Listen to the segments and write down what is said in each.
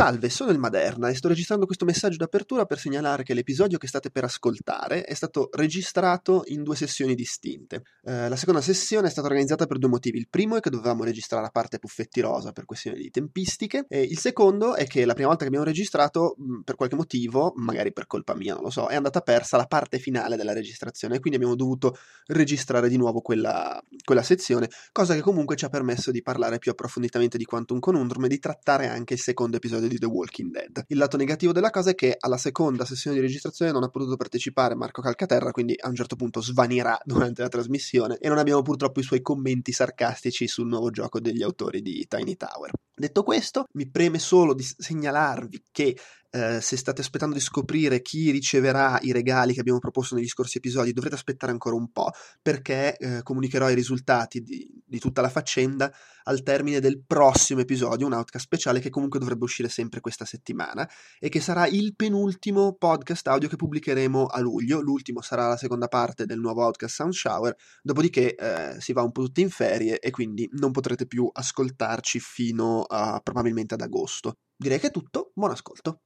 Salve, sono il Maderna e sto registrando questo messaggio d'apertura per segnalare che l'episodio che state per ascoltare è stato registrato in due sessioni distinte. Eh, la seconda sessione è stata organizzata per due motivi. Il primo è che dovevamo registrare la parte puffetti rosa per questioni di tempistiche e il secondo è che la prima volta che abbiamo registrato, per qualche motivo, magari per colpa mia, non lo so, è andata persa la parte finale della registrazione e quindi abbiamo dovuto registrare di nuovo quella, quella sezione, cosa che comunque ci ha permesso di parlare più approfonditamente di Quantum Conundrum e di trattare anche il secondo episodio di The Walking Dead. Il lato negativo della cosa è che alla seconda sessione di registrazione non ha potuto partecipare Marco Calcaterra, quindi a un certo punto svanirà durante la trasmissione e non abbiamo purtroppo i suoi commenti sarcastici sul nuovo gioco degli autori di Tiny Tower. Detto questo, mi preme solo di segnalarvi che eh, se state aspettando di scoprire chi riceverà i regali che abbiamo proposto negli scorsi episodi, dovrete aspettare ancora un po' perché eh, comunicherò i risultati di, di, tutta la faccenda al termine del prossimo episodio, un outcast speciale che comunque dovrebbe uscire sempre questa settimana e che sarà il penultimo podcast audio che pubblicheremo a luglio. L'ultimo sarà la seconda parte del nuovo outcast Sound Shower, dopodiché eh, si va un po' tutti in ferie e quindi non potrete più ascoltarci fino uh, probabilmente ad agosto. Direi che è tutto, buon ascolto.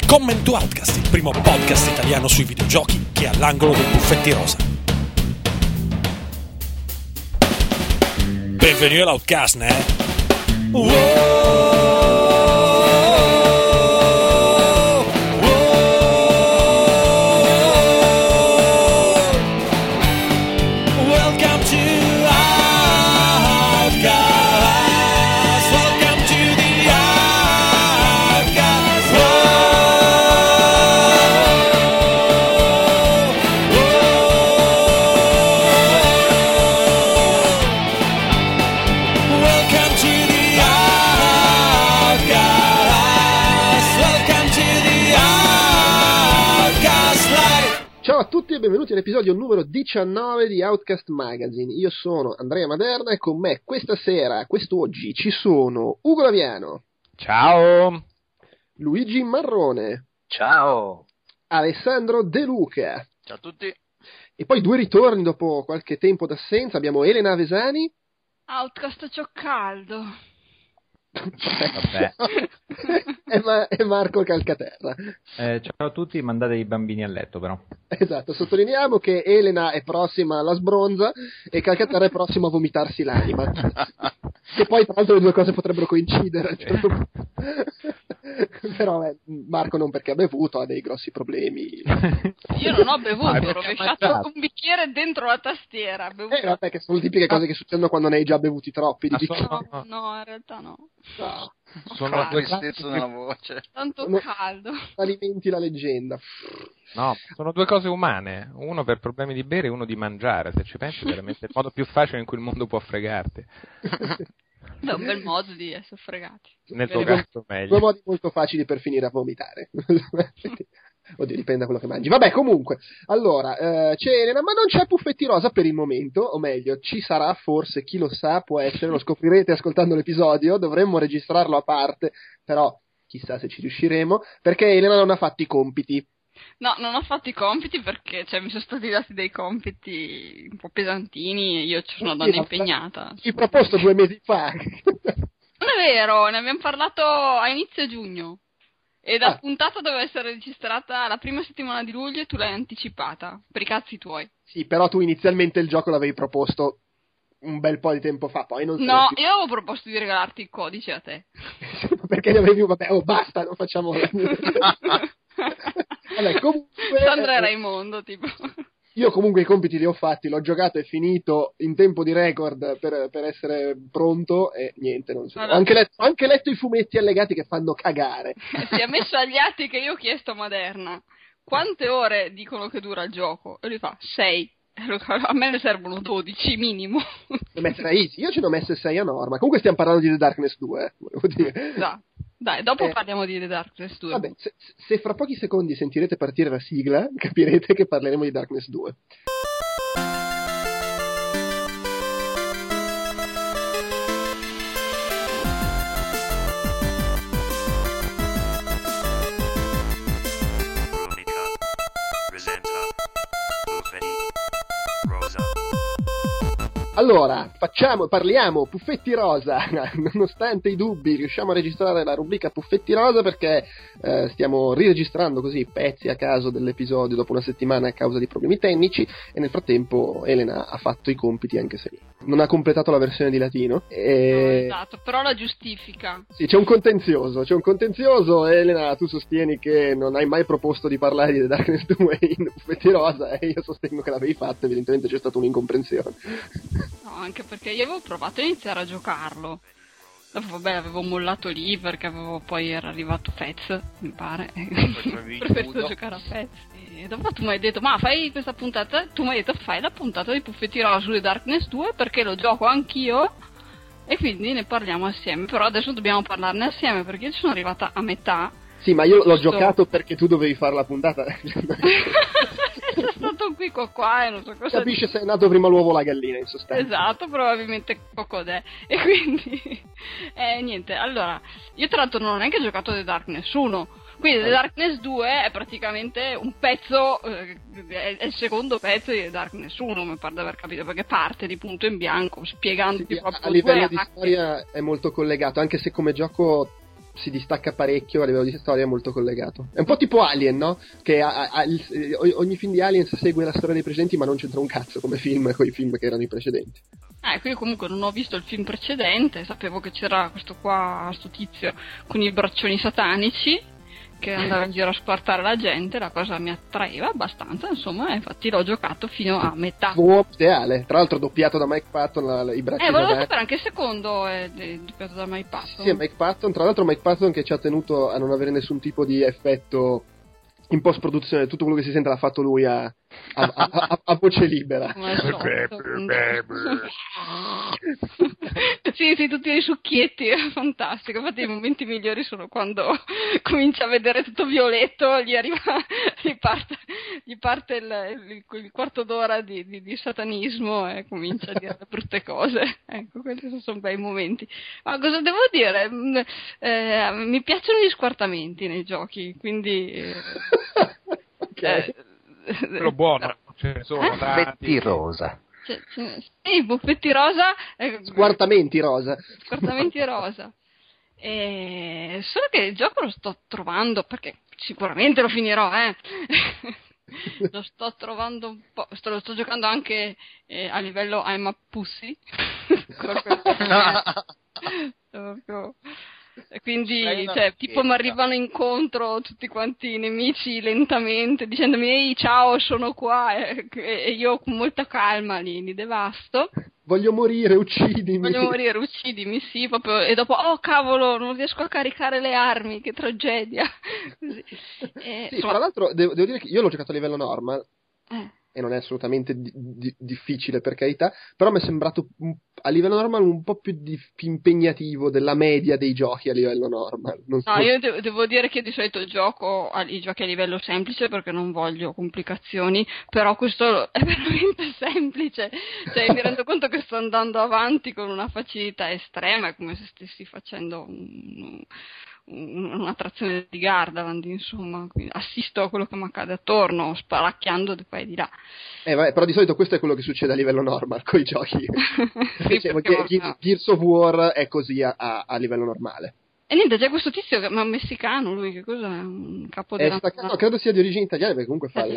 Willkommen to Outcast, il primo podcast italiano sui videogiochi che è all'angolo dei buffetti rosa. Benvenuti all'Outcast, né? Wow! Benvenuti all'episodio numero 19 di Outcast Magazine. Io sono Andrea Maderna e con me questa sera, quest'oggi, ci sono Ugo Laviano. Ciao. Luigi Marrone. Ciao. Alessandro De Luca. Ciao a tutti. E poi due ritorni dopo qualche tempo d'assenza. Abbiamo Elena Avesani. Outcast c'ho caldo. Vabbè. e, Ma- e, Marco Calcaterra. Eh, ciao a tutti, mandate i bambini a letto però. Esatto, sottolineiamo che Elena è prossima alla sbronza e Calcaterra è prossimo a vomitarsi l'anima. che poi tra l'altro le due cose potrebbero coincidere. Certo Però eh, Marco non perché ha bevuto, ha dei grossi problemi. Io non ho bevuto, ho rovesciato un bicchiere dentro la tastiera. Eh, vabbè, che sono le tipiche cose che succedono quando ne hai già bevuti troppi. Di no, no, in realtà no. No. Sono due tristezza nella voce. Tanto sono... caldo. Alimenti la leggenda. No, sono due cose umane, uno per problemi di bere e uno di mangiare, se ci pensi è veramente il modo più facile in cui il mondo può fregarti. È un bel modo di essere fregati. Nel tuo caso meglio. Due modi molto facili per finire a vomitare. Oddio, dipende da quello che mangi. Vabbè, comunque, allora, eh, c'è Elena, ma non c'è Puffetti Rosa per il momento, o meglio, ci sarà forse, chi lo sa, può essere, lo scoprirete ascoltando l'episodio, dovremmo registrarlo a parte, però chissà se ci riusciremo, perché Elena non ha fatto i compiti. No, non ho fatto i compiti perché cioè, mi sono stati dati dei compiti un po' pesantini e io sono una donna impegnata. Ti proposto due mesi fa. Non è vero, ne abbiamo parlato a inizio giugno. E la ah. puntata doveva essere registrata la prima settimana di luglio e tu l'hai anticipata, per i cazzi tuoi. Sì, però tu inizialmente il gioco l'avevi proposto un bel po' di tempo fa, poi non No, più... io avevo proposto di regalarti il codice a te. Perché ne avevi, vabbè, oh basta, non facciamo... vabbè, comunque... Sandra e Raimondo, tipo. Io comunque i compiti li ho fatti, l'ho giocato e finito in tempo di record per, per essere pronto e niente, non so. Allora, ho, anche letto, anche letto i fumetti allegati che fanno cagare. si è messo agli atti che io ho chiesto a Moderna quante ore dicono che dura il gioco e lui fa 6. A me ne servono 12 minimo. Io ce ne ho messe 6 a norma. Comunque stiamo parlando di The Darkness 2, eh, volevo dire. Esatto. Dai, dopo eh, parliamo di The Darkness 2. Vabbè, se, se, fra pochi secondi sentirete partire la sigla, capirete che parleremo di Darkness 2. Allora, facciamo, parliamo Puffetti Rosa, nonostante i dubbi riusciamo a registrare la rubrica Puffetti Rosa perché eh, stiamo riregistrando così pezzi a caso dell'episodio dopo una settimana a causa di problemi tecnici e nel frattempo Elena ha fatto i compiti anche se non ha completato la versione di latino. E... No, esatto, però la giustifica. Sì, c'è un contenzioso, c'è un contenzioso, Elena tu sostieni che non hai mai proposto di parlare di The Darkness 2 in Puffetti Rosa e io sostengo che l'avevi fatto, evidentemente c'è stata un'incomprensione. No, anche perché io avevo provato a iniziare a giocarlo. Dopo, vabbè, l'avevo mollato lì perché avevo, poi era arrivato Fez, mi pare. Preferito giocare a Fez. E dopo tu mi hai detto, ma fai questa puntata, tu mi hai detto fai la puntata di Puffetti Rosa su The Darkness 2 perché lo gioco anch'io e quindi ne parliamo assieme. Però adesso dobbiamo parlarne assieme perché io sono arrivata a metà. Sì, ma io l'ho giocato perché tu dovevi fare la puntata. Sono stato qui qua qua e non so cosa Capisce se è nato prima l'uovo o la gallina, in sostanza. Esatto, probabilmente cocodè. E quindi, eh, niente, allora, io tra l'altro non ho neanche giocato The Darkness 1. Quindi The Darkness 2 è praticamente un pezzo, eh, è il secondo pezzo di The Darkness 1, mi pare di aver capito, perché parte di punto in bianco, spiegandoti Sì, proprio a livello di storia è molto collegato, anche se come gioco si distacca parecchio a livello di storia è molto collegato. È un po' tipo Alien, no? Che ha- ha- il- eh, ogni film di Alien segue la storia dei precedenti, ma non c'entra un cazzo come film con i film che erano i precedenti. Eh, qui comunque non ho visto il film precedente, sapevo che c'era questo qua, questo tizio con i braccioni satanici che andava in giro a squartare la gente, la cosa mi attraeva abbastanza, insomma, infatti l'ho giocato fino a metà. Uomo ideale, tra l'altro doppiato da Mike Patton, i bracci Eh, volevo sapere anche il secondo è è doppiato da Mike Patton. Sì, Mike Patton, tra l'altro Mike Patton che ci ha tenuto a non avere nessun tipo di effetto in post produzione, tutto quello che si sente l'ha fatto lui a, a- a- a- voce libera. Sì, sì, tutti i succhietti, è fantastico. Infatti i momenti migliori sono quando comincia a vedere tutto violetto, gli arriva, gli parte, gli parte il, il- il quarto d'ora di, di- di satanismo e comincia a dire brutte cose. Ecco, questi sono bei momenti. Ma cosa devo dire? Mm, eh, mi piacciono gli squartamenti nei giochi, quindi... eh, Ok. eh, Quello buono, ce ne sono Eh? tanti. Rosa. Cioè, cioè, sì, buffetti rosa, eh, Squartamenti rosa. squartamenti rosa. E... Solo che il gioco lo sto trovando, perché sicuramente lo finirò, eh. lo sto trovando un po', sto, lo sto giocando anche eh, a livello I'm a pussy. Proprio proprio- e quindi, cioè, tipo mi arrivano incontro tutti quanti i nemici lentamente dicendomi ehi ciao sono qua e, e io con molta calma li, li devasto. Voglio morire, uccidimi. voglio morire uccidimi sì proprio e dopo oh cavolo non riesco a caricare le armi che tragedia Così. E, Sì, insomma, tra l'altro devo, devo dire che io l'ho giocato a livello normal. Eh, e non è assolutamente di- di- difficile per carità, però mi è sembrato a livello normal un po' più, di- più impegnativo della media dei giochi a livello normal. So. No, io de- devo dire che di solito gioco a- i giochi a livello semplice perché non voglio complicazioni, però questo è veramente semplice. Cioè, mi rendo conto che sto andando avanti con una facilità estrema, è come se stessi facendo un- un'attrazione di Gardaland, insomma. Quindi assisto a quello che mi accade attorno, sparacchiando di qua e di là. Eh, vabbè, però di solito questo è quello che succede a livello normal con i giochi. Sì, perché- Ge- Ge- Gears of War è così a, a- livello normale. E niente, c'è questo tizio, ma messicano lui, che cos'è? Un capo Eh, della... sta- no, credo sia di origine italiana perché comunque fa il...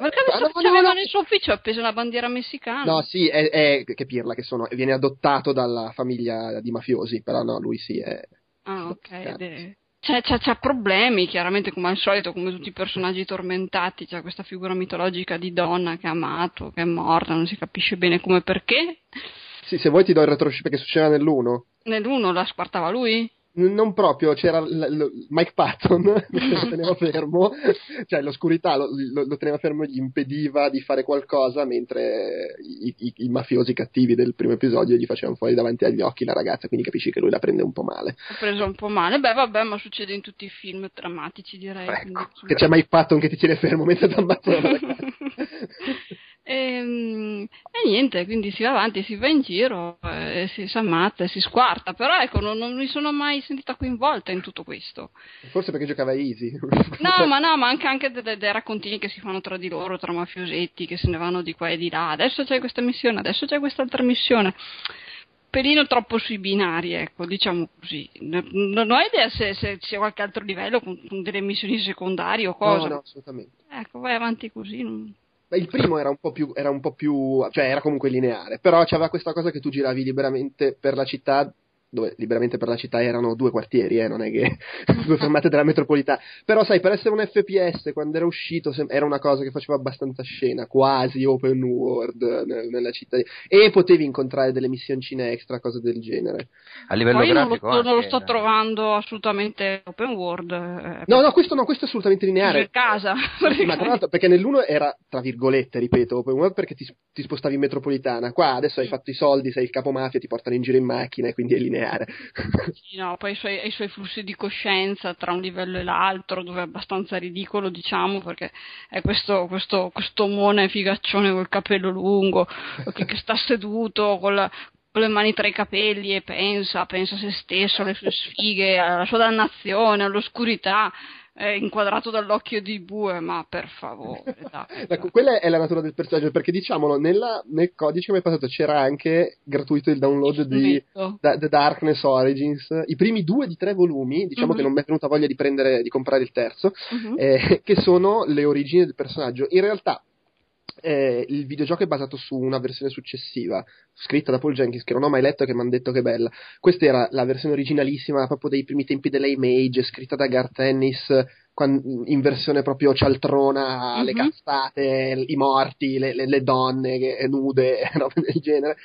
Ma eh, credo ah, no, no, no, nel suo ufficio appesa una bandiera messicana. No, sì, è, è- che pirla che sono, viene adottato dalla famiglia di mafiosi, però no, lui sì è... Ah, ok. È- C'è, c'è- c'ha problemi, chiaramente, come al solito, come tutti i personaggi tormentati. C'è questa figura mitologica di donna che ha amato, che è morta, non si capisce bene come e perché. Sì, se vuoi ti do il retroscena perché succedeva nell'uno. Nell'uno la squartava lui? Non proprio, c'era l- l- Mike Patton che lo teneva fermo, cioè l'oscurità lo, lo- lo teneva fermo e gli impediva di fare qualcosa mentre i, i- i mafiosi cattivi del primo episodio gli facevano fuori davanti agli occhi la ragazza, quindi capisci che lui la prende un po' male. Ho preso un po' male. Beh, vabbè, ma succede in tutti i film drammatici, direi. quindi, Ecco, insomma. che c'è Mike Patton che ti tiene fermo mentre ti ammazzano la ragazza. E, ehm, e, niente, quindi si va avanti, si va in giro, eh, si, si ammazza, si squarta, però ecco, non, non, mi sono mai sentita coinvolta in tutto questo. Forse perché giocava easy. no, ma no, ma anche, anche dei, dei raccontini che si fanno tra di loro, tra mafiosetti, che se ne vanno di qua e di là, adesso c'è questa missione, adesso c'è quest'altra missione. Pelino troppo sui binari, ecco, diciamo così. Non ho idea se, se c'è qualche altro livello con, con delle missioni secondarie o cosa. No, no, assolutamente. Ecco, vai avanti così. Non... Il primo era un, più, era un po' più, cioè era comunque lineare, però c'aveva questa cosa che tu giravi liberamente per la città dove liberamente per la città erano due quartieri, eh, non è che due fermate della metropolitana. Però sai, per essere un FPS, quando era uscito, era una cosa che faceva abbastanza scena, quasi open world nella città. E potevi incontrare delle missioncine extra, cose del genere. A livello Poi grafico... Non lo, non lo sto trovando assolutamente open world. Eh, no, no, questo no, questo è assolutamente lineare. Per casa. Ma tra l'altro, perché nell'uno era, tra virgolette, ripeto, open world perché ti, ti spostavi in metropolitana. Qua adesso hai fatto i soldi, sei il capo mafia, ti portano in giro in macchina e quindi è lineare lineare. Sì, no, poi i suoi, i suoi, flussi di coscienza tra un livello e l'altro, dove è abbastanza ridicolo, diciamo, perché è questo, questo, questo mone figaccione col capello lungo, che, che sta seduto con, la, con le mani tra i capelli e pensa, pensa a se stesso, alle sue sfighe, alla sua dannazione, all'oscurità è inquadrato dall'occhio di bue, ma per favore. Dai, ecco, quella è la natura del personaggio, perché diciamolo, nella, nel codice che mi è passato c'era anche gratuito il download di da, The Darkness Origins, i primi due di tre volumi, diciamo uh-huh. che non mi è venuta voglia di, prendere, di comprare il terzo, uh-huh. eh, che sono le origini del personaggio. In realtà eh, il videogioco è basato su una versione successiva, scritta da Paul Jenkins, che non ho mai letto e che mi hanno detto che è bella. Questa era la versione originalissima, proprio dei primi tempi della Image, scritta da Garth Ennis, in versione proprio cialtrona, mm-hmm. le cazzate, i morti, le, le, le donne che, nude, robe del genere.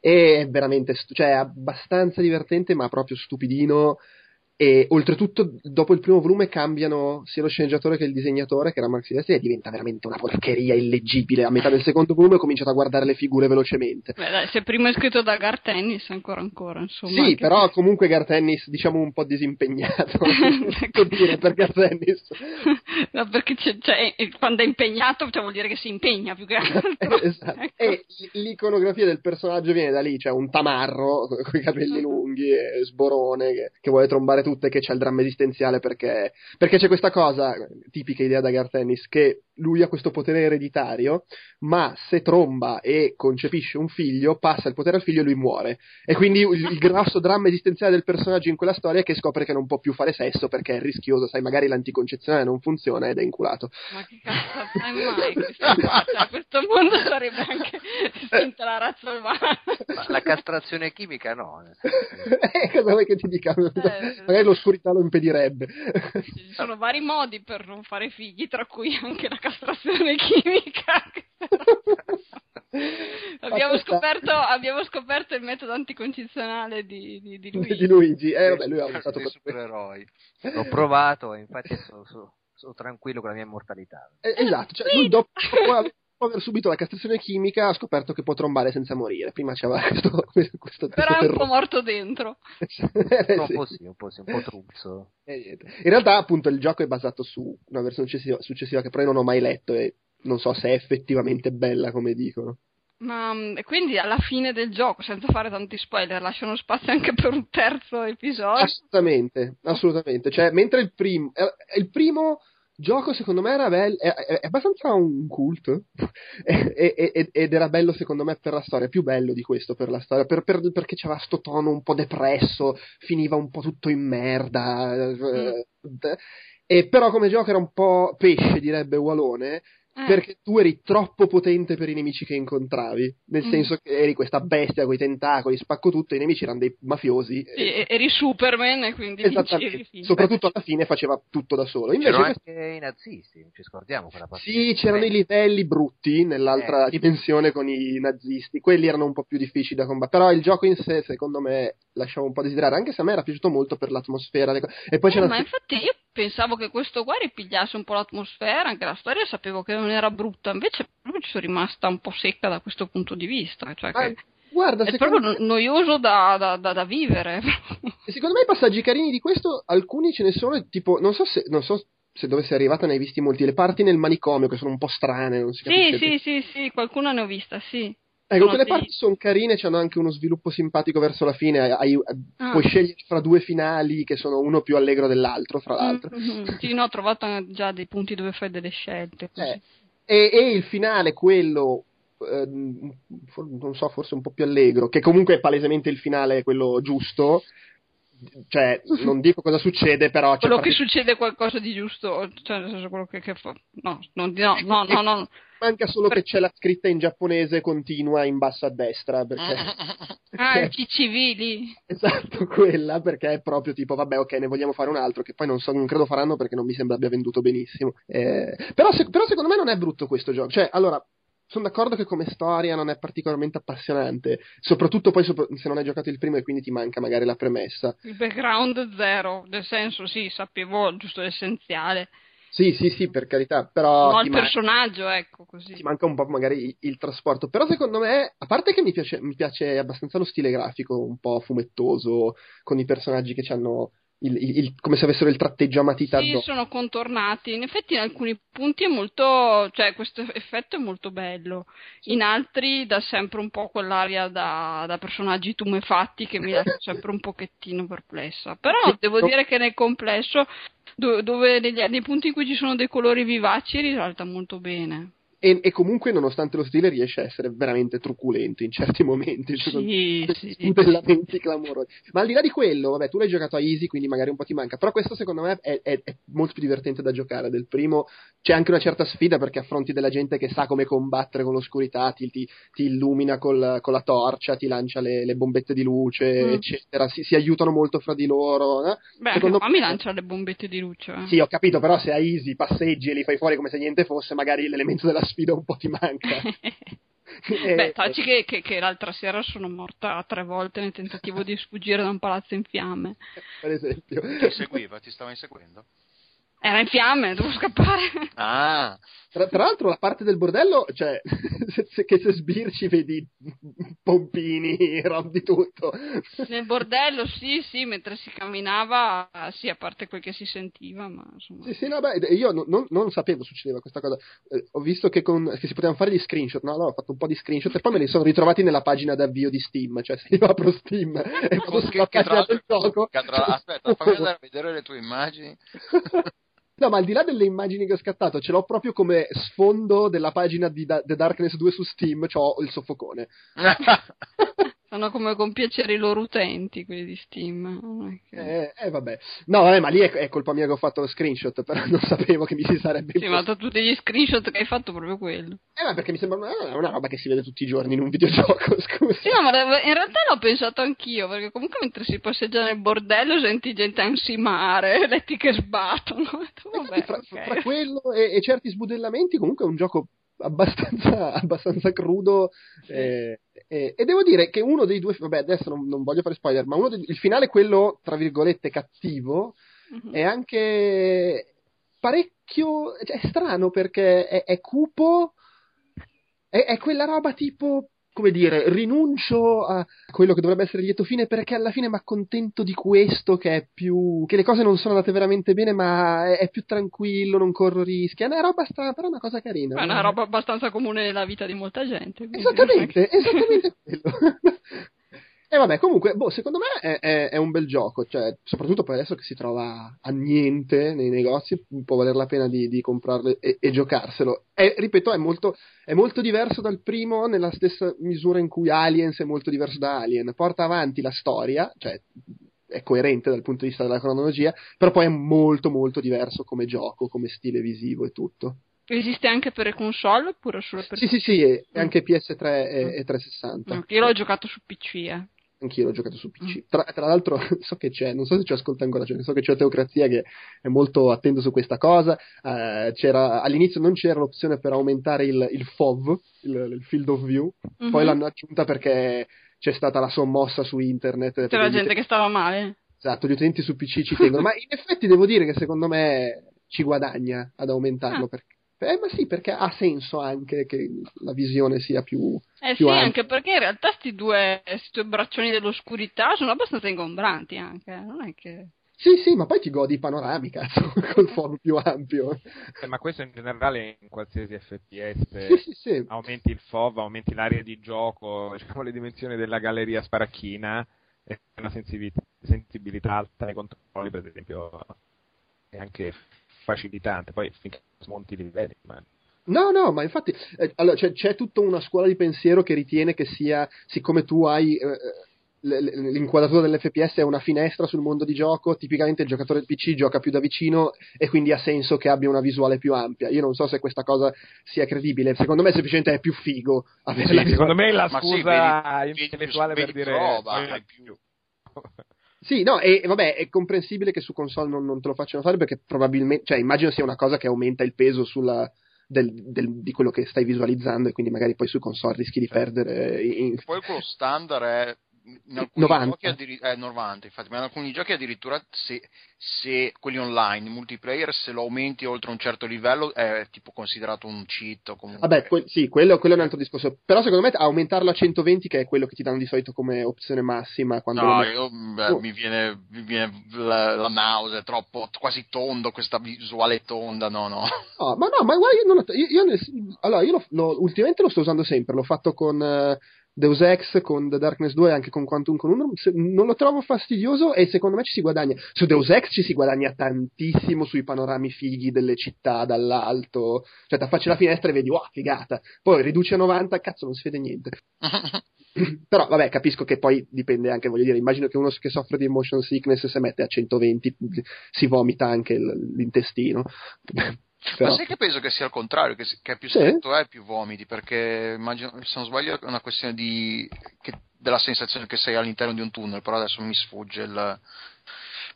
È veramente, cioè, abbastanza divertente, ma proprio stupidino e oltretutto, dopo il primo volume cambiano sia lo sceneggiatore che il disegnatore, che era Max Silvestri, e diventa veramente una porcheria illeggibile. A metà del secondo volume ho cominciato a guardare le figure velocemente. Beh, dai, se prima è scritto da Garth Ennis, ancora ancora, insomma. Sì, però che... comunque Garth Ennis, diciamo, un po' disimpegnato. ecco dire per Garth Ennis. no, perché c'è, c'è, quando è impegnato, cioè vuol dire che si impegna più che altro. esatto. ecco. E l'iconografia del personaggio viene da lì, cioè un tamarro con i capelli lunghi e sborone che, che vuole trombare tutte che c'è il dramma esistenziale perché, perché c'è questa cosa, tipica idea da Garth Ennis, che lui ha questo potere ereditario, ma se tromba e concepisce un figlio, passa il potere al figlio e lui muore. E quindi il, il grosso dramma esistenziale del personaggio in quella storia è che scopre che non può più fare sesso perché è rischioso, sai, magari l'anticoncezionale non funziona ed è inculato. Ma che cazzo fai mai? Questo, questo mondo sarebbe anche la razza umana. Ma la castrazione chimica no. eh, cosa vuoi che ti dica? Eh, magari l'oscurità lo impedirebbe. Ci sono vari modi per non fare figli, tra cui anche la castrazione chimica. abbiamo, scoperto, abbiamo, scoperto, il metodo anticoncezionale di, di, di Luigi. Di Luigi. Eh, vabbè, lui ha usato per supereroi. L'ho provato e infatti sono, sono, sono, tranquillo con la mia immortalità. Eh, esatto, cioè, lui dopo, dopo aver subito la castrazione chimica ha scoperto che può trombare senza morire. Prima c'era questo, questo Però è un po' morto dentro. eh, un, po sì, un po' sì, un po' truzzo. Eh, in realtà, appunto, il gioco è basato su una versione successiva, successiva che però io non ho mai letto e non so se è effettivamente bella come dicono. Ma mm, quindi alla fine del gioco, senza fare tanti spoiler, lasciano spazio anche per un terzo episodio? Assolutamente, assolutamente. Cioè, mentre il primo, eh, il primo gioco secondo me era bello, è, è, è abbastanza un cult ed era bello secondo me per la storia, più bello di questo per la storia, per, per, perché c'era sto tono un po' depresso, finiva un po' tutto in merda, mm. e però come gioco era un po' pesce direbbe Walone, eh. perché tu eri troppo potente per i nemici che incontravi. Nel mm. senso che eri questa bestia con i tentacoli, spacco tutto, i nemici erano dei mafiosi. Sì, e... eri Superman e quindi Esattamente. Soprattutto alla fine faceva tutto da solo. Invece c'erano anche i nazisti, ci scordiamo quella parte. Sì, c'erano i livelli brutti nell'altra eh. dimensione con i nazisti. Quelli erano un po' più difficili da combattere. Però il gioco in sé, secondo me, lasciava un po' desiderare, anche se a me era piaciuto molto per l'atmosfera. E poi eh, c'era ma infatti io pensavo che questo qua ripigliasse un po' l'atmosfera, anche la storia sapevo che non era brutta, invece proprio ci sono rimasta un po' secca da questo punto di vista. Cioè ah, guarda, è proprio me... noioso da, da, da, da vivere. secondo me i passaggi carini di questo, alcuni ce ne sono, tipo, non so se, non so se dove sei arrivata ne hai visti molti, le parti nel manicomio che sono un po' strane, non si capisce. Sì, sì, sì, sì, qualcuna ne ho vista, sì. Ecco, quelle sì. parti sono carine, hanno anche uno sviluppo simpatico verso la fine. Hai, ah. Puoi scegliere fra due finali che sono uno più allegro dell'altro, fra l'altro. Mm-hmm. Sì, no, ho trovato già dei punti dove fai delle scelte. Eh, e, e, il finale, quello, eh, non so, forse un po' più allegro, che comunque è palesemente il finale, quello giusto. Cioè, non dico cosa succede, però. Quello che succede qualcosa di giusto, cioè, nel senso quello che, che fa. No, no, no, no, no, no. Manca solo per... che c'è la scritta in giapponese continua in basso a destra. Perché... ah, i civili. Esatto, quella, perché è proprio tipo, vabbè, ok, ne vogliamo fare un altro, che poi non, so, non credo faranno perché non mi sembra abbia venduto benissimo. Eh, però, se, però secondo me non è brutto questo gioco. Cioè, allora, sono d'accordo che come storia non è particolarmente appassionante, soprattutto poi sopra- se non hai giocato il primo e quindi ti manca magari la premessa. Il background zero, nel senso sì, sapevo giusto l'essenziale. Sì, sì, sì, per carità, però... No, il personaggio, man- ecco, così. Ti manca un po' magari il, il, trasporto, però secondo me, a parte che mi piace, mi piace abbastanza lo stile grafico, un po' fumettoso, con i personaggi che hanno il, il, come se avessero il tratteggio a matita sì, sono contornati. In effetti, in alcuni punti è molto. cioè, questo effetto è molto bello. In altri dà sempre un po' quell'aria da, da personaggi tumefatti che mi lascia sempre un pochettino perplessa. Però sì. devo dire che nel complesso, dove, dove negli, nei punti in cui ci sono dei colori vivaci, risalta molto bene. E, e, comunque, nonostante lo stile, riesce a essere veramente truculento in certi momenti. Cioè, sì, sì, modellamenti clamorosi. Ma al di là di quello, vabbè, tu l'hai giocato a easy, quindi magari un po' ti manca. Però questo, secondo me, è, è, è, molto più divertente da giocare del primo. C'è anche una certa sfida perché affronti della gente che sa come combattere con l'oscurità, ti, ti, ti illumina col, con la torcia, ti lancia le, le bombette di luce, mm. eccetera. Si, si, aiutano molto fra di loro. Eh? Beh, secondo me mi lancia le bombette di luce. Eh. Sì, ho capito, però se a easy passeggi e li fai fuori come se niente fosse, magari l'elemento della sfida un po' ti manca. eh, Beh, taci che, che, che, l'altra sera sono morta tre volte nel tentativo di sfuggire da un palazzo in fiamme. Per esempio. Ti seguiva, ti stava inseguendo? Era in fiamme, devo scappare. Ah. Tra, tra l'altro la parte del bordello, cioè, se, se, che se sbirci vedi pompini, rob di tutto. Nel bordello sì, sì, mentre si camminava, sì, a parte quel che si sentiva, ma insomma... Sì, sì, no, beh, io non, non, non sapevo succedeva questa cosa. Eh, ho visto che, con, che, si potevano fare gli screenshot, no? Allora ho fatto un po' di screenshot e poi me li sono ritrovati nella pagina d'avvio di Steam, cioè se io apro Steam e vado sulla pagina del gioco... Aspetta, fammi andare a vedere le tue immagini. No, ma al di là delle immagini che ho scattato, ce l'ho proprio come sfondo della pagina di The Darkness 2 su Steam, c'ho il soffocone. Sono come con piacere i loro utenti, quelli di Steam. Eh, eh, vabbè. No, vabbè, ma lì è, è, colpa mia che ho fatto lo screenshot, però non sapevo che mi si sarebbe... Sì, ma tutti gli screenshot che hai fatto proprio quello. Eh, ma perché mi sembra una, una roba che si vede tutti i giorni in un videogioco, scusa. Sì, no, ma in realtà l'ho pensato anch'io, perché comunque mentre si passeggia nel bordello senti gente ansimare, letti che sbattono. Vabbè, fra, okay. fra, quello e, e certi sbudellamenti comunque è un gioco abbastanza, abbastanza crudo. Eh, eh, e devo dire che uno dei due, vabbè, adesso non, non voglio fare spoiler, ma uno dei, il finale, quello tra virgolette cattivo, uh-huh. è anche parecchio. Cioè, è strano perché è, è cupo. È, è quella roba tipo come dire, rinuncio a quello che dovrebbe essere lieto fine perché alla fine mi accontento di questo che è più. che le cose non sono andate veramente bene, ma è, è più tranquillo, non corro rischi. È una roba strana, però è una cosa carina. È una roba abbastanza comune nella vita di molta gente. Esattamente, esattamente quello. E vabbè, comunque, boh, secondo me è, è, è, un bel gioco, cioè, soprattutto per adesso che si trova a niente nei negozi, può valer la pena di, di comprarlo e, e, giocarselo. E, ripeto, è molto, è molto diverso dal primo nella stessa misura in cui Aliens è molto diverso da Alien. Porta avanti la storia, cioè è coerente dal punto di vista della cronologia, però poi è molto molto diverso come gioco, come stile visivo e tutto. Esiste anche per le console oppure solo per Sì, sì, sì, e anche PS3 e, e 360. No, io l'ho giocato su PC, eh. Anch'io l'ho giocato su PC. Tra, tra, l'altro, so che c'è, non so se ci ascolta ancora, cioè, so che c'è Teocrazia che è molto attento su questa cosa. Uh, all'inizio non c'era l'opzione per aumentare il, il FOV, il, il, Field of View, mm-hmm. poi l'hanno aggiunta perché c'è stata la sommossa su internet. C'era gente che stava male. Esatto, gli utenti su PC ci tengono, ma in effetti devo dire che secondo me ci guadagna ad aumentarlo ah. perché eh, ma sì, perché ha senso anche che la visione sia più. Eh più sì, ampia. anche perché in realtà questi due, due braccioni dell'oscurità sono abbastanza ingombranti anche, non è che. Sì, sì, ma poi ti godi i panorami, cazzo, col fondo più ampio. Eh, ma questo in generale in qualsiasi FPS Sì, sì, sì. aumenti il FOV, aumenti l'area di gioco, diciamo le dimensioni della galleria sparacchina e una sensibilità, sensibilità alta nei controlli, per esempio, è anche facilitante. Poi finché smonti i livelli, ma No, no, ma infatti eh, allora, c'è, c'è tutta una scuola di pensiero che ritiene che sia, siccome tu hai eh, l- l- l'inquadratura dell'FPS è una finestra sul mondo di gioco, tipicamente il giocatore del PC gioca più da vicino e quindi ha senso che abbia una visuale più ampia. Io non so se questa cosa sia credibile, secondo me semplicemente è più figo avere Sì, la secondo me è la sì, scusa vedi intellettuale per dire roba, "Voglio hai di più". Sì, no, e e vabbè, è comprensibile che su console non, non te lo facciano fare perché probabilmente, cioè immagino sia una cosa che aumenta il peso sulla, del- del- di quello che stai visualizzando e quindi magari poi su console rischi di perdere in- Poi quello standard è in alcuni 90. giochi addiri- è 90 infatti, ma in alcuni giochi addirittura se, se quelli online, multiplayer, se lo aumenti oltre un certo livello è tipo considerato un cheat o comunque... Vabbè, que- sì, quello, quello è un altro discorso. Però secondo me aumentarlo a 120, che è quello che ti danno di solito come opzione massima quando No, metti- io, beh, Oh. mi, viene, mi viene la, la nausea, è troppo, quasi tondo, questa visuale tonda, no, no. No, ma no, ma guarda, io, non io- io allora, io lo- lo- ultimamente lo sto usando sempre, l'ho fatto con eh, Deus Ex, con The Darkness 2 e anche con Quantum Conundrum, se- non lo trovo fastidioso e secondo me ci si guadagna. Su Deus Ex ci si guadagna tantissimo sui panorami fighi delle città dall'alto, cioè da facci la finestra e vedi, wow, figata. Poi riduci a 90, cazzo, non si vede niente. Però vabbè, capisco che poi dipende anche, voglio dire, immagino che uno che soffre di motion sickness se mette a 120 si vomita anche l'intestino. Però- Ma sai che penso che sia il contrario, che, che più Sì? stretto è più vomiti, perché immagino, se non sbaglio è una questione di, che- della sensazione che sei all'interno di un tunnel, però adesso mi sfugge il...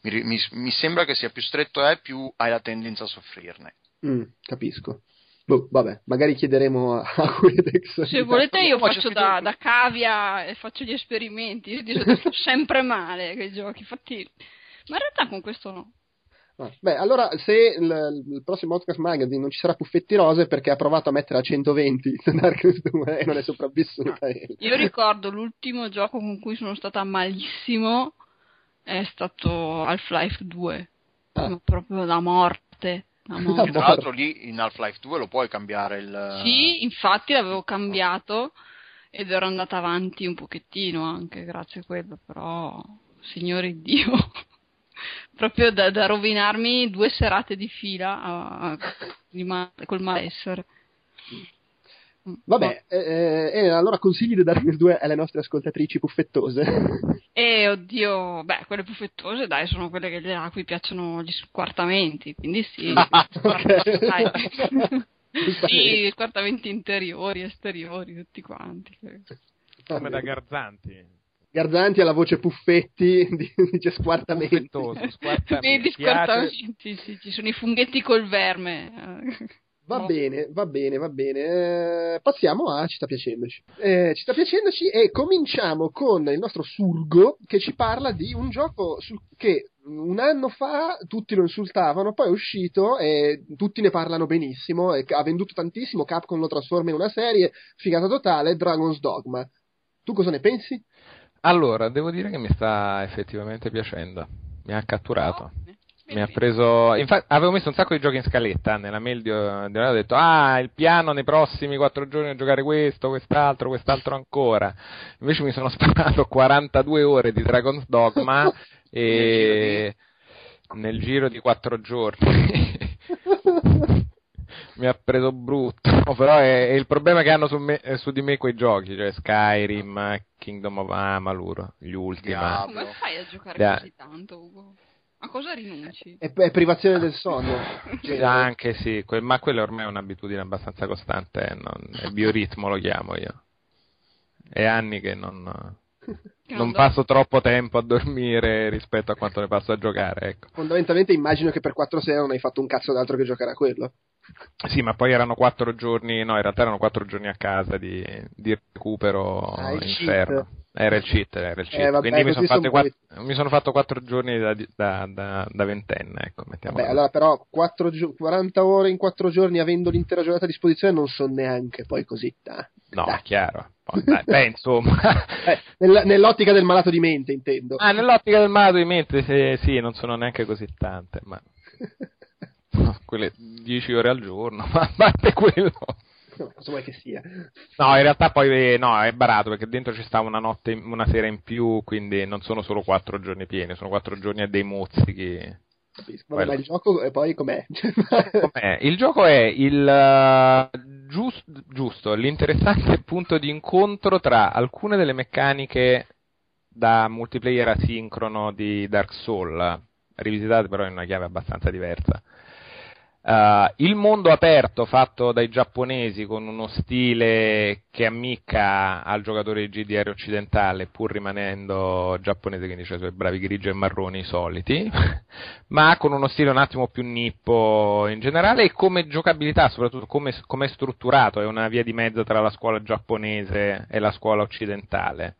Mi, mi- mi sembra che sia più stretto è, più hai la tendenza a soffrirne. Mm, capisco. Boh, vabbè, magari chiederemo a, Quedex. Se volete io faccio da, da cavia e faccio gli esperimenti, io di solito sto sempre male i giochi, infatti... Ma in realtà con questo no. Ah, Beh, allora se il, il prossimo Outcast Magazine non ci sarà Puffetti Rose perché ha provato a mettere a 120 Darkness 2 e non è sopravvissuta. Io ricordo l'ultimo gioco con cui sono stata malissimo è stato Half-Life 2, Ah. proprio la morte. La morte. Tra l'altro lì in Half-Life 2 lo puoi cambiare il... Sì, infatti l'avevo cambiato ed ero andata avanti un pochettino anche grazie a quello, però, signore Dio, proprio da, da rovinarmi due serate di fila a- a- ma- col malessere. Vabbè, eh, eh, allora consigli di Darkness 2 alle nostre ascoltatrici puffettose. E oddio, beh, quelle puffettose, dai, sono quelle che a cui piacciono gli squartamenti, quindi sì. Dai. sì, squartamenti interiori, esteriori, tutti quanti. come da Garzanti. Garzanti alla voce puffetti, di- dice squartamenti. Squartamenti. Vedi, squartamenti, sì, ci sono i funghetti col verme. Va No. bene, va bene, va bene. Eh, passiamo a Ci sta piacendoci. Eh, ci sta piacendoci e cominciamo con il nostro Surgo che ci parla di un gioco sul- che un anno fa tutti lo insultavano, poi è uscito e tutti ne parlano benissimo e ha venduto tantissimo, Capcom lo trasforma in una serie, figata totale, Dragon's Dogma. Tu cosa ne pensi? Allora, devo dire che mi sta effettivamente piacendo. Mi ha catturato. Bene, Mi ha preso. Infatti, avevo messo un sacco di giochi in scaletta. Nella mail di, di ho detto: Ah, il piano nei prossimi quattro giorni a giocare questo, quest'altro, quest'altro ancora. Invece mi sono sparato 42 ore di Dragon's Dogma e nel giro di quattro giorni. mi ha preso brutto. Però è, è il problema che hanno su, me- eh, su di me quei giochi, cioè Skyrim, Kingdom of Amalur, gli ultimi. Diavolo. Come fai a giocare Dai. così tanto, Ugo? A cosa rinunci? È, è privazione del sonno. Sì, anche sì, que- ma quella ormai è un'abitudine abbastanza costante, eh, non- è bioritmo lo chiamo io. È anni che non, Che non do- passo troppo tempo a dormire rispetto a quanto ne passo a giocare, ecco. Fondamentalmente immagino che per 4 sere non hai fatto un cazzo d'altro che giocare a quello. Sì, ma poi erano quattro giorni, no, in realtà erano quattro giorni a casa di, di recupero Ah, inferno. cheat. Era il cheat, era il cheat. Eh, vabbè, Quindi mi sono, son quattro, mi sono, fatto 4 giorni da, da, da, da ventenne. Ecco, vabbè, allora però 4, 40 ore in 4 giorni avendo l'intera giornata a disposizione non sono neanche poi così tanti. No, dai. chiaro. Dai, beh, insomma. eh, nell- nell'ottica del malato di mente, intendo. Ah, nell'ottica del malato di mente, sì, sì non sono neanche così tante, ma... quelle 10 ore al giorno, ma a parte quello cosa vuoi che sia? No, in realtà poi no, è barato perché dentro ci sta una notte, una sera in più, quindi non sono solo quattro giorni pieni, sono quattro giorni a dei mozzichi. Capisco. Ma il gioco e poi com'è? com'è? Il gioco è il uh, giust, giusto, l'interessante punto di incontro tra alcune delle meccaniche da multiplayer asincrono di Dark Souls, rivisitate però in una chiave abbastanza diversa. Uh, il mondo aperto fatto dai giapponesi con uno stile che ammicca al giocatore di GDR occidentale pur rimanendo giapponese, quindi cioè i suoi bravi grigi e marroni soliti, ma con uno stile un attimo più nippo in generale e come giocabilità, soprattutto come, come è strutturato, è una via di mezzo tra la scuola giapponese e la scuola occidentale.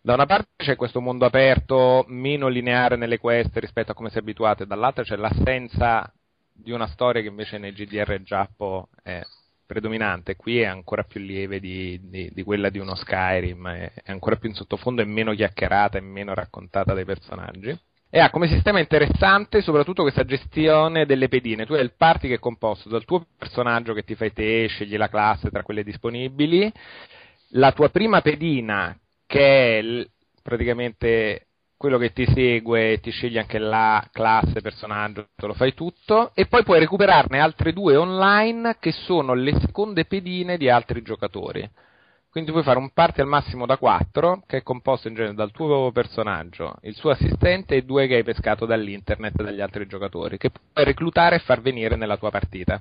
Da una parte c'è questo mondo aperto meno lineare nelle quest rispetto a come si è abituate, dall'altra c'è l'assenza di una storia che invece nei GDR Giappo è predominante, qui è ancora più lieve di, di, di quella di uno Skyrim, è, è, ancora più in sottofondo, è meno chiacchierata, è meno raccontata dai personaggi. E ha come sistema interessante soprattutto questa gestione delle pedine. Tu hai il party che è composto dal tuo personaggio che ti fai te, scegli la classe tra quelle disponibili, la tua prima pedina che è l- praticamente quello che ti segue, ti scegli anche la classe, personaggio, te lo fai tutto, e poi puoi recuperarne altre due online che sono le seconde pedine di altri giocatori. Quindi puoi fare un party al massimo da quattro, che è composto in genere dal tuo personaggio, il suo assistente e due che hai pescato dall'internet dagli altri giocatori, che puoi reclutare e far venire nella tua partita.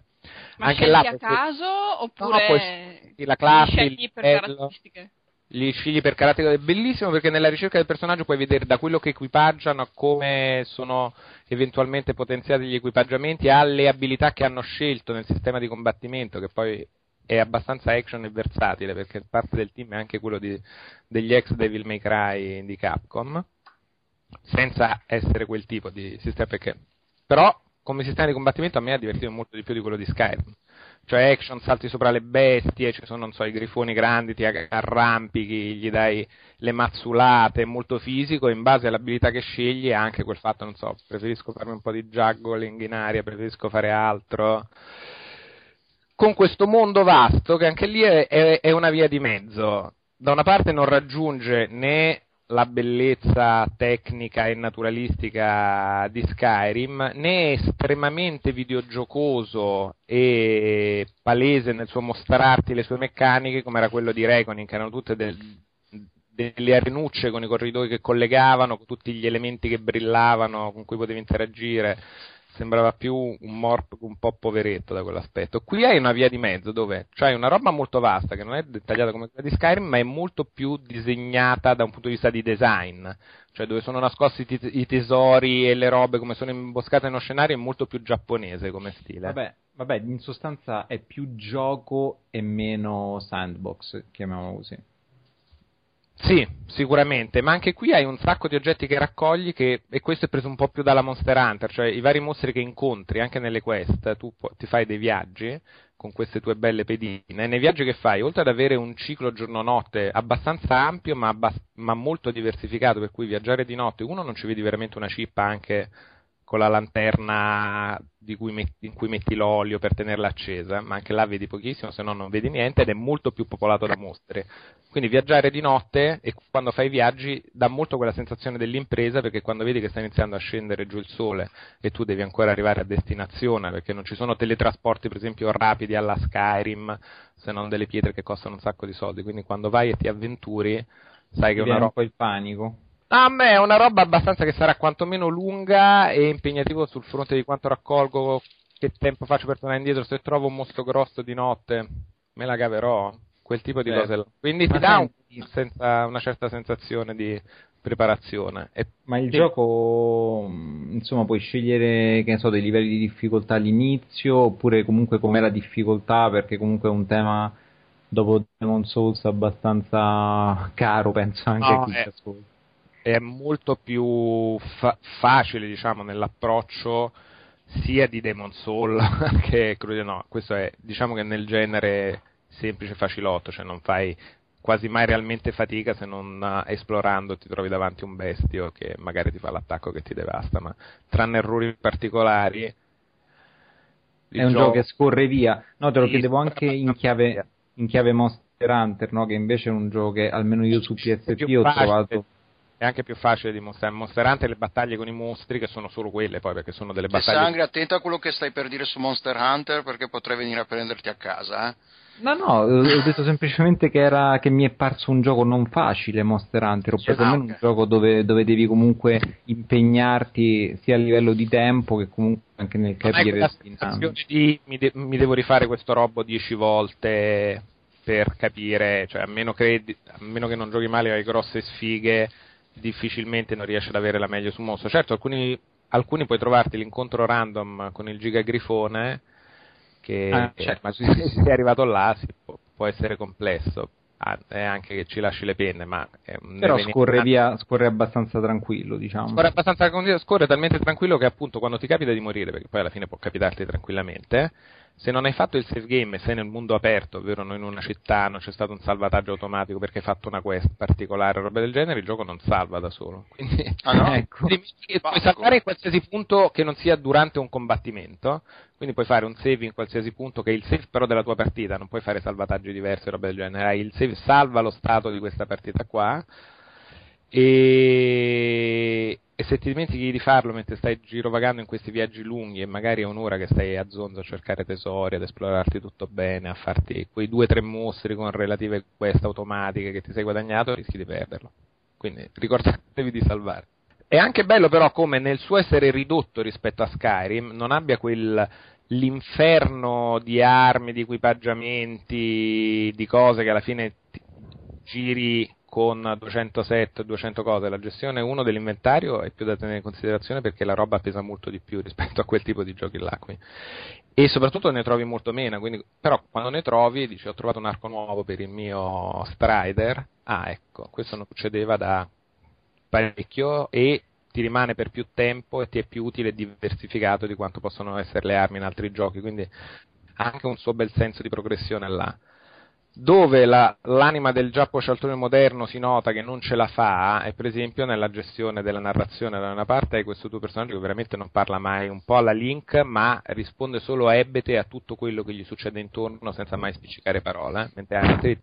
Ma Anche scegli là, a caso oppure no, poi, la classe, il per caratteristiche? Li scegli per carattere è bellissimo perché nella ricerca del personaggio puoi vedere da quello che equipaggiano a come sono eventualmente potenziati gli equipaggiamenti alle abilità che hanno scelto nel sistema di combattimento che poi è abbastanza action e versatile perché parte del team è anche quello di, degli ex Devil May Cry di Capcom senza essere quel tipo di sistema perché però come sistema di combattimento a me ha divertito molto di più di quello di Skyrim cioè action, salti sopra le bestie, ci sono, non so, i grifoni grandi, ti arrampichi, gli dai le mazzulate, è molto fisico, in base all'abilità che scegli anche quel fatto, non so, preferisco farmi un po' di juggling in aria, preferisco fare altro. Con questo mondo vasto, che anche lì è, è, è una via di mezzo, da una parte non raggiunge né la bellezza tecnica e naturalistica di Skyrim, né estremamente videogiocoso e palese nel suo mostrarti le sue meccaniche come era quello di Reconing, che erano tutte del, delle arenucce con i corridoi che collegavano, con tutti gli elementi che brillavano, con cui potevi interagire sembrava più un morp un po' poveretto da quell'aspetto. Qui hai una via di mezzo dove c'hai una roba molto vasta che non è dettagliata come quella di Skyrim, ma è molto più disegnata da un punto di vista di design, cioè dove sono nascosti i tesori e le robe come sono imboscate nello scenario è molto più giapponese come stile. Vabbè, vabbè in sostanza è più gioco e meno sandbox, chiamiamolo così. Sì, sicuramente, ma anche qui hai un sacco di oggetti che raccogli che, e questo è preso un po' più dalla Monster Hunter, cioè i vari mostri che incontri anche nelle quest, tu ti fai dei viaggi con queste tue belle pedine, e nei viaggi che fai, oltre ad avere un ciclo giorno-notte abbastanza ampio ma, abbast- ma molto diversificato, per cui viaggiare di notte, uno non ci vedi veramente una cippa anche con la lanterna cui metti, in cui metti l'olio per tenerla accesa, ma anche là vedi pochissimo, se no non vedi niente ed è molto più popolato da mostre. Quindi viaggiare di notte e quando fai viaggi dà molto quella sensazione dell'impresa perché quando vedi che sta iniziando a scendere giù il sole e tu devi ancora arrivare a destinazione perché non ci sono teletrasporti per esempio rapidi alla Skyrim se non delle pietre che costano un sacco di soldi, quindi quando vai e ti avventuri sai che è una roba... un po' il panico a me è una roba abbastanza che sarà quantomeno lunga e impegnativo sul fronte di quanto raccolgo, che tempo faccio per tornare indietro, se trovo un mostro grosso di notte me la caverò, quel tipo di certo. cose Quindi ti dà un, senza, una certa sensazione di preparazione. E, Ma il e... gioco, insomma, puoi scegliere, che ne so, dei livelli di difficoltà all'inizio, oppure comunque com'è la difficoltà, perché comunque è un tema dopo Demon Souls abbastanza caro, penso anche no, a chi è, ci ascolta. È molto più fa- facile, diciamo, nell'approccio sia di Demon Soul che Crude no, questo è diciamo che nel genere semplice facilotto, cioè non fai quasi mai realmente fatica se non uh, esplorando ti trovi davanti un bestio che magari ti fa l'attacco che ti devasta, ma tranne errori particolari è un gioco che scorre via. No, te lo chiedevo anche in chiave, in chiave Monster Hunter, no? che invece è un gioco che almeno io su PSP ho trovato è anche più facile di Monster, Monster Hunter le battaglie con i mostri che sono solo quelle poi perché sono delle battaglie Sangre attento a quello che stai per dire su Monster Hunter perché potrei venire a prenderti a casa eh? No, no, ho detto semplicemente che, era, che mi è parso un gioco non facile Monster Hunter, ho preso ah, okay. un gioco dove, dove, devi comunque impegnarti sia a livello di tempo che comunque anche nel capire la sensazione di mi, de- mi, devo rifare questo robot dieci volte per capire, cioè a meno, credi, a meno che non giochi male hai grosse sfighe difficilmente non riesci ad avere la meglio su mostro. Certo, alcuni, alcuni puoi trovarti l'incontro random con il gigagrifone che ah, certo. ma se sei arrivato là si può, può essere complesso ah, è anche che ci lasci le penne ma però scorre via scorre abbastanza tranquillo diciamo scorre abbastanza scorre talmente tranquillo che appunto quando ti capita di morire perché poi alla fine può capitarti tranquillamente se non hai fatto il save game e sei nel mondo aperto, ovvero non in una città, non c'è stato un salvataggio automatico perché hai fatto una quest particolare, roba del genere, il gioco non salva da solo. Quindi, ah no? ecco. puoi salvare in qualsiasi punto che non sia durante un combattimento, quindi puoi fare un save in qualsiasi punto che è il save però della tua partita, non puoi fare salvataggi diversi, roba del genere, hai il save salva lo stato di questa partita qua e, e, se ti dimentichi di farlo mentre stai girovagando in questi viaggi lunghi e magari è un'ora che stai a zonzo a cercare tesori, ad esplorarti tutto bene, a farti quei due o tre mostri con relative quest automatiche che ti sei guadagnato, rischi di perderlo. Quindi ricordatevi di salvare. È anche bello però come nel suo essere ridotto rispetto a Skyrim non abbia quel l'inferno di armi, di equipaggiamenti, di cose che alla fine giri con 200 set, 200 cose, la gestione 1 dell'inventario è più da tenere in considerazione perché la roba pesa molto di più rispetto a quel tipo di giochi là. Quindi. E soprattutto ne trovi molto meno, quindi, però quando ne trovi dici ho trovato un arco nuovo per il mio Strider, ah ecco, questo non succedeva da parecchio e ti rimane per più tempo e ti è più utile e diversificato di quanto possono essere le armi in altri giochi, quindi anche un suo bel senso di progressione là dove la, l'anima del Giappo cialtrone moderno si nota che non ce la fa è per esempio nella gestione della narrazione da una parte hai questo tuo personaggio che veramente non parla mai un po' alla Link ma risponde solo a ebete a tutto quello che gli succede intorno senza mai spiccicare parole mentre altri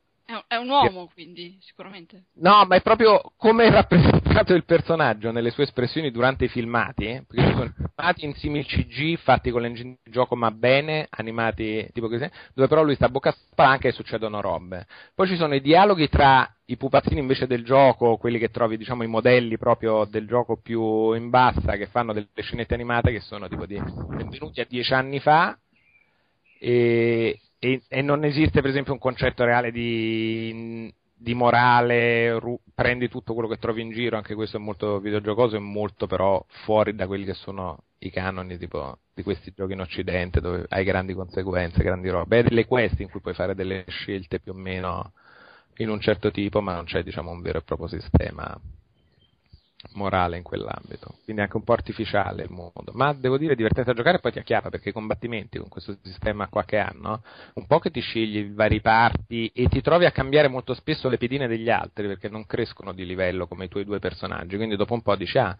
è un uomo, quindi, sicuramente. No, ma è proprio come è rappresentato il personaggio nelle sue espressioni durante i filmati, eh? perché sono filmati in simil CG fatti con l'engine di gioco ma bene, animati tipo così, dove però lui sta a bocca spalanca e succedono robe. Poi ci sono i dialoghi tra i pupazzini invece del gioco, quelli che trovi, diciamo, i modelli proprio del gioco più in bassa, che fanno delle scenette animate che sono tipo di benvenuti a dieci anni fa, e, e, e, non esiste per esempio un concetto reale di, di morale, ru, prendi tutto quello che trovi in giro, anche questo è molto videogiocoso e molto però fuori da quelli che sono i canoni tipo, di questi giochi in occidente dove hai grandi conseguenze, grandi robe, hai delle quest in cui puoi fare delle scelte più o meno in un certo tipo ma non c'è diciamo un vero e proprio sistema morale in quell'ambito, quindi anche un po' artificiale il mondo, ma devo dire divertente a giocare e poi ti acchiappa perché i combattimenti con questo sistema qua che hanno, un po' che ti scegli i vari parti e ti trovi a cambiare molto spesso le pedine degli altri perché non crescono di livello come i tuoi due personaggi, quindi dopo un po' dici ah,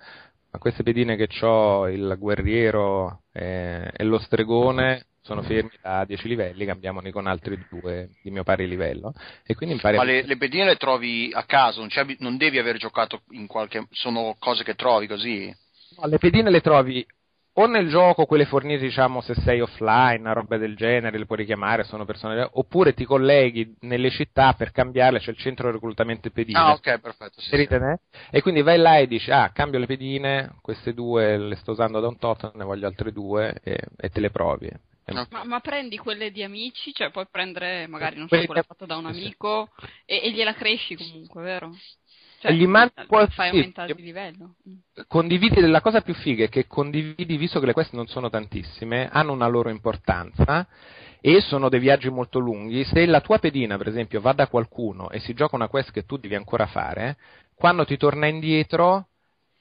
ma queste pedine che ho, il guerriero e, e lo stregone sono fermi da 10 livelli, cambiamone con altri due di mio pari livello. E quindi impari Ma le, le pedine le trovi a caso, non, non, devi aver giocato in qualche. sono cose che trovi così? No, le pedine le trovi o nel gioco quelle fornite, diciamo, se sei offline, roba del genere, le puoi richiamare, sono persone, oppure ti colleghi nelle città per cambiarle, c'è il centro reclutamento pedine. Ah, ok, perfetto. Sì, sì. E quindi vai là e dici, ah, cambio le pedine, queste due le sto usando da un tot, ne voglio altre due, e, e te le provi. No. Ma, ma, prendi quelle di amici, cioè puoi prendere magari, non so, quella fatta da un amico e, e gliela cresci comunque, vero? Cioè, gli mandi poi fai sì, aumentare di livello. Condividi, la cosa più figa è che condividi, visto che le quest non sono tantissime, hanno una loro importanza e sono dei viaggi molto lunghi. Se la tua pedina, per esempio, va da qualcuno e si gioca una quest che tu devi ancora fare, quando ti torna indietro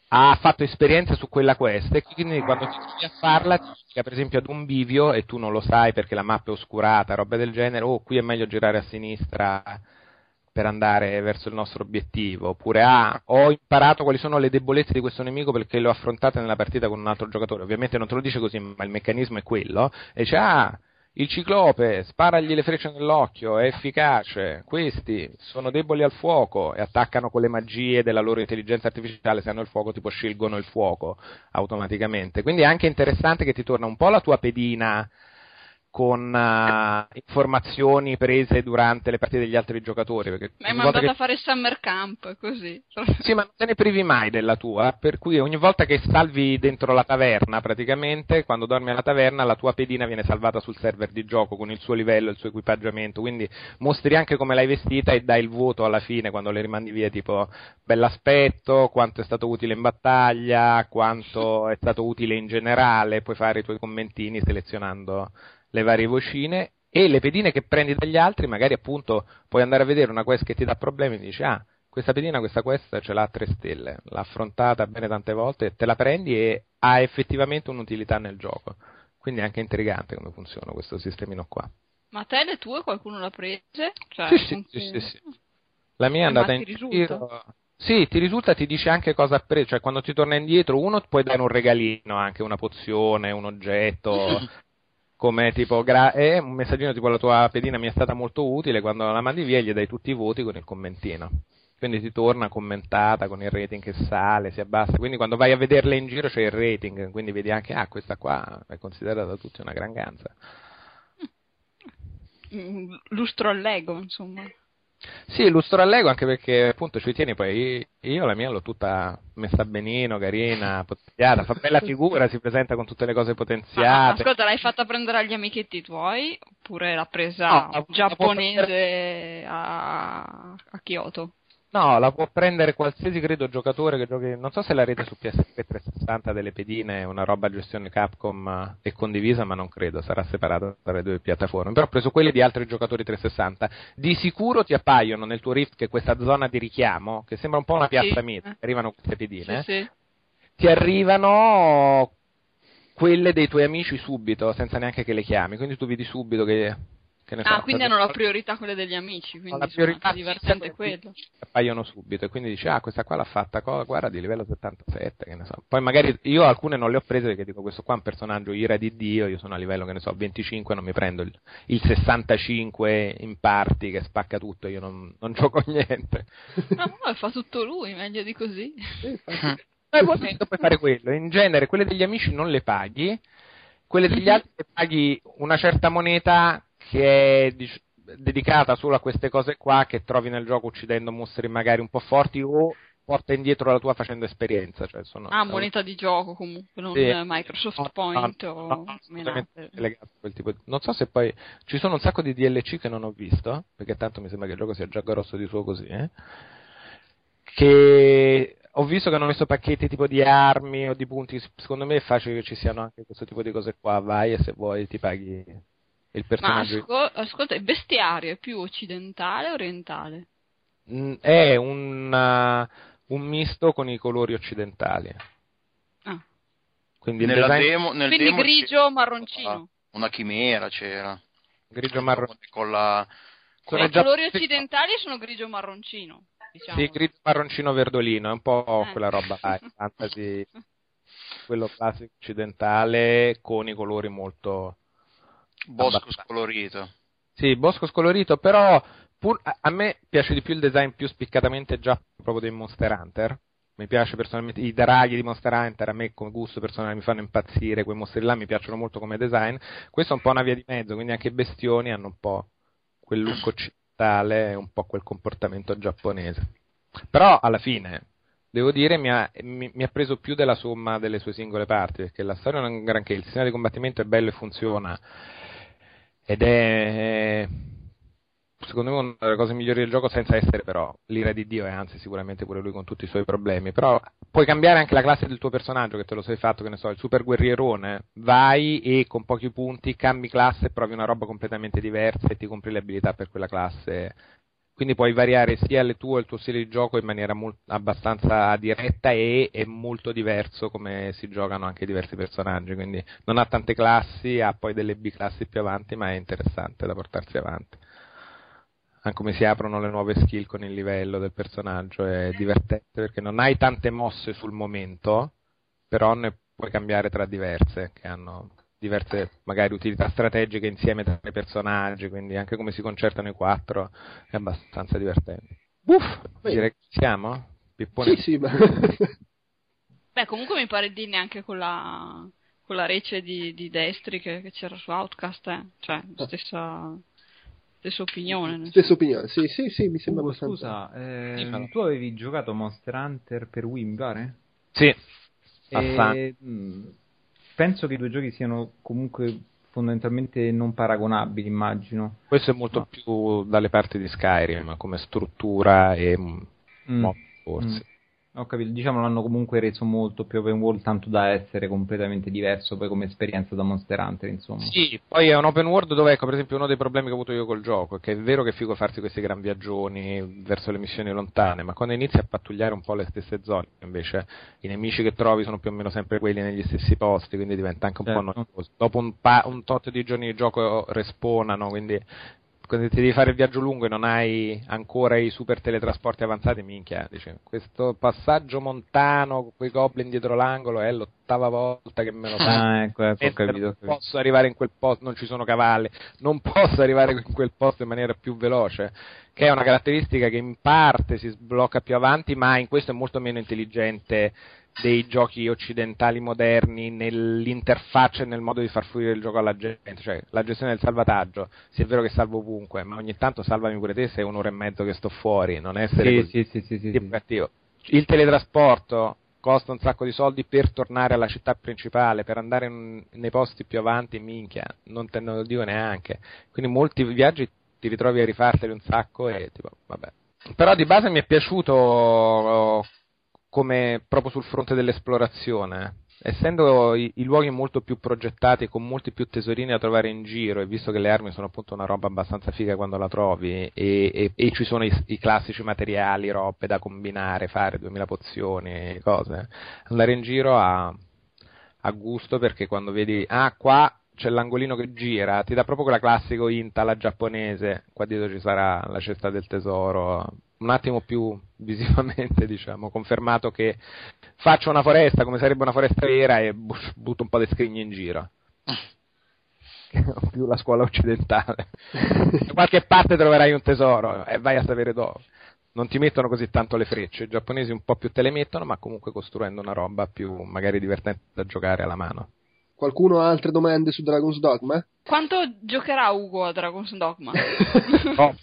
ha fatto esperienza su quella quest e quindi quando ti trovi a farla ti dica per esempio ad un bivio e tu non lo sai perché la mappa è oscurata, roba del genere, oh qui è meglio girare a sinistra per andare verso il nostro obiettivo, oppure ah, ho imparato quali sono le debolezze di questo nemico perché le ho affrontate nella partita con un altro giocatore. Ovviamente non te lo dice così, ma il meccanismo è quello. E dice, ah, il ciclope, sparagli le frecce nell'occhio, è efficace. Questi sono deboli al fuoco e attaccano con le magie della loro intelligenza artificiale. Se hanno il fuoco, tipo scelgono il fuoco automaticamente. Quindi è anche interessante che ti torna un po' la tua pedina con uh, informazioni prese durante le partite degli altri giocatori. Perché ma è mandato che... a fare summer camp, così. sì, ma non te ne privi mai della tua, per cui ogni volta che salvi dentro la taverna, praticamente, quando dormi alla taverna, la tua pedina viene salvata sul server di gioco con il suo livello, il suo equipaggiamento, quindi mostri anche come l'hai vestita e dai il voto alla fine quando le rimandi via, tipo bell'aspetto, quanto è stato utile in battaglia, quanto è stato utile in generale, puoi fare i tuoi commentini selezionando le varie vocine e le pedine che prendi dagli altri, magari appunto puoi andare a vedere una quest che ti dà problemi e dici ah, questa pedina, questa quest ce l'ha a tre stelle, l'ha affrontata bene tante volte, te la prendi e ha effettivamente un'utilità nel gioco. Quindi è anche intrigante come funziona questo sistemino qua. Ma te le tue qualcuno l'ha prese? Cioè, sì, sì, sì, sì, sì, La mia è andata in giro. Sì, ti risulta, ti dice anche cosa ha preso, cioè quando ti torna indietro uno puoi dare un regalino, anche una pozione, un oggetto, come tipo gra- eh, un messaggino tipo la tua pedina mi è stata molto utile, quando la mandi via gli dai tutti i voti con il commentino. Quindi ti torna commentata con il rating che sale, si abbassa. Quindi quando vai a vederle in giro c'è il rating, quindi vedi anche, ah, questa qua è considerata da tutti una gran ganza. Mm, lustro al Lego, insomma. Sì, lustro all'ego anche perché appunto ci tieni poi io la mia l'ho tutta messa benino, carina, potenziata, fa bella figura, si presenta con tutte le cose potenziate. Ma, ascolta, l'hai fatta prendere agli amichetti tuoi oppure l'ha presa no, giapponese a, a Kyoto? No, la può prendere qualsiasi credo giocatore che giochi. Non so se la rete su PSP 360 delle pedine è una roba a gestione Capcom è condivisa, ma non credo, sarà separata dalle due piattaforme. Però ho preso quelle di altri giocatori 360. Di sicuro ti appaiono nel tuo Rift che questa zona di richiamo, che sembra un po' una piazza sì. meta, arrivano queste pedine. Sì, sì. Ti arrivano quelle dei tuoi amici subito, senza neanche che le chiami. Quindi tu vedi subito che ah, so, quindi hanno la priorità quelle degli amici, quindi la priorità è divertente quello. Appaiono subito e quindi dici, ah, questa qua l'ha fatta, guarda, di livello 77, che ne so. Poi magari io alcune non le ho prese perché dico, questo qua è un personaggio ira di Dio, io sono a livello, che ne so, 25, non mi prendo il, il 65 in parti che spacca tutto, io non, non gioco niente. Ma no, fa tutto lui, meglio di così. Sì, puoi fare quello. In genere quelle degli amici non le paghi, quelle degli altri paghi una certa moneta che è dic- dedicata solo a queste cose qua che trovi nel gioco uccidendo mostri magari un po' forti o porta indietro la tua facendo esperienza. Cioè sono, ah, moneta di gioco comunque, non sì. Microsoft no, Point no, o no, quel tipo di... Non so se poi ci sono un sacco di DLC che non ho visto, perché tanto mi sembra che il gioco sia già grosso di suo così, eh? che ho visto che hanno messo pacchetti tipo di armi o di punti, secondo me è facile che ci siano anche questo tipo di cose qua, vai e se vuoi ti paghi il personaggio. Ma ascol- ascolta, il bestiario è più occidentale o orientale? Mm, è un, uh, un misto con i colori occidentali. Ah. Quindi, Nella design... demo, nel Quindi demo grigio marroncino. Una chimera c'era. Grigio marroncino. Con la... Con I colori occidentali sono grigio marroncino. Diciamo. Sì, grigio marroncino verdolino, è un po' eh. quella roba là, fantasy, quello classico occidentale con i colori molto Bosco scolorito. Sì, bosco scolorito, però pur, a, a, me piace di più il design più spiccatamente già proprio dei Monster Hunter. Mi piace personalmente i draghi di Monster Hunter, a me come gusto personale mi fanno impazzire, quei mostri là mi piacciono molto come design. Questo è un po' una via di mezzo, quindi anche i bestioni hanno un po' quel look occidentale un po' quel comportamento giapponese. Però alla fine, devo dire, mi ha, mi, mi ha, preso più della somma delle sue singole parti, perché la storia non è granché, il sistema di combattimento è bello e funziona, ed è secondo me una delle cose migliori del gioco senza essere però l'ira di Dio e anzi sicuramente pure lui con tutti i suoi problemi, però puoi cambiare anche la classe del tuo personaggio che te lo sei fatto, che ne so, il super guerrierone, vai e con pochi punti cambi classe e provi una roba completamente diversa e ti compri le abilità per quella classe quindi puoi variare sia il tuo e il tuo stile di gioco in maniera molt- abbastanza diretta e è molto diverso come si giocano anche diversi personaggi, quindi non ha tante classi, ha poi delle B classi più avanti, ma è interessante da portarsi avanti. Anche come si aprono le nuove skill con il livello del personaggio è divertente perché non hai tante mosse sul momento, però ne puoi cambiare tra diverse che hanno diverse magari utilità strategiche insieme tra i personaggi, quindi anche come si concertano i quattro è abbastanza divertente. Uff, direi che siamo? Pippone. Sì, sì, ma... Beh, comunque mi pare di neanche con la, con la rece di, di Destri che, che, c'era su Outcast, eh? cioè stessa, stessa opinione. Stessa opinione, sì, sì, sì, mi sembra uh, abbastanza. Scusa, eh, tu avevi giocato Monster Hunter per Wii, mi pare? Sì, e, penso che i due giochi siano comunque fondamentalmente non paragonabili, immagino. Questo è molto no. più dalle parti di Skyrim, come struttura e mm. mod, forse. Mm. Ho capito, diciamo l'hanno comunque reso molto più open world, tanto da essere completamente diverso poi come esperienza da Monster Hunter, insomma. Sì, poi è un open world dove, ecco, per esempio, uno dei problemi che ho avuto io col gioco, è che è vero che è figo farsi questi gran viaggioni verso le missioni lontane, ma quando inizi a pattugliare un po' le stesse zone, invece i nemici che trovi sono più o meno sempre quelli negli stessi posti, quindi diventa anche un certo. po' noioso. Dopo un, pa- un tot di giorni di gioco respawnano, quindi quando ti devi fare il viaggio lungo e non hai ancora i super teletrasporti avanzati, minchia, dice, questo passaggio montano con quei goblin dietro l'angolo è l'ottava volta che me lo fa. Ah, ecco, ecco, capito, non posso arrivare in quel posto, non ci sono cavalli, non posso arrivare in quel posto in maniera più veloce, che è una caratteristica che in parte si sblocca più avanti, ma in questo è molto meno intelligente dei giochi occidentali moderni nell'interfaccia e nel modo di far fluire il gioco alla gente, cioè la gestione del salvataggio, sì è vero che salvo ovunque, ma ogni tanto salvami pure te se è un'ora e mezzo che sto fuori, non essere sì, così sì, sì, sì, sì, cattivo. Il teletrasporto costa un sacco di soldi per tornare alla città principale, per andare in, nei posti più avanti, minchia, non te ne lo dico neanche. Quindi molti viaggi ti ritrovi a rifarteli un sacco e tipo, vabbè. Però di base mi è piaciuto come proprio sul fronte dell'esplorazione. Essendo i, i, luoghi molto più progettati, con molti più tesorini da trovare in giro, e visto che le armi sono appunto una roba abbastanza figa quando la trovi, e, e, e ci sono i, i, classici materiali, robe da combinare, fare 2000 pozioni, cose, andare in giro a, a gusto perché quando vedi, ah qua c'è l'angolino che gira, ti dà proprio quella classico int alla giapponese, qua dietro ci sarà la cesta del tesoro, un attimo più visivamente, diciamo, confermato che faccio una foresta come sarebbe una foresta vera e butto un po' di scrigni in giro. più la scuola occidentale. da qualche parte troverai un tesoro e vai a sapere dove. Non ti mettono così tanto le frecce, i giapponesi un po' più te le mettono, ma comunque costruendo una roba più magari divertente da giocare alla mano. Qualcuno ha altre domande su Dragon's Dogma? Quanto giocherà Ugo a Dragon's Dogma? oh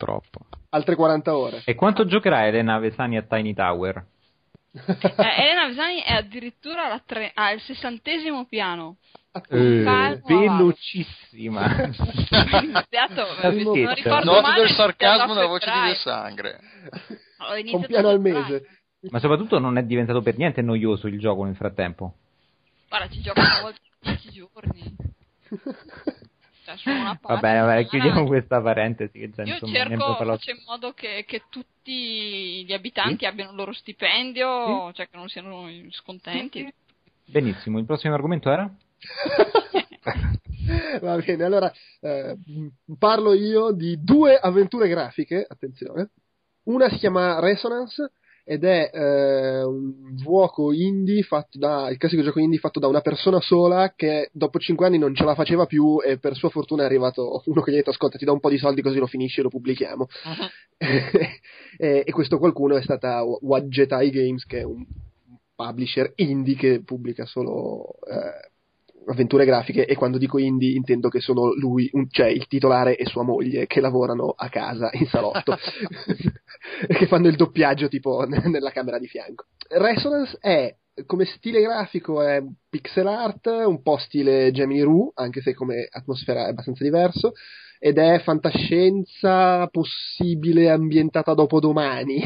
troppo. Altre 40 ore. E quanto giocherà Elena Vesani a Tiny Tower? eh, Elena Vesani è addirittura tre... ah, al sessantesimo piano. Eh, velocissima iniziato, non ricordo Noto del sarcasmo dalla voce di De Sangre un piano al mese ma soprattutto non è diventato per niente noioso il gioco nel frattempo guarda ci gioco una volta in 10 giorni cioè, va bene, va bene, chiudiamo questa parentesi. Che già, Io insomma, cerco, faccio in modo che, che, tutti gli abitanti sì? abbiano il loro stipendio, sì? cioè che non siano scontenti. Sì, Benissimo, il prossimo argomento era? Va bene, allora eh, parlo io di due avventure grafiche, attenzione. Una si chiama Resonance ed è eh, un gioco indie fatto da il classico gioco indie fatto da una persona sola che dopo 5 anni non ce la faceva più e per sua fortuna è arrivato uno che gli ha detto ascolta ti do un po' di soldi così lo finisci e lo pubblichiamo uh-huh. e, e, questo qualcuno è stata Wadgetai Games che è un publisher indie che pubblica solo eh, avventure grafiche e quando dico indie intendo che sono lui, un, cioè il titolare e sua moglie che lavorano a casa in salotto e che fanno il doppiaggio tipo nella camera di fianco. Resonance è come stile grafico è pixel art, un po' stile Gemini Rue, anche se come atmosfera è abbastanza diverso. ed è fantascienza possibile ambientata dopo domani.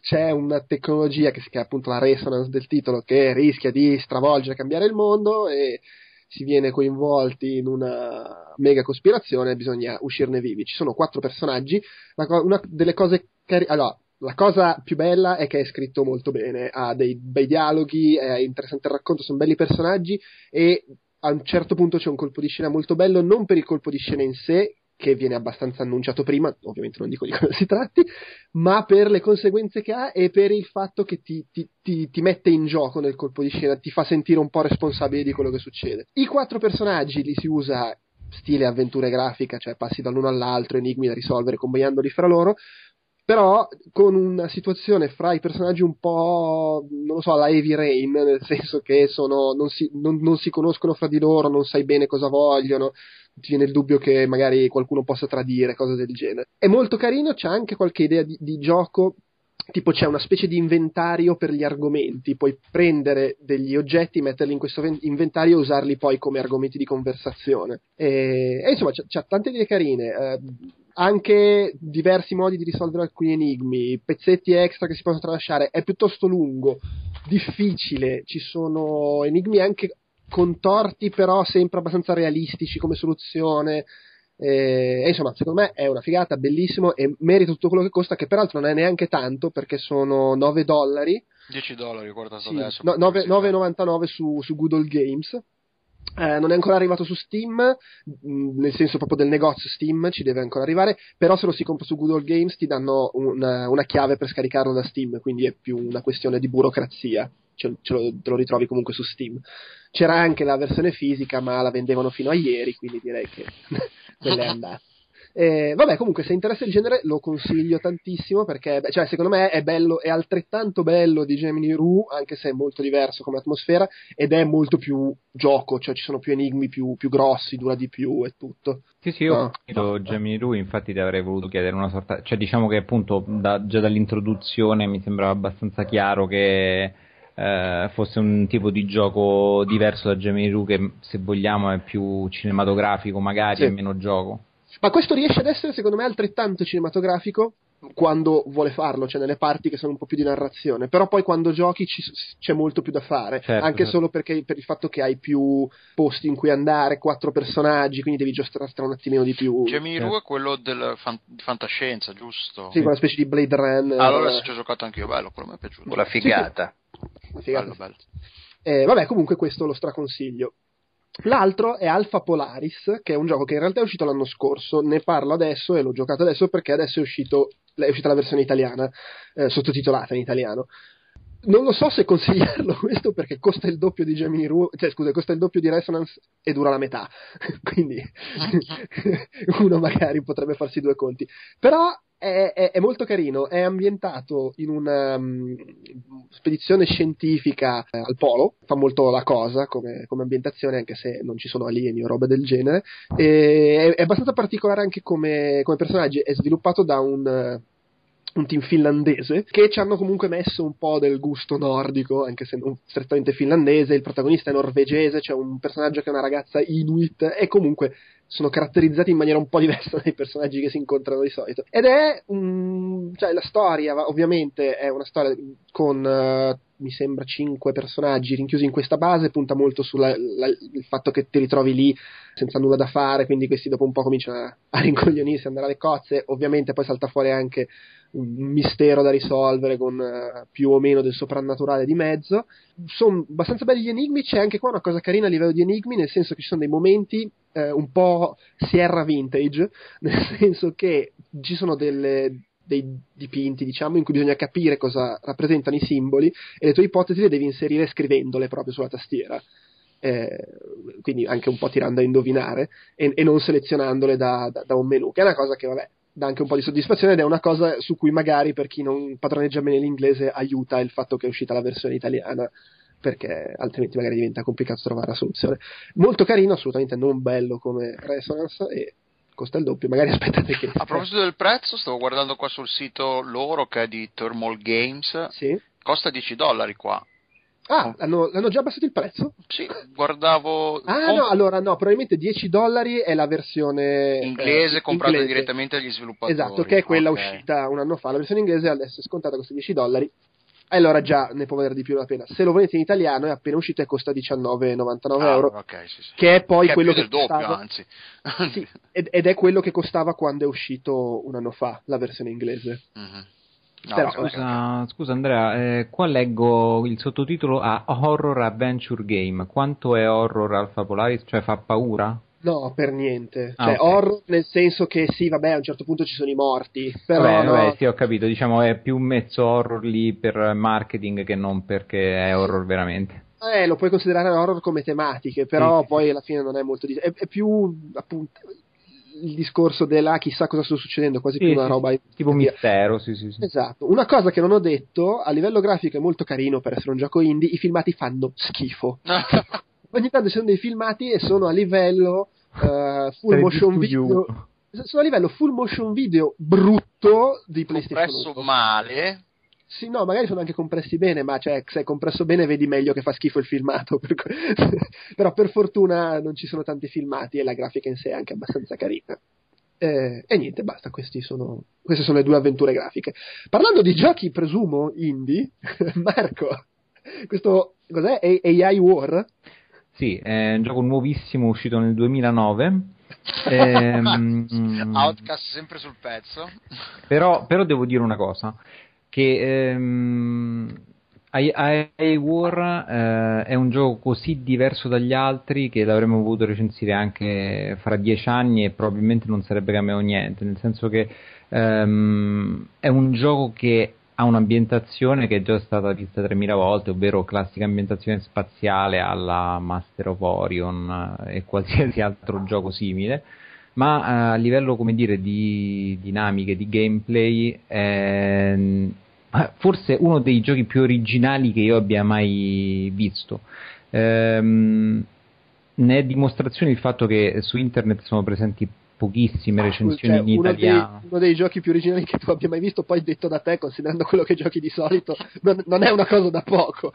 C'è una tecnologia che si chiama appunto la resonance del titolo che rischia di stravolgere e cambiare il mondo e si viene coinvolti in una mega cospirazione bisogna uscirne vivi. Ci sono quattro personaggi, una delle cose carine... Allora, la cosa più bella è che è scritto molto bene, ha dei bei dialoghi, è interessante il racconto, sono belli personaggi e a un certo punto c'è un colpo di scena molto bello, non per il colpo di scena in sé, che viene abbastanza annunciato prima, ovviamente non dico di cosa si tratti, ma per le conseguenze che ha e per il fatto che ti, ti, ti, ti, mette in gioco nel colpo di scena, ti fa sentire un po' responsabile di quello che succede. I quattro personaggi li si usa stile avventura grafica, cioè passi dall'uno all'altro, enigmi da risolvere combinandoli fra loro, però con una situazione fra i personaggi un po', non lo so, la Heavy Rain, nel senso che sono, non, si, non, non si conoscono fra di loro, non sai bene cosa vogliono, ti viene il dubbio che magari qualcuno possa tradire, cose del genere. È molto carino, c'è anche qualche idea di, di gioco tipo c'è una specie di inventario per gli argomenti, puoi prendere degli oggetti, metterli in questo inventario e usarli poi come argomenti di conversazione. E, e insomma, c'è, tante idee carine. Eh, anche diversi modi di risolvere alcuni enigmi, pezzetti extra che si possono tralasciare, è piuttosto lungo, difficile, ci sono enigmi anche contorti però sempre abbastanza realistici come soluzione. E, e, insomma, secondo me è una figata, bellissimo e merita tutto quello che costa, che peraltro non è neanche tanto perché sono 9 dollari. 10 dollari, guardato sì, adesso. No, 9,99 su, su Good Games. Eh, non è ancora arrivato su Steam, mm, nel senso proprio del negozio Steam, ci deve ancora arrivare, però se lo si compra su Google Games ti danno una, una chiave per scaricarlo da Steam, quindi è più una questione di burocrazia, ce, ce lo, te lo ritrovi comunque su Steam. C'era anche la versione fisica, ma la vendevano fino a ieri, quindi direi che quella è andata. Eh, vabbè, comunque, se interessa il genere, lo consiglio tantissimo perché, beh, cioè, secondo me è bello, è altrettanto bello di Gemini Rue, anche se è molto diverso come atmosfera, ed è molto più gioco, cioè ci sono più enigmi più, più grossi, dura di più e tutto. Sì, sì, io no, ho no, Gemini Rue, infatti ti avrei voluto chiedere una sorta, cioè diciamo che appunto da, già dall'introduzione mi sembrava abbastanza chiaro che eh, fosse un tipo di gioco diverso da Gemini Rue che se vogliamo è più cinematografico magari sì. e meno gioco. Ma questo riesce ad essere, secondo me, altrettanto cinematografico quando vuole farlo, cioè nelle parti che sono un po' più di narrazione, però poi quando giochi ci, c'è molto più da fare, certo, anche certo. solo perché, per il fatto che hai più posti in cui andare, quattro personaggi, quindi devi giostrare un attimino di più. Gemini certo. Rue è quello del fan- di fantascienza, giusto? Sì, quella specie di Blade Runner. Allora se ci ho giocato anche io, bello, quello mi è piaciuto. La figata. Sì, sì. La figata. Bello, bello. Eh, vabbè, comunque questo lo straconsiglio. L'altro è Alpha Polaris, che è un gioco che in realtà è uscito l'anno scorso, ne parlo adesso e l'ho giocato adesso perché adesso è, uscito, è uscita la versione italiana, eh, sottotitolata in italiano. Non lo so se consigliarlo questo perché costa il doppio di Gemini Rue, cioè scusa, costa il doppio di Resonance e dura la metà, quindi uno magari potrebbe farsi due conti. Però è, è, è, molto carino, è ambientato in una um, spedizione scientifica eh, al polo, fa molto la cosa come, come, ambientazione, anche se non ci sono alieni o roba del genere. E, è, è, abbastanza particolare anche come, come personaggi, è sviluppato da un un team finlandese che ci hanno comunque messo un po' del gusto nordico, anche se non strettamente finlandese. Il protagonista è norvegese, c'è un personaggio che è una ragazza inuit e comunque sono caratterizzati in maniera un po' diversa dai personaggi che si incontrano di solito. Ed è um, cioè la storia, ovviamente, è una storia con uh, mi sembra cinque personaggi rinchiusi in questa base, punta molto sul fatto che ti ritrovi lì senza nulla da fare, quindi questi dopo un po' cominciano a, a rincoglionirsi, andare alle cozze, ovviamente poi salta fuori anche un mistero da risolvere con uh, più o meno del soprannaturale di mezzo. Sono abbastanza belli gli enigmi, c'è anche qua una cosa carina a livello di enigmi, nel senso che ci sono dei momenti eh, un po' Sierra Vintage, nel senso che ci sono delle, dei dipinti, diciamo, in cui bisogna capire cosa rappresentano i simboli e le tue ipotesi le devi inserire scrivendole proprio sulla tastiera. Eh, quindi anche un po' tirando a indovinare e, e non selezionandole da, da, da, un menu, che è una cosa che vabbè dà anche un po' di soddisfazione ed è una cosa su cui magari per chi non padroneggia bene l'inglese aiuta il fatto che è uscita la versione italiana perché altrimenti magari diventa complicato trovare la soluzione. Molto carino, assolutamente non bello come Resonance e costa il doppio, magari aspettate che... A proposito del prezzo, stavo guardando qua sul sito loro che è di Thermal Games, sì. costa 10 dollari qua. Ah, l'hanno, l'hanno, già abbassato il prezzo? Sì, guardavo... Ah no, allora no, probabilmente 10 dollari è la versione... Inglese eh, comprata inglese. direttamente dagli sviluppatori. Esatto, che è quella okay. uscita un anno fa. La versione inglese adesso è scontata con questi 10 dollari. E allora già ne può valere di più la pena. Se lo volete in italiano è appena uscito e costa 19,99 ah, euro. Okay, sì, sì. Che è poi che quello è che costava... doppio, anzi. sì, ed, ed, è quello che costava quando è uscito un anno fa la versione inglese. Mm-hmm. No, Però, scusa, scusa, Andrea, eh, qua leggo il sottotitolo a Horror Adventure Game. Quanto è horror Alpha Polaris? Cioè fa paura? No, per niente. Ah, cioè, okay. horror nel senso che sì, vabbè, a un certo punto ci sono i morti. Però vabbè, no... vabbè, sì, ho capito. Diciamo è più mezzo horror lì per marketing che non perché è horror veramente. Eh, lo puoi considerare horror come tematiche, però sì, poi alla fine non è molto. Di... È, è più appunto il discorso della chissà cosa sta succedendo, quasi sì, più una sì, roba tipo mistero, sì, sì, sì. Esatto. Una cosa che non ho detto, a livello grafico è molto carino per essere un gioco indie, i filmati fanno schifo. Ogni tanto ci sono dei filmati e sono a livello uh, full motion video. Sono a livello full motion video brutto di PlayStation Compresso male sì, no, magari sono anche compressi bene, ma cioè, se è compresso bene vedi meglio che fa schifo il filmato. Per co- Però per fortuna non ci sono tanti filmati e la grafica in sé è anche abbastanza carina. Eh, e niente, basta, sono, queste sono le due avventure grafiche. Parlando di giochi, presumo, indie, Marco, questo cos'è? AI War? Sì, è un gioco nuovissimo uscito nel 2009. ehm, Outcast sempre sul pezzo. Però, però devo dire una cosa che ehm, AI War eh, è un gioco così diverso dagli altri che l'avremmo voluto recensire anche fra dieci anni e probabilmente non sarebbe cambiato niente, nel senso che ehm, è un gioco che ha un'ambientazione che è già stata vista 3000 volte, ovvero classica ambientazione spaziale alla Master of Orion eh, e qualsiasi altro gioco simile. Ma eh, a livello come dire di dinamiche, di gameplay Ah, forse uno dei giochi più originali che io abbia mai visto. Ehm, ne è dimostrazione il fatto che su internet sono presenti pochissime recensioni cioè, in uno italiano. Dei, uno dei giochi più originali che tu abbia mai visto, poi detto da te, considerando quello che giochi di solito, non, non è una cosa da poco.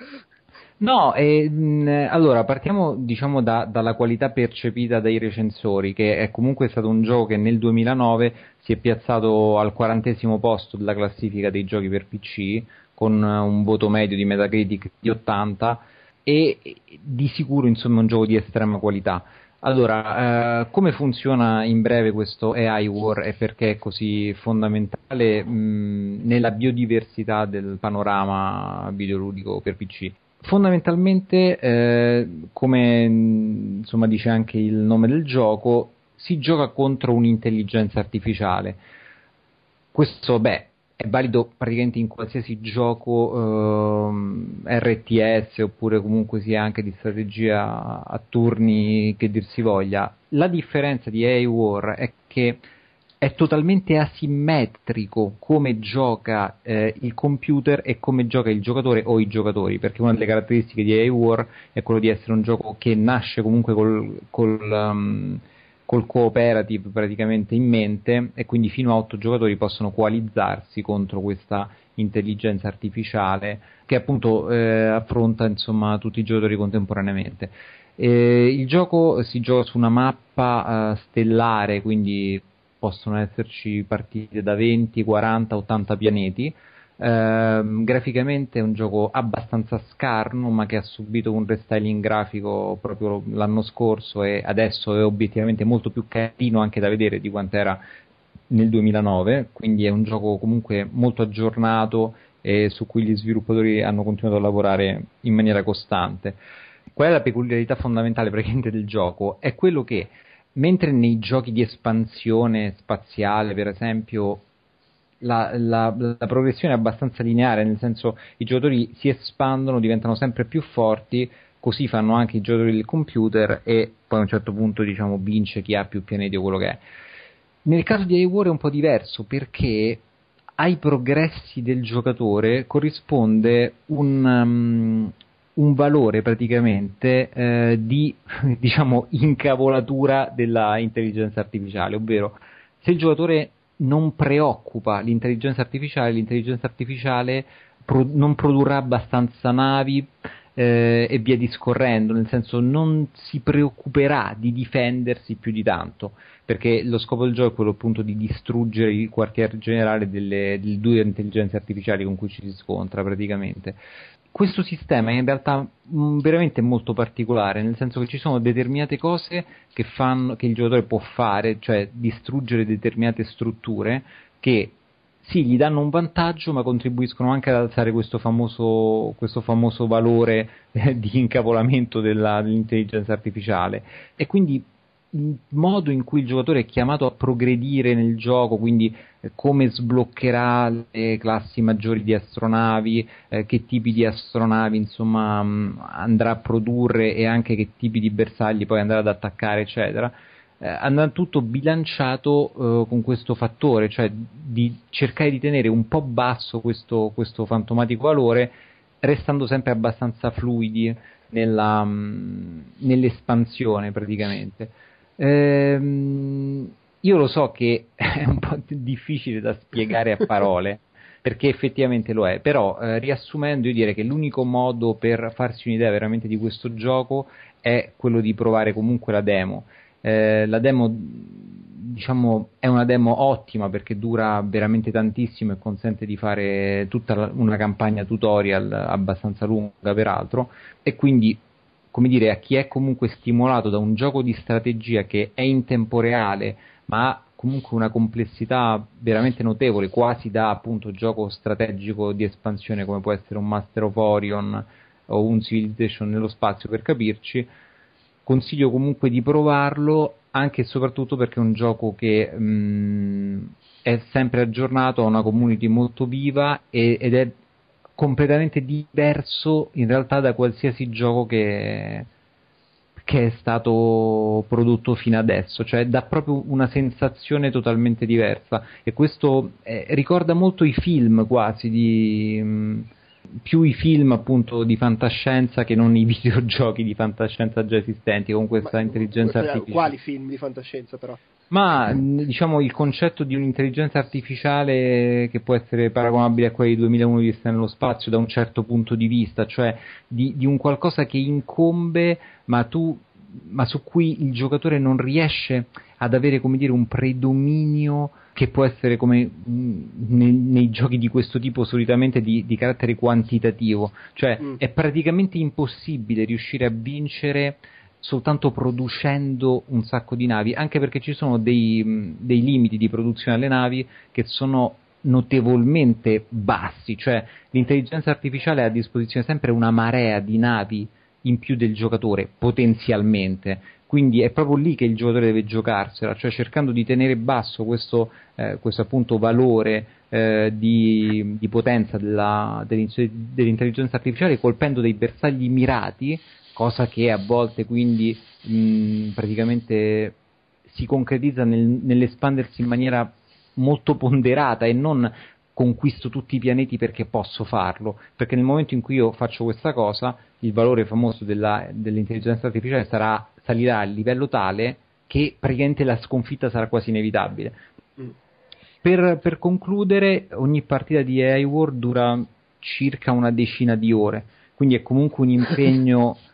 No, eh, mh, allora partiamo diciamo da, dalla qualità percepita dai recensori, che è comunque stato un gioco che nel 2009 si è piazzato al quarantesimo posto della classifica dei giochi per PC, con un voto medio di Metacritic di 80 e di sicuro insomma un gioco di estrema qualità. Allora, eh, come funziona in breve questo AI War e perché è così fondamentale mh, nella biodiversità del panorama videoludico per PC? Fondamentalmente, eh, come insomma, dice anche il nome del gioco, si gioca contro un'intelligenza artificiale. Questo, beh, è valido praticamente in qualsiasi gioco eh, RTS oppure comunque sia anche di strategia a turni che dir si voglia. La differenza di AI War è che è totalmente asimmetrico come gioca eh, il computer e come gioca il giocatore o i giocatori, perché una delle caratteristiche di AI War è quello di essere un gioco che nasce comunque col, col, um, col cooperative praticamente in mente e quindi fino a 8 giocatori possono coalizzarsi contro questa intelligenza artificiale che appunto eh, affronta insomma tutti i giocatori contemporaneamente. Eh, il gioco si gioca su una mappa uh, stellare, quindi possono esserci partite da 20, 40, 80 pianeti. Eh, graficamente è un gioco abbastanza scarno, ma che ha subito un restyling grafico proprio l'anno scorso e adesso è obiettivamente molto più carino anche da vedere di quanto era nel 2009. Quindi è un gioco comunque molto aggiornato e su cui gli sviluppatori hanno continuato a lavorare in maniera costante. Qual è la peculiarità fondamentale praticamente del gioco? È quello che mentre nei giochi di espansione spaziale, per esempio, la, la, la, progressione è abbastanza lineare, nel senso i giocatori si espandono, diventano sempre più forti, così fanno anche i giocatori del computer e poi a un certo punto diciamo vince chi ha più pianeti o quello che è. Nel caso di iWar è un po' diverso perché ai progressi del giocatore corrisponde un, um, un valore praticamente eh, di diciamo incavolatura della intelligenza artificiale, ovvero se il giocatore non preoccupa l'intelligenza artificiale, l'intelligenza artificiale pro- non produrrà abbastanza navi, eh, e via discorrendo, nel senso non si preoccuperà di difendersi più di tanto, perché lo scopo del gioco è quello appunto di distruggere il quartier generale delle, delle due intelligenze artificiali con cui ci si scontra praticamente. Questo sistema è in realtà mh, mm, veramente molto particolare, nel senso che ci sono determinate cose che, fanno, che il giocatore può fare, cioè distruggere determinate strutture che sì, gli danno un vantaggio, ma contribuiscono anche ad alzare questo famoso, questo famoso valore eh, di incapolamento della, dell'intelligenza artificiale. E quindi modo in cui il giocatore è chiamato a progredire nel gioco, quindi eh, come sbloccherà le classi maggiori di astronavi, eh, che tipi di astronavi insomma, mh, andrà a produrre e anche che tipi di bersagli poi andrà ad attaccare, eccetera eh, andrà tutto bilanciato eh, con questo fattore, cioè di cercare di tenere un po' basso questo, questo fantomatico valore, restando sempre abbastanza fluidi nella, mm, nell'espansione praticamente. Ehm, io lo so che è un po' difficile da spiegare a parole. perché effettivamente lo è, però eh, riassumendo io direi che l'unico modo per farsi un'idea veramente di questo gioco è quello di provare comunque la demo, eh, la demo diciamo è una demo ottima perché dura veramente tantissimo e consente di fare tutta una campagna tutorial abbastanza lunga peraltro e quindi come dire a chi è comunque stimolato da un gioco di strategia che è in tempo reale ma ha comunque una complessità veramente notevole quasi da appunto gioco strategico di espansione come può essere un Master of Orion o un Civilization nello spazio per capirci. Consiglio comunque di provarlo anche e soprattutto perché è un gioco che mh, mm, è sempre aggiornato, ha una community molto viva e, ed è completamente diverso in realtà da qualsiasi gioco che, che è stato prodotto fino adesso, cioè dà proprio una sensazione totalmente diversa e questo eh, ricorda molto i film quasi di... Mh, mm, più i film appunto di fantascienza che non i videogiochi di fantascienza già esistenti con questa Ma, intelligenza artificiale. Quali film di fantascienza però? Ma diciamo il concetto di un'intelligenza artificiale che può essere paragonabile a quelli di 2001 di Stare nello spazio da un certo punto di vista, cioè di, di un qualcosa che incombe ma tu ma su cui il giocatore non riesce ad avere come dire un predominio che può essere come mh, nei, nei, giochi di questo tipo solitamente di, di carattere quantitativo, cioè mm. è praticamente impossibile riuscire a vincere soltanto producendo un sacco di navi, anche perché ci sono dei, dei limiti di produzione alle navi che sono notevolmente bassi, cioè l'intelligenza artificiale ha a disposizione sempre una marea di navi in più del giocatore, potenzialmente. Quindi è proprio lì che il giocatore deve giocarsela, cioè cercando di tenere basso questo, eh, questo appunto valore eh, di, di, potenza della, dell'intelligenza artificiale colpendo dei bersagli mirati, cosa che a volte quindi mh, praticamente si concretizza nel, nell'espandersi in maniera molto ponderata e non conquisto tutti i pianeti perché posso farlo, perché nel momento in cui io faccio questa cosa, il valore famoso della, dell'intelligenza artificiale sarà, salirà a livello tale che praticamente la sconfitta sarà quasi inevitabile. Mm. Per, per, concludere, ogni partita di AI War dura circa una decina di ore, quindi è comunque un impegno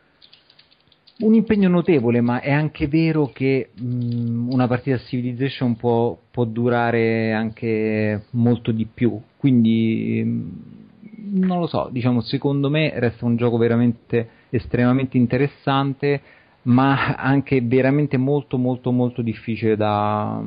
un impegno notevole, ma è anche vero che mh, una partita Civilization può, può, durare anche molto di più. Quindi mh, non lo so, diciamo, secondo me resta un gioco veramente estremamente interessante, ma anche veramente molto molto molto difficile da,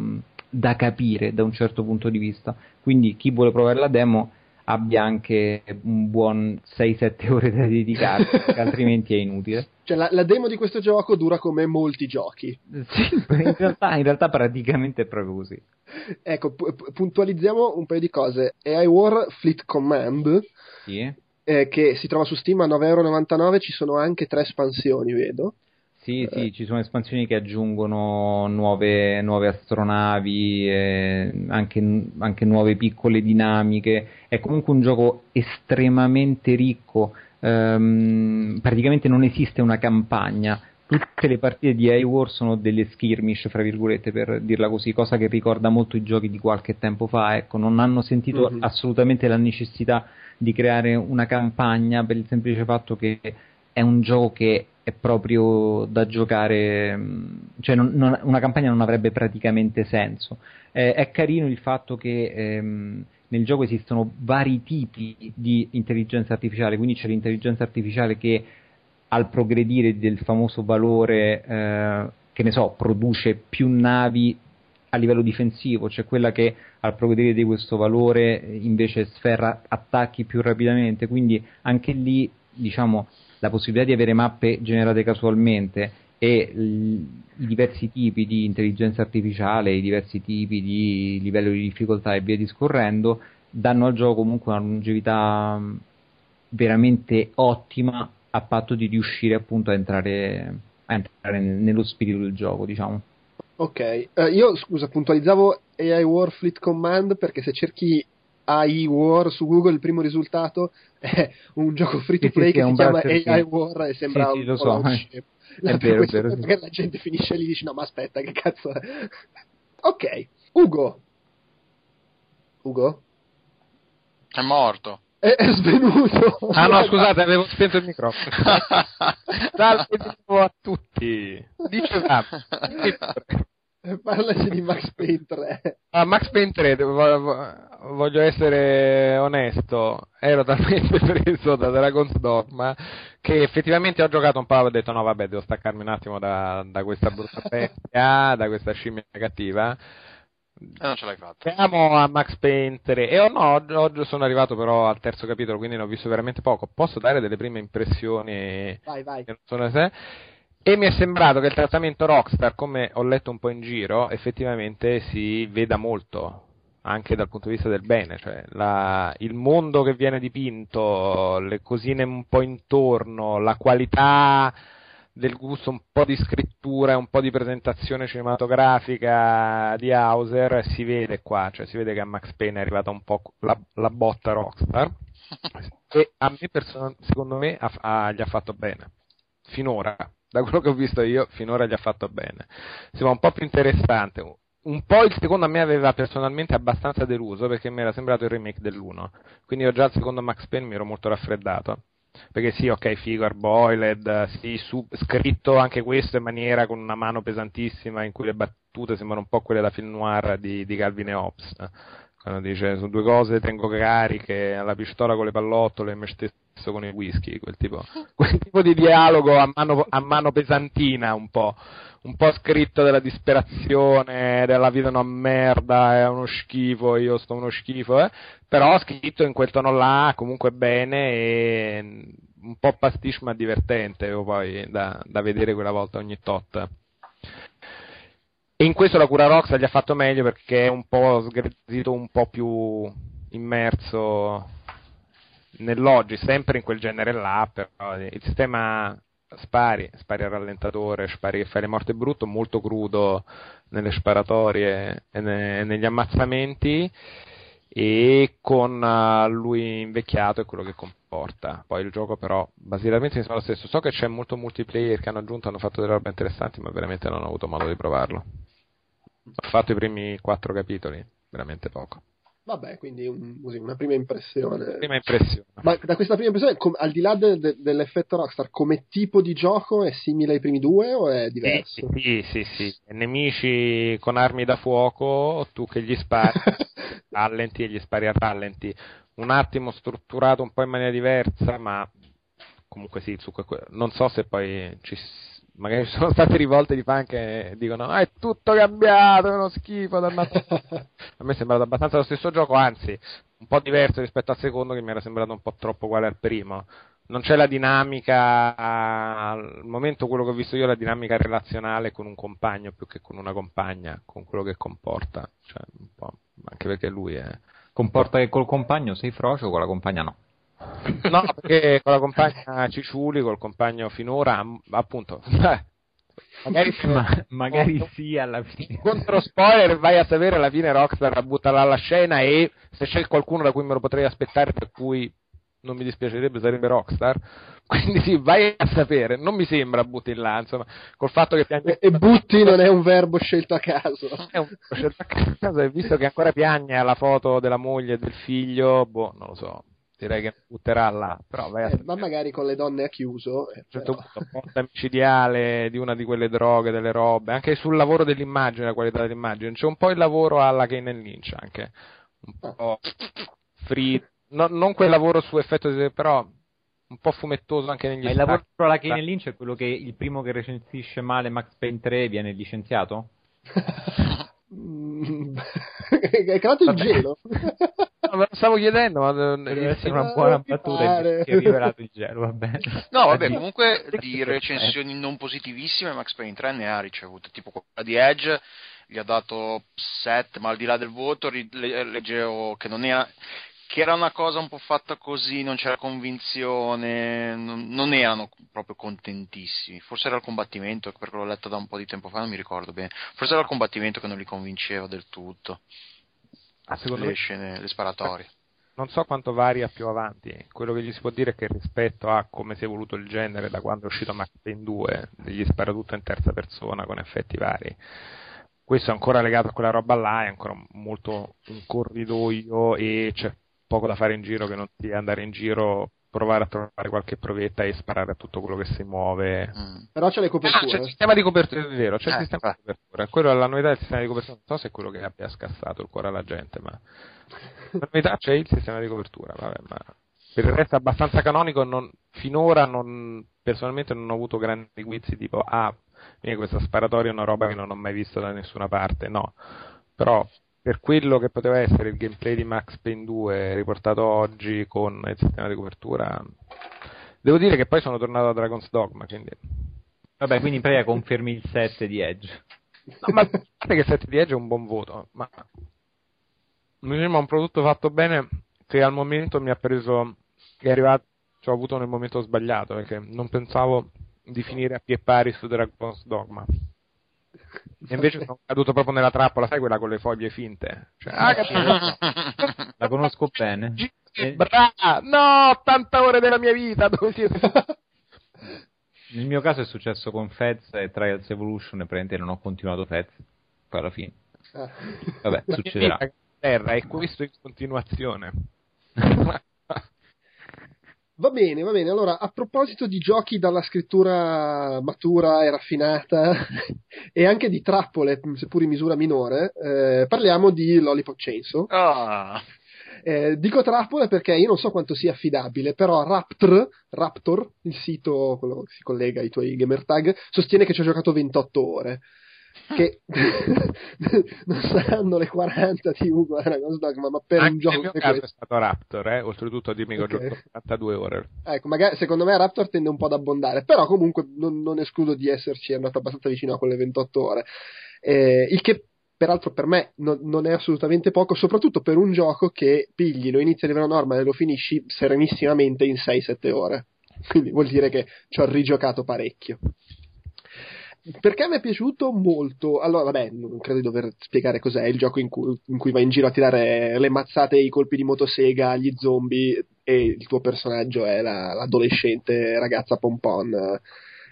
da capire da un certo punto di vista. Quindi chi vuole provare la demo abbia anche un buon 6-7 ore da dedicarsi, altrimenti è inutile. Cioè, la, la, demo di questo gioco dura come molti giochi. Sì, in realtà, in realtà praticamente è proprio così. Ecco, pu- puntualizziamo un paio di cose. AI War Fleet Command, sì. eh, che si trova su Steam a 9,99€, ci sono anche tre espansioni, vedo. Sì, sì, eh. ci sono espansioni che aggiungono nuove, nuove astronavi, eh, anche, anche, nuove piccole dinamiche. È comunque un gioco estremamente ricco. Um, praticamente non esiste una campagna. Tutte le partite di A-War sono delle skirmish, fra virgolette, per dirla così, cosa che ricorda molto i giochi di qualche tempo fa. Ecco, non hanno sentito mm-hmm. assolutamente la necessità di creare una campagna per il semplice fatto che è un gioco che è proprio da giocare, mm, cioè non, non, una campagna non avrebbe praticamente senso. Eh, è carino il fatto che ehm, nel gioco esistono vari tipi di intelligenza artificiale, quindi c'è l'intelligenza artificiale che al progredire del famoso valore, eh, che ne so, produce più navi a livello difensivo, c'è quella che al progredire di questo valore invece sferra attacchi più rapidamente, quindi anche lì diciamo la possibilità di avere mappe generate casualmente e i diversi tipi di intelligenza artificiale, i diversi tipi di livello di difficoltà e via discorrendo danno al gioco comunque una longevità mm, veramente ottima a patto di riuscire appunto a entrare, a entrare nello spirito del gioco, diciamo. Ok, uh, io scusa, puntualizzavo AI War Fleet Command perché se cerchi AI War su Google il primo risultato è un gioco free to play sì, che si chiama AI War e sembra sì, un lo so. è vero, è vero, perché la gente finisce lì e dice no ma aspetta che cazzo è? Ok. Ugo. Ugo? È morto. È, è svenuto. Ah no scusate avevo spento il microfono. Salve a tutti. Dicevamo Parlaci di Max Payne 3. Ah, Max Payne 3, voglio essere onesto, ero talmente preso da Dragon's Dogma che effettivamente ho giocato un po' e ho detto no vabbè devo staccarmi un attimo da, da questa brutta bestia, da questa scimmia negativa. E non ce l'hai fatto. Siamo a Max Payne 3 e oh no, oggi sono arrivato però al terzo capitolo quindi ne ho visto veramente poco. Posso dare delle prime impressioni? Vai, vai. E mi è sembrato che il trattamento Rockstar, come ho letto un po' in giro, effettivamente si veda molto, anche dal punto di vista del bene, cioè la, il mondo che viene dipinto, le cosine un po' intorno, la qualità del gusto, un po' di scrittura, un po' di presentazione cinematografica di Hauser si vede qua, cioè si vede che a Max Payne è arrivata un po' la, la botta Rockstar. E a me person- secondo me ha, ha, gli ha fatto bene finora da quello che ho visto io, finora gli ha fatto bene. Sembra un po' più interessante. Un po' il secondo a me aveva personalmente abbastanza deluso perché mi era sembrato il remake dell'1. Quindi io già al secondo Max Payne mi ero molto raffreddato. Perché sì, ok, figo, Arboiled, sì, su, scritto anche questo in maniera con una mano pesantissima in cui le battute sembrano un po' quelle da film noir di, di Calvin e Hobbes quando dice su due cose tengo cariche, alla pistola con le pallottole me stesso con i whisky, quel tipo, quel tipo di dialogo a mano, a mano, pesantina un po', un po' scritto della disperazione, della vita una merda, è uno schifo, io sto uno schifo, eh? però scritto in quel tono là comunque bene e un po' pastiche ma divertente poi da, da vedere quella volta ogni tot. E in questo la cura Roxa gli ha fatto meglio perché è un po' sgrezzito, un po' più immerso nell'oggi, sempre in quel genere là, però il sistema spari, spari al rallentatore, spari che fai le morte brutto, molto crudo nelle sparatorie e, ne, negli ammazzamenti e con uh, lui invecchiato è quello che comporta. Poi il gioco però basicamente mi sembra lo stesso. So che c'è molto multiplayer che hanno aggiunto, hanno fatto delle robe interessanti, ma veramente non ho avuto modo di provarlo. Ho fatto i primi quattro capitoli, veramente poco. Vabbè, quindi un, così, una prima impressione. Prima impressione. Ma da questa prima impressione, com- al di là de- de- dell'effetto Rockstar, come tipo di gioco è simile ai primi due o è diverso? Sì, sì, sì. sì. Nemici con armi da fuoco, tu che gli spari rallenti e gli spari a rallenti. Un attimo strutturato un po' in maniera diversa, ma comunque sì, non so se poi ci magari ci sono state rivolte di fan che dicono ah, è tutto cambiato, è uno schifo, dannato. a me è sembrato abbastanza lo stesso gioco, anzi un po' diverso rispetto al secondo che mi era sembrato un po' troppo uguale al primo. Non c'è la dinamica, al momento quello che ho visto io, la dinamica relazionale con un compagno più che con una compagna, con quello che comporta, cioè, anche perché lui è... Comporta che col compagno sei frocio, con la compagna no. No, perché con la compagna Ciciuli, col compagno finora, appunto, magari, Ma, magari sì alla fine. Contro spoiler, vai a sapere alla fine Rockstar butta là la scena e se c'è qualcuno da cui me lo potrei aspettare, per cui non mi dispiacerebbe, sarebbe Rockstar. Quindi sì, vai a sapere, non mi sembra butti là, insomma, col fatto che piange... E, butti non è un verbo scelto a caso. È un verbo scelto a caso, e visto che ancora piagne alla foto della moglie e del figlio, boh, non lo so direi che butterà là. Però vai a... eh, ma magari con le donne a chiuso. Eh, a un certo punto, porta micidiale di una di quelle droghe, delle robe, anche sul lavoro dell'immagine, la qualità dell'immagine. C'è un po' il lavoro alla Kane Lynch anche, un ah. po' free, no, non quel lavoro su effetto, di, però un po' fumettoso anche negli Ma il lavoro alla Kane Lynch è quello che il primo che recensisce male Max Payne 3 viene licenziato? Hai calato il gelo? No, me lo stavo chiedendo, ma deve essere una buona battuta che ha rivelato il gelo, vabbè. No, vabbè, comunque di recensioni non positivissime Max Payne 3 ne ha ricevute, tipo quella di Edge gli ha dato 7, ma al di là del voto leggevo che non era che era una cosa un po' fatta così, non c'era convinzione, non, non, erano proprio contentissimi. Forse era il combattimento, perché l'ho letto da un po' di tempo fa, non mi ricordo bene. Forse era il combattimento che non li convinceva del tutto. Ah, secondo le me... scene, le sparatorie. Non so quanto varia più avanti. Quello che gli si può dire è che rispetto a come si è evoluto il genere da quando è uscito Max Payne 2, gli spara tutto in terza persona con effetti vari questo è ancora legato a quella roba là, è ancora molto un corridoio e c'è poco da fare in giro che non sia andare in giro provare a trovare qualche provetta e sparare a tutto quello che si muove. Mm. Però c'è le coperture. Ah, c'è il sistema di copertura, è vero, c'è eh, il sistema eh. di copertura. Quello, la novità del sistema di copertura, non so se è quello che abbia scassato il cuore alla gente, ma la novità c'è il sistema di copertura, vabbè, ma per il resto è abbastanza canonico, non, finora non, personalmente non ho avuto grandi guizzi tipo, ah, questa sparatoria è una roba che non ho mai visto da nessuna parte, no. Però per quello che poteva essere il gameplay di Max Payne 2 riportato oggi con il sistema di copertura devo dire che poi sono tornato a Dragon's Dogma quindi vabbè quindi in pratica confermi il 7 di Edge. No, ma che il 7 di Edge è un buon voto ma mi sembra un prodotto fatto bene che al momento mi ha preso è arrivato ci ho avuto nel momento sbagliato perché non pensavo di finire a pie pari su Dragon's Dogma e invece sono caduto proprio nella trappola, sai quella con le foglie finte? Cioè, ah, La conosco bene. Bra- no, 80 ore della mia vita, dove siete? Nel mio caso è successo con Fez e Trials Evolution e praticamente non ho continuato Fez poi alla fine. Ah. Vabbè, succederà. Terra, è questo in continuazione. Va bene, va bene. Allora, a proposito di giochi dalla scrittura matura e raffinata e anche di trappole, seppur in misura minore, eh, parliamo di Lollipop Chainsaw. Ah. Eh, dico trappole perché io non so quanto sia affidabile, però Raptor, Raptor, il sito quello che si collega ai tuoi gamer tag, sostiene che ci ho giocato 28 ore che non saranno le 40 di Ugo Dragon's Dogma, ma per Anche un gioco nel mio caso questo. è stato Raptor, eh? oltretutto dimmi che okay. ho giocato 42 ore. Ecco, magari secondo me Raptor tende un po' ad abbondare, però comunque non, non escludo di esserci andato abbastanza vicino a quelle 28 ore. Eh, il che peraltro per me non, non, è assolutamente poco, soprattutto per un gioco che pigli, lo inizi a livello normale e lo finisci serenissimamente in 6-7 ore. Quindi vuol dire che ci ho rigiocato parecchio. Perché mi è piaciuto molto. Allora, vabbè, non credo di dover spiegare cos'è il gioco in cui, in cui vai in giro a tirare le mazzate i colpi di motosega agli zombie e il tuo personaggio è la, l'adolescente ragazza pompon.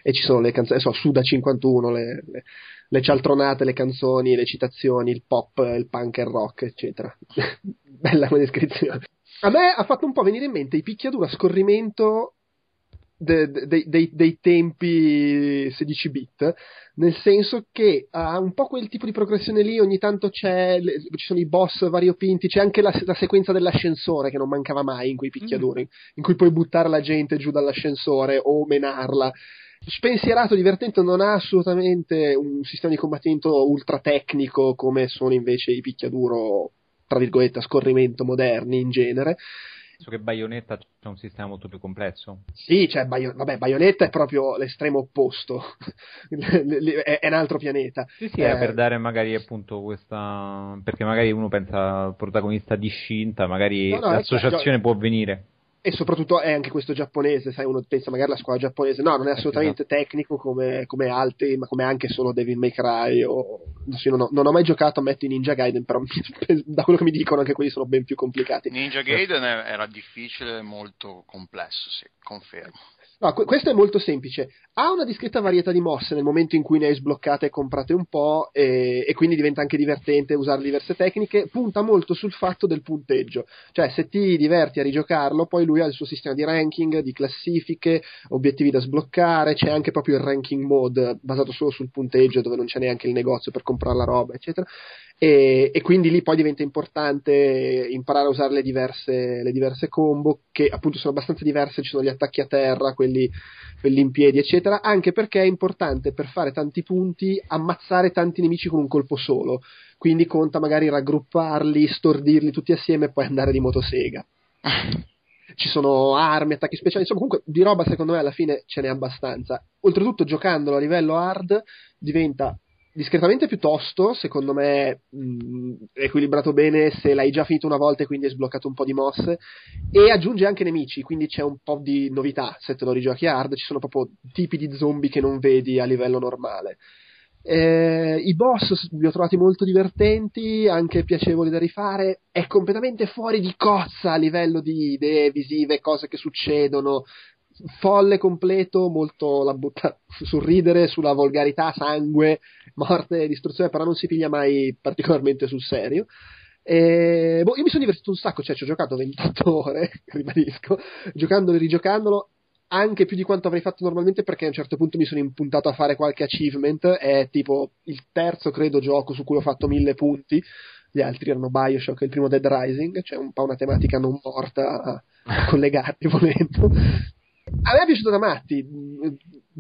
E ci sono le canzoni, so, Suda 51, le, le, le cialtronate, le canzoni, le citazioni, il pop, il punk e il rock, eccetera. Bella come descrizione. A me ha fatto un po' venire in mente i picchiaduro scorrimento de, de, de, dei tempi 16 bit, nel senso che ha un po' quel tipo di progressione lì, ogni tanto c'è, le, ci sono i boss variopinti, c'è anche la, la, sequenza dell'ascensore che non mancava mai in quei picchiaduri, mm. in cui puoi buttare la gente giù dall'ascensore o menarla. Spensierato, divertente, non ha assolutamente un sistema di combattimento ultra tecnico come sono invece i picchiaduro, tra virgolette, a scorrimento moderni in genere penso che Bayonetta c'è un sistema molto più complesso. Sì, cioè, Baio- vabbè, Bayonetta è proprio l'estremo opposto, è, è, un altro pianeta. Sì, sì, eh, per dare magari appunto questa... perché magari uno pensa al protagonista discinta, magari no, no, l'associazione ecco, può venire. E soprattutto è anche questo giapponese, sai, uno pensa magari alla squadra giapponese, no, non è assolutamente esatto. tecnico come, come, altri, ma come anche solo Devil May Cry o... non, ho, non ho mai giocato a Metti Ninja Gaiden, però da quello che mi dicono anche quelli sono ben più complicati. Ninja Gaiden era difficile e molto complesso, sì, confermo. No, questo è molto semplice. Ha una discreta varietà di mosse nel momento in cui ne hai sbloccate e comprate un po', e, e, quindi diventa anche divertente usare diverse tecniche. Punta molto sul fatto del punteggio. Cioè, se ti diverti a rigiocarlo, poi lui ha il suo sistema di ranking, di classifiche, obiettivi da sbloccare. C'è anche proprio il ranking mode basato solo sul punteggio, dove non c'è neanche il negozio per comprare la roba, eccetera. E, e, quindi lì poi diventa importante imparare a usare le diverse, le diverse combo che appunto sono abbastanza diverse, ci sono gli attacchi a terra, quelli, quelli in piedi eccetera, anche perché è importante per fare tanti punti ammazzare tanti nemici con un colpo solo, quindi conta magari raggrupparli, stordirli tutti assieme e poi andare di motosega. ci sono armi, attacchi speciali, insomma comunque di roba secondo me alla fine ce n'è abbastanza. Oltretutto giocandolo a livello hard diventa discretamente più tosto, secondo me mh, equilibrato bene se l'hai già finito una volta e quindi hai sbloccato un po' di mosse e aggiunge anche nemici, quindi c'è un po' di novità se te lo rigiochi hard, ci sono proprio tipi di zombie che non vedi a livello normale. Eh, I boss li ho trovati molto divertenti, anche piacevoli da rifare. È completamente fuori di cozza a livello di idee visive, cose che succedono folle completo, molto la butta sul ridere, sulla volgarità, sangue, morte e distruzione, però non si piglia mai particolarmente sul serio. E, boh, io mi sono divertito un sacco, cioè ci ho giocato 28 ore, ribadisco, giocandolo e rigiocandolo, anche più di quanto avrei fatto normalmente perché a un certo punto mi sono impuntato a fare qualche achievement, è tipo il terzo credo gioco su cui ho fatto mille punti, gli altri erano Bioshock e il primo Dead Rising, c'è un po' una tematica non morta a, collegarli volendo. A me è piaciuto da matti.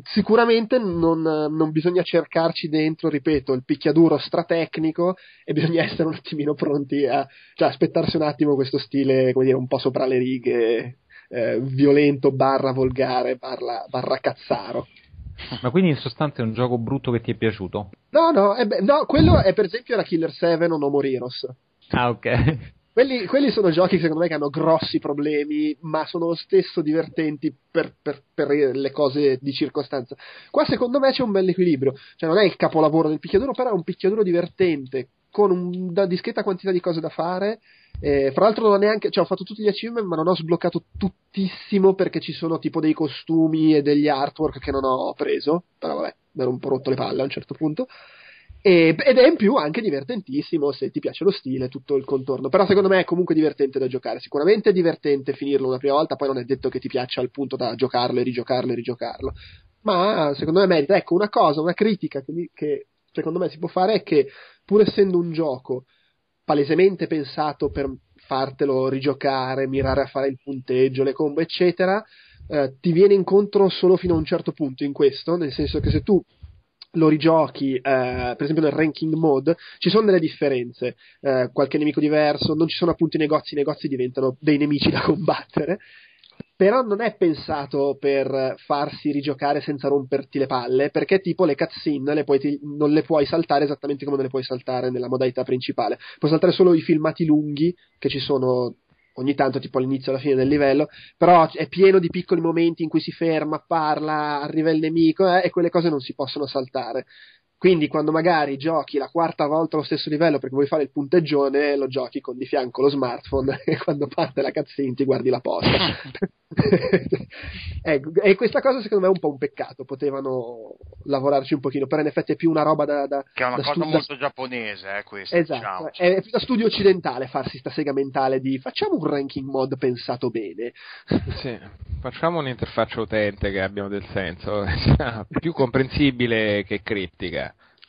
Sicuramente non, non, bisogna cercarci dentro, ripeto, il picchiaduro stratecnico e bisogna essere un attimino pronti a cioè, aspettarsi un attimo questo stile, come dire, un po' sopra le righe, eh, violento, barra volgare, barra, barra cazzaro. Ma quindi in sostanza è un gioco brutto che ti è piaciuto? No, no, beh, no quello è per esempio la Killer 7 o No More Heroes. Ah, ok. Quelli, quelli, sono giochi secondo me che hanno grossi problemi, ma sono lo stesso divertenti per, per, per, le cose di circostanza. Qua secondo me c'è un bel equilibrio, cioè non è il capolavoro del picchiaduro, però è un picchiaduro divertente, con una discreta quantità di cose da fare. Eh, fra l'altro non ho neanche, cioè ho fatto tutti gli achievement, ma non ho sbloccato tuttissimo perché ci sono tipo dei costumi e degli artwork che non ho preso. Però vabbè, mi ero un po' rotto le palle a un certo punto. E, ed è in più anche divertentissimo se ti piace lo stile, tutto il contorno. Però secondo me è comunque divertente da giocare. Sicuramente è divertente finirlo una prima volta, poi non è detto che ti piaccia al punto da giocarlo e rigiocarlo e rigiocarlo. Ma secondo me merita. Ecco, una cosa, una critica che, che secondo me si può fare è che pur essendo un gioco palesemente pensato per fartelo rigiocare, mirare a fare il punteggio, le combo, eccetera, eh, ti viene incontro solo fino a un certo punto in questo, nel senso che se tu lo rigiochi, eh, per esempio nel ranking mode, ci sono delle differenze, eh, qualche nemico diverso, non ci sono appunto i negozi, i negozi diventano dei nemici da combattere, però non è pensato per farsi rigiocare senza romperti le palle, perché tipo le cutscene le puoi, non le puoi saltare esattamente come non le puoi saltare nella modalità principale, puoi saltare solo i filmati lunghi che ci sono ogni tanto tipo all'inizio e alla fine del livello, però è pieno di piccoli momenti in cui si ferma, parla, arriva il nemico eh, e quelle cose non si possono saltare. Quindi quando magari giochi la quarta volta allo stesso livello perché vuoi fare il punteggione, lo giochi con di fianco lo smartphone e quando parte la cutscene ti guardi la posta. ecco, e questa cosa secondo me è un po' un peccato, potevano lavorarci un pochino, però in effetti è più una roba da... da che è una cosa studio... molto giapponese, eh, questa. Esatto, diciamo. è, è più da studio occidentale farsi sta sega mentale di facciamo un ranking mod pensato bene. sì, facciamo un'interfaccia utente che abbia del senso, più comprensibile che critica.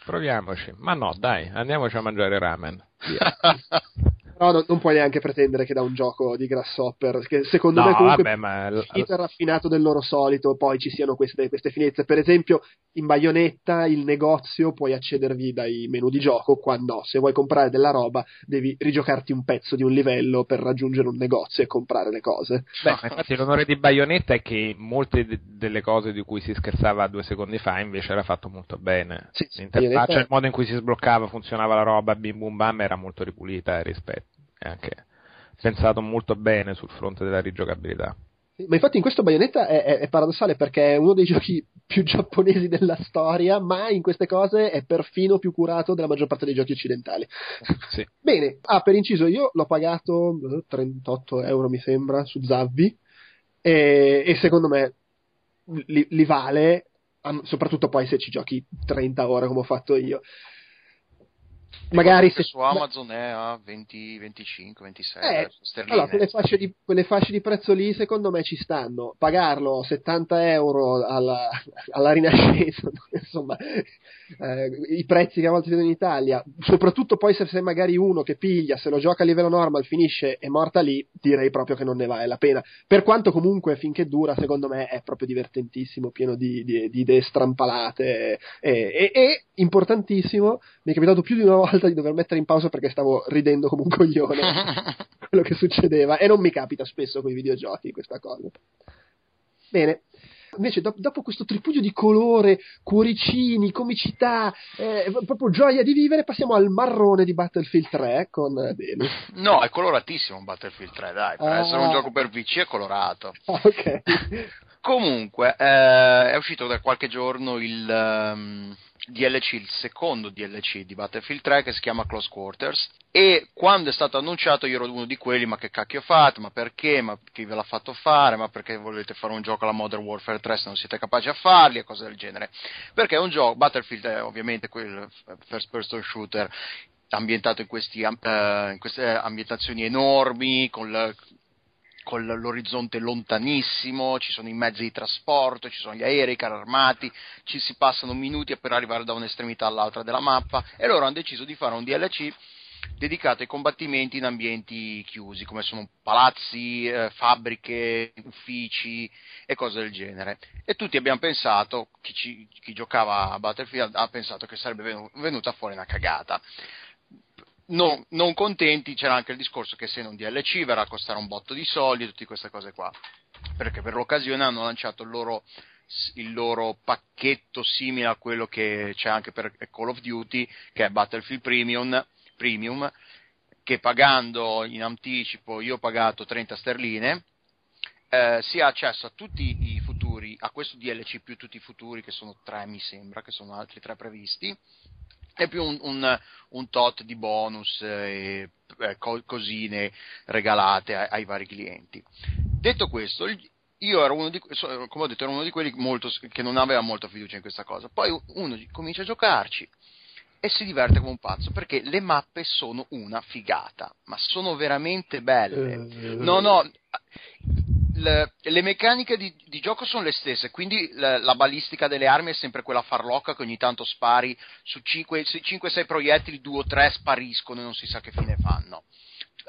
Proviamoci. Ma no, dai, andiamoci a mangiare ramen. No, no, non puoi neanche pretendere che da un gioco di Grasshopper, che secondo no, me comunque vabbè, ma... è raffinato del loro solito, poi ci siano queste, queste finezze. Per esempio, in Bayonetta il negozio puoi accedervi dai menu di gioco, qua no, se vuoi comprare della roba devi rigiocarti un pezzo di un livello per raggiungere un negozio e comprare le cose. Beh, infatti l'onore di Bayonetta è che molte de- delle cose di cui si scherzava due secondi fa invece era fatto molto bene. Sì, L'interfaccia, il modo in cui si sbloccava, funzionava la roba, bim bum bam, era molto ripulita rispetto anche pensato molto bene sul fronte della rigiocabilità. Ma infatti in questo Bayonetta è, è, è, paradossale perché è uno dei giochi più giapponesi della storia, ma in queste cose è perfino più curato della maggior parte dei giochi occidentali. Sì. Bene, ah, per inciso, io l'ho pagato 38 euro mi sembra su Zavvi e, e secondo me li, li vale, soprattutto poi se ci giochi 30 ore come ho fatto io magari se su Amazon è a 20, 25, 26 eh, sterline. Allora, quelle fasce, di, quelle fasce, di, prezzo lì secondo me ci stanno. Pagarlo 70 euro alla, alla rinascenza, insomma, eh, i prezzi che a volte vedo in Italia, soprattutto poi se sei magari uno che piglia, se lo gioca a livello normal, finisce e morta lì, direi proprio che non ne vale la pena. Per quanto comunque finché dura, secondo me è proprio divertentissimo, pieno di, di, di idee strampalate e, e, e, importantissimo, mi è capitato più di una volta di dover mettere in pausa perché stavo ridendo come un coglione quello che succedeva e non mi capita spesso con i videogiochi questa cosa. Bene, Invece, do- dopo questo tripudio di colore, cuoricini, comicità, eh, proprio gioia di vivere, passiamo al marrone di Battlefield 3 con Delu. No, è coloratissimo Battlefield 3, dai, per ah. essere un gioco per VC è colorato. Ah, ok. Comunque, eh, è uscito da qualche giorno il um, DLC, il secondo DLC di Battlefield 3 che si chiama Close Quarters. E quando è stato annunciato io ero uno di quelli ma che cacchio fate, ma perché, ma chi ve l'ha fatto fare, ma perché volete fare un gioco alla Modern Warfare 3 se non siete capaci a farli? E cose del genere. Perché è un gioco, Battlefield è ovviamente quel first person shooter ambientato in, questi, uh, in queste ambientazioni enormi, con la, con l'orizzonte lontanissimo, ci sono i mezzi di trasporto, ci sono gli aerei, i carri armati, ci si passano minuti per arrivare da un'estremità all'altra della mappa e loro hanno deciso di fare un DLC dedicato ai combattimenti in ambienti chiusi, come sono palazzi, eh, fabbriche, uffici e cose del genere. E tutti abbiamo pensato, chi, ci, chi giocava a Battlefield ha pensato che sarebbe venuta fuori una cagata non, non, contenti c'era anche il discorso che se non DLC verrà a costare un botto di soldi e tutte queste cose qua. Perché per l'occasione hanno lanciato il loro, il loro, pacchetto simile a quello che c'è anche per Call of Duty che è Battlefield Premium, Premium che pagando in anticipo io ho pagato 30 sterline eh, si ha accesso a tutti i futuri a questo DLC più tutti i futuri che sono tre mi sembra che sono altri tre previsti e più un, un, un tot di bonus e eh, cosine regalate ai, ai, vari clienti. Detto questo, io ero uno di, come ho detto, ero uno di quelli molto, che non aveva molta fiducia in questa cosa. Poi uno comincia a giocarci e si diverte come un pazzo perché le mappe sono una figata, ma sono veramente belle. Eh, no, no, le, le meccaniche di, di, gioco sono le stesse, quindi la, la, balistica delle armi è sempre quella farlocca che ogni tanto spari su 5-6 proiettili, 2 o 3 spariscono e non si sa che fine fanno.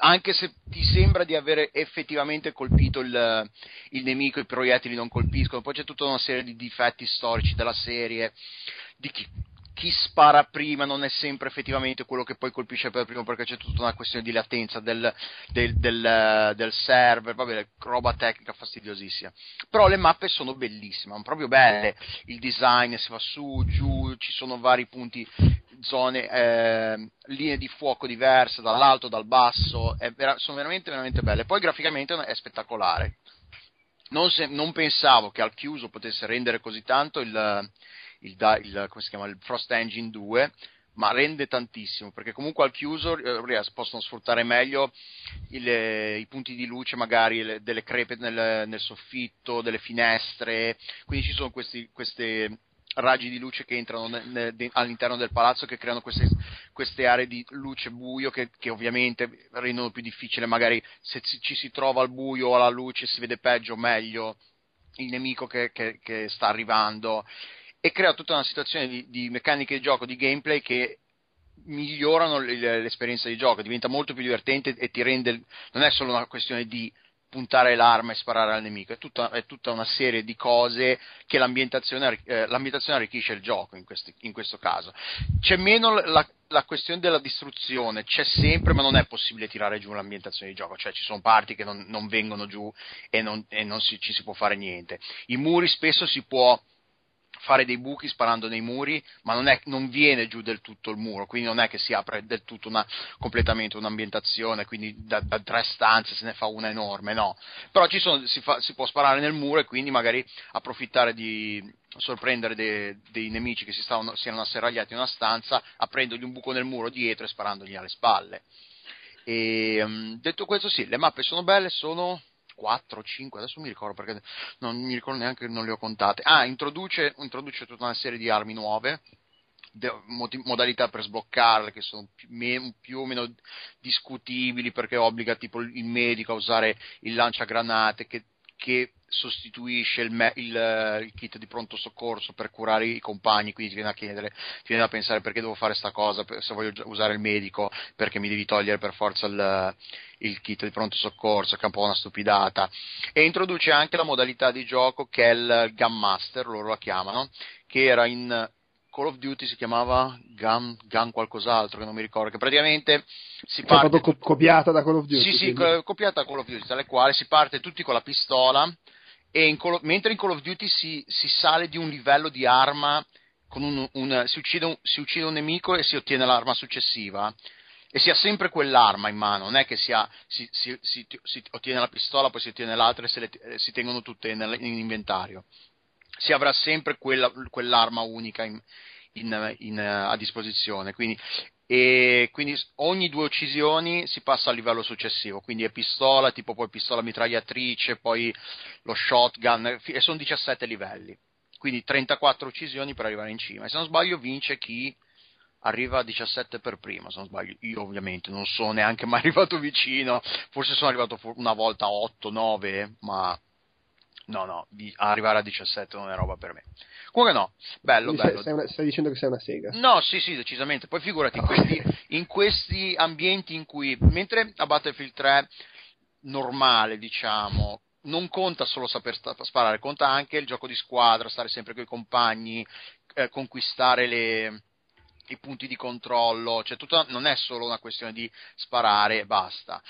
Anche se ti sembra di aver effettivamente colpito il, il nemico, i proiettili non colpiscono. Poi c'è tutta una serie di difetti storici della serie, di chi, chi spara prima non è sempre effettivamente quello che poi colpisce per primo perché c'è tutta una questione di latenza del, del, del, del server, vabbè, roba tecnica fastidiosissima. Però le mappe sono bellissime, sono proprio belle, il design si va su, giù, ci sono vari punti, zone, eh, linee di fuoco diverse dall'alto, dal basso, vera- sono veramente, veramente belle. Poi graficamente è spettacolare. Non, se, non pensavo che al chiuso potesse rendere così tanto il il, il, chiama, il Frost Engine 2 ma rende tantissimo perché comunque al chiuso eh, possono sfruttare meglio il, i punti di luce magari le, delle crepe nel, nel, soffitto, delle finestre. Quindi ci sono questi, questi raggi di luce che entrano ne, ne, all'interno del palazzo che creano queste, queste aree di luce buio che, che, ovviamente rendono più difficile magari se ci si trova al buio o alla luce si vede peggio o meglio il nemico che, che, che sta arrivando e crea tutta una situazione di, di meccaniche di gioco, di gameplay che migliorano l'esperienza di gioco, diventa molto più divertente e ti rende, non è solo una questione di puntare l'arma e sparare al nemico, è tutta, è tutta una serie di cose che l'ambientazione, eh, l'ambientazione arricchisce il gioco in, questi, in, questo caso. C'è meno la, la, questione della distruzione, c'è sempre, ma non è possibile tirare giù l'ambientazione di gioco, cioè ci sono parti che non, non vengono giù e non, e non si, ci si può fare niente. I muri spesso si può fare dei buchi sparando nei muri, ma non, è, non, viene giù del tutto il muro, quindi non è che si apre del tutto una, completamente un'ambientazione, quindi da, da, tre stanze se ne fa una enorme, no. Però sono, si, fa, si, può sparare nel muro e quindi magari approfittare di sorprendere dei, dei nemici che si stavano, si erano asserragliati in una stanza, aprendogli un buco nel muro dietro e sparandogli alle spalle. E, um, detto questo, sì, le mappe sono belle, sono 4, 5, adesso mi ricordo perché non mi ricordo neanche che non le ho contate. Ah, introduce, introduce tutta una serie di armi nuove, de, modalità per sbloccarle che sono più, me, più, o meno discutibili perché obbliga tipo il medico a usare il lanciagranate che, che sostituisce il, me, il, il, kit di pronto soccorso per curare i compagni, quindi ti viene a chiedere, ti viene a pensare perché devo fare questa cosa, se voglio usare il medico, perché mi devi togliere per forza il, il kit di pronto soccorso, che è un po' una stupidata. E introduce anche la modalità di gioco che è il Gun Master, loro la chiamano, che era in Call of Duty si chiamava Gun, Gun qualcos'altro che non mi ricordo, che praticamente si parte... Co- copiata da Call of Duty. Sì, sì, co- copiata da Call of Duty, dalle quali si parte tutti con la pistola in Call, mentre in Call of Duty si, si, sale di un livello di arma, un, un, si, uccide un, si, uccide un, nemico e si ottiene l'arma successiva, e si ha sempre quell'arma in mano, non è che si, ha, si, si ottiene la pistola, poi si ottiene l'altra e se le, eh, si tengono tutte nel, in inventario. Si avrà sempre quella, quell'arma unica in, in, in, a disposizione. Quindi e quindi ogni due uccisioni si passa al livello successivo, quindi è pistola, tipo poi pistola mitragliatrice, poi lo shotgun, e sono 17 livelli, quindi 34 uccisioni per arrivare in cima, e se non sbaglio vince chi arriva a 17 per prima, se non sbaglio, io ovviamente non sono neanche mai arrivato vicino, forse sono arrivato una volta a 8, 9, ma no, no, arrivare a 17 non è roba per me. Comunque no, bello, bello. Sei una, stai dicendo che sei una sega? No, sì, sì, decisamente. Poi figurati, in questi, in questi ambienti in cui, mentre a Battlefield 3 normale, diciamo, non conta solo saper sparare, conta anche il gioco di squadra, stare sempre con i compagni, eh, conquistare le, i punti di controllo, cioè tutta, non è solo una questione di sparare e basta.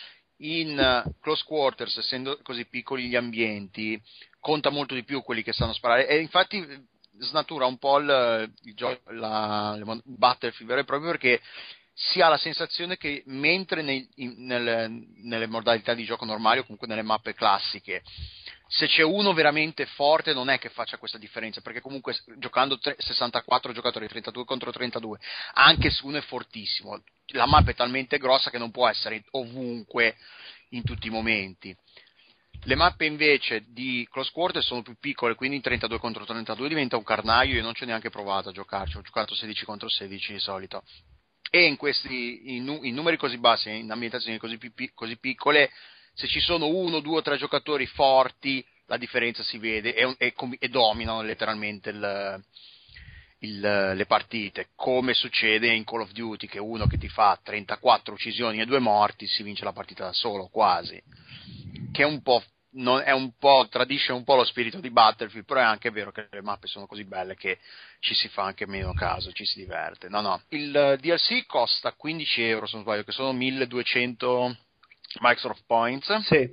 In uh, close quarters, essendo così piccoli gli ambienti, conta molto di più quelli che sanno sparare. E infatti snatura un po' il, il gioco, la, il Battlefield vero e proprio perché si ha la sensazione che mentre nei, in, nelle, nelle, modalità di gioco normali o comunque nelle mappe classiche se c'è uno veramente forte non è che faccia questa differenza perché comunque giocando tre, 64 giocatori 32 contro 32 anche se uno è fortissimo la mappa è talmente grossa che non può essere ovunque in tutti i momenti le mappe invece di Close Quarter sono più piccole, quindi in 32 contro 32 diventa un carnaio. Io non ci ho neanche provato a giocarci, ho giocato 16 contro 16 di solito. E in, questi, in, in numeri così bassi, in ambientazioni così, così, piccole, se ci sono uno, due o tre giocatori forti, la differenza si vede e, e, e dominano letteralmente il, il, le partite, come succede in Call of Duty, che uno che ti fa 34 uccisioni e due morti si vince la partita da solo, quasi che è un po', non, è un po' tradisce un po' lo spirito di Battlefield, però è anche vero che le mappe sono così belle che ci si fa anche meno caso, ci si diverte. No, no. Il DLC costa 15 euro, se non sbaglio, che sono 1200 Microsoft Points. Sì.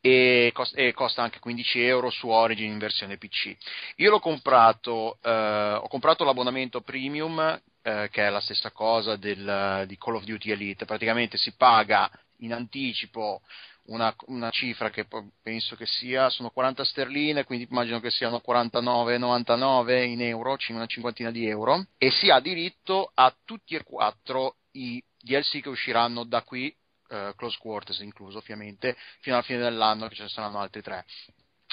E costa, e costa, anche 15 euro su Origin in versione PC. Io l'ho comprato, eh, ho comprato l'abbonamento premium, eh, che è la stessa cosa del, di Call of Duty Elite. Praticamente si paga in anticipo una, una, cifra che penso che sia, sono 40 sterline, quindi immagino che siano 49,99 in euro, una cinquantina di euro, e si ha diritto a tutti e quattro i DLC che usciranno da qui, eh, Close Quarters incluso ovviamente, fino alla fine dell'anno che ce ne saranno altri tre.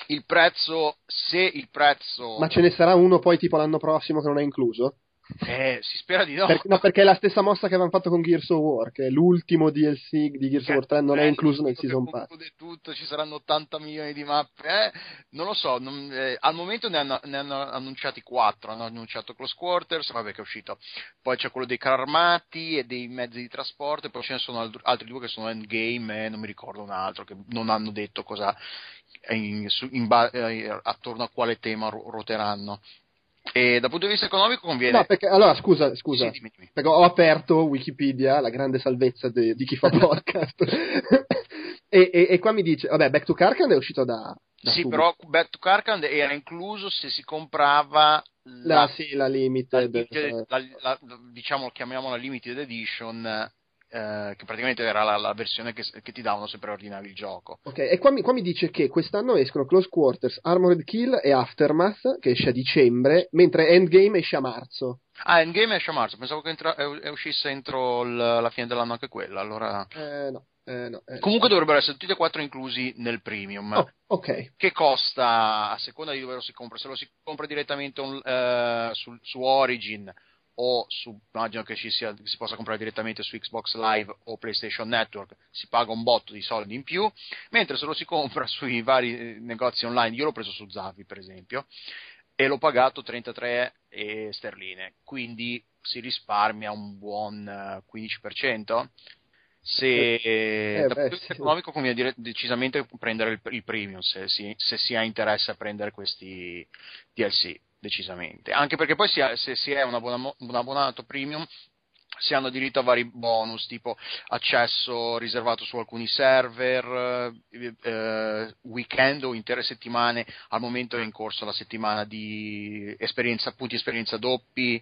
Il prezzo, se il prezzo... Ma ce ne sarà uno poi tipo l'anno prossimo che non è incluso? Eh, si spera di no. Per, no, perché è la stessa mossa che avevano fatto con Gears of War, che l'ultimo DLC di Gears of War 3 non è incluso nel season pass. Tutto, ci saranno 80 milioni di mappe. Eh, non lo so, non, eh, al momento ne hanno, ne hanno, annunciati 4. Hanno annunciato Close Quarters, vabbè che è uscito. Poi c'è quello dei carri armati e dei mezzi di trasporto, e poi ce ne sono altri due che sono endgame e non mi ricordo un altro, che non hanno detto cosa, in, in, in, eh, attorno a quale tema ruoteranno. E dal punto di vista economico conviene. No, perché allora scusa, scusa. Sì, dimmi. Perché ho aperto Wikipedia, la grande salvezza de, di chi fa podcast. e, e, e, qua mi dice, vabbè, Back to Karkand è uscito da. da sì, subito. però Back to Karkand era incluso se si comprava la, la, sì, la, limited la, la, diciamo chiamiamola limited edition eh, che praticamente era la, la versione che, che, ti davano se preordinavi il gioco. Ok, e qua mi, qua mi, dice che quest'anno escono Close Quarters, Armored Kill e Aftermath, che esce a dicembre, mentre Endgame esce a marzo. Ah, Endgame esce a marzo, pensavo che entra, uscisse entro l, la fine dell'anno anche quella, allora... Eh, no. Eh, no, eh, Comunque dovrebbero essere tutti e quattro inclusi nel premium. Oh, ok. Che costa a seconda di dove lo si compra. Se lo si compra direttamente un, uh, su, su, Origin o su, immagino che ci sia, si possa comprare direttamente su Xbox Live o PlayStation Network, si paga un botto di soldi in più, mentre se lo si compra sui vari eh, negozi online, io l'ho preso su Zavi per esempio, e l'ho pagato 33 sterline, quindi si risparmia un buon 15%. Se eh, dal punto di vista economico conviene dire, decisamente prendere il, il premium se si, se si ha interesse a prendere questi DLC decisamente. Anche perché poi si ha, se si è un, abbonamo, un abbonato premium si hanno diritto a vari bonus tipo accesso riservato su alcuni server, eh, eh, weekend o intere settimane, al momento è in corso la settimana di esperienza, punti esperienza doppi,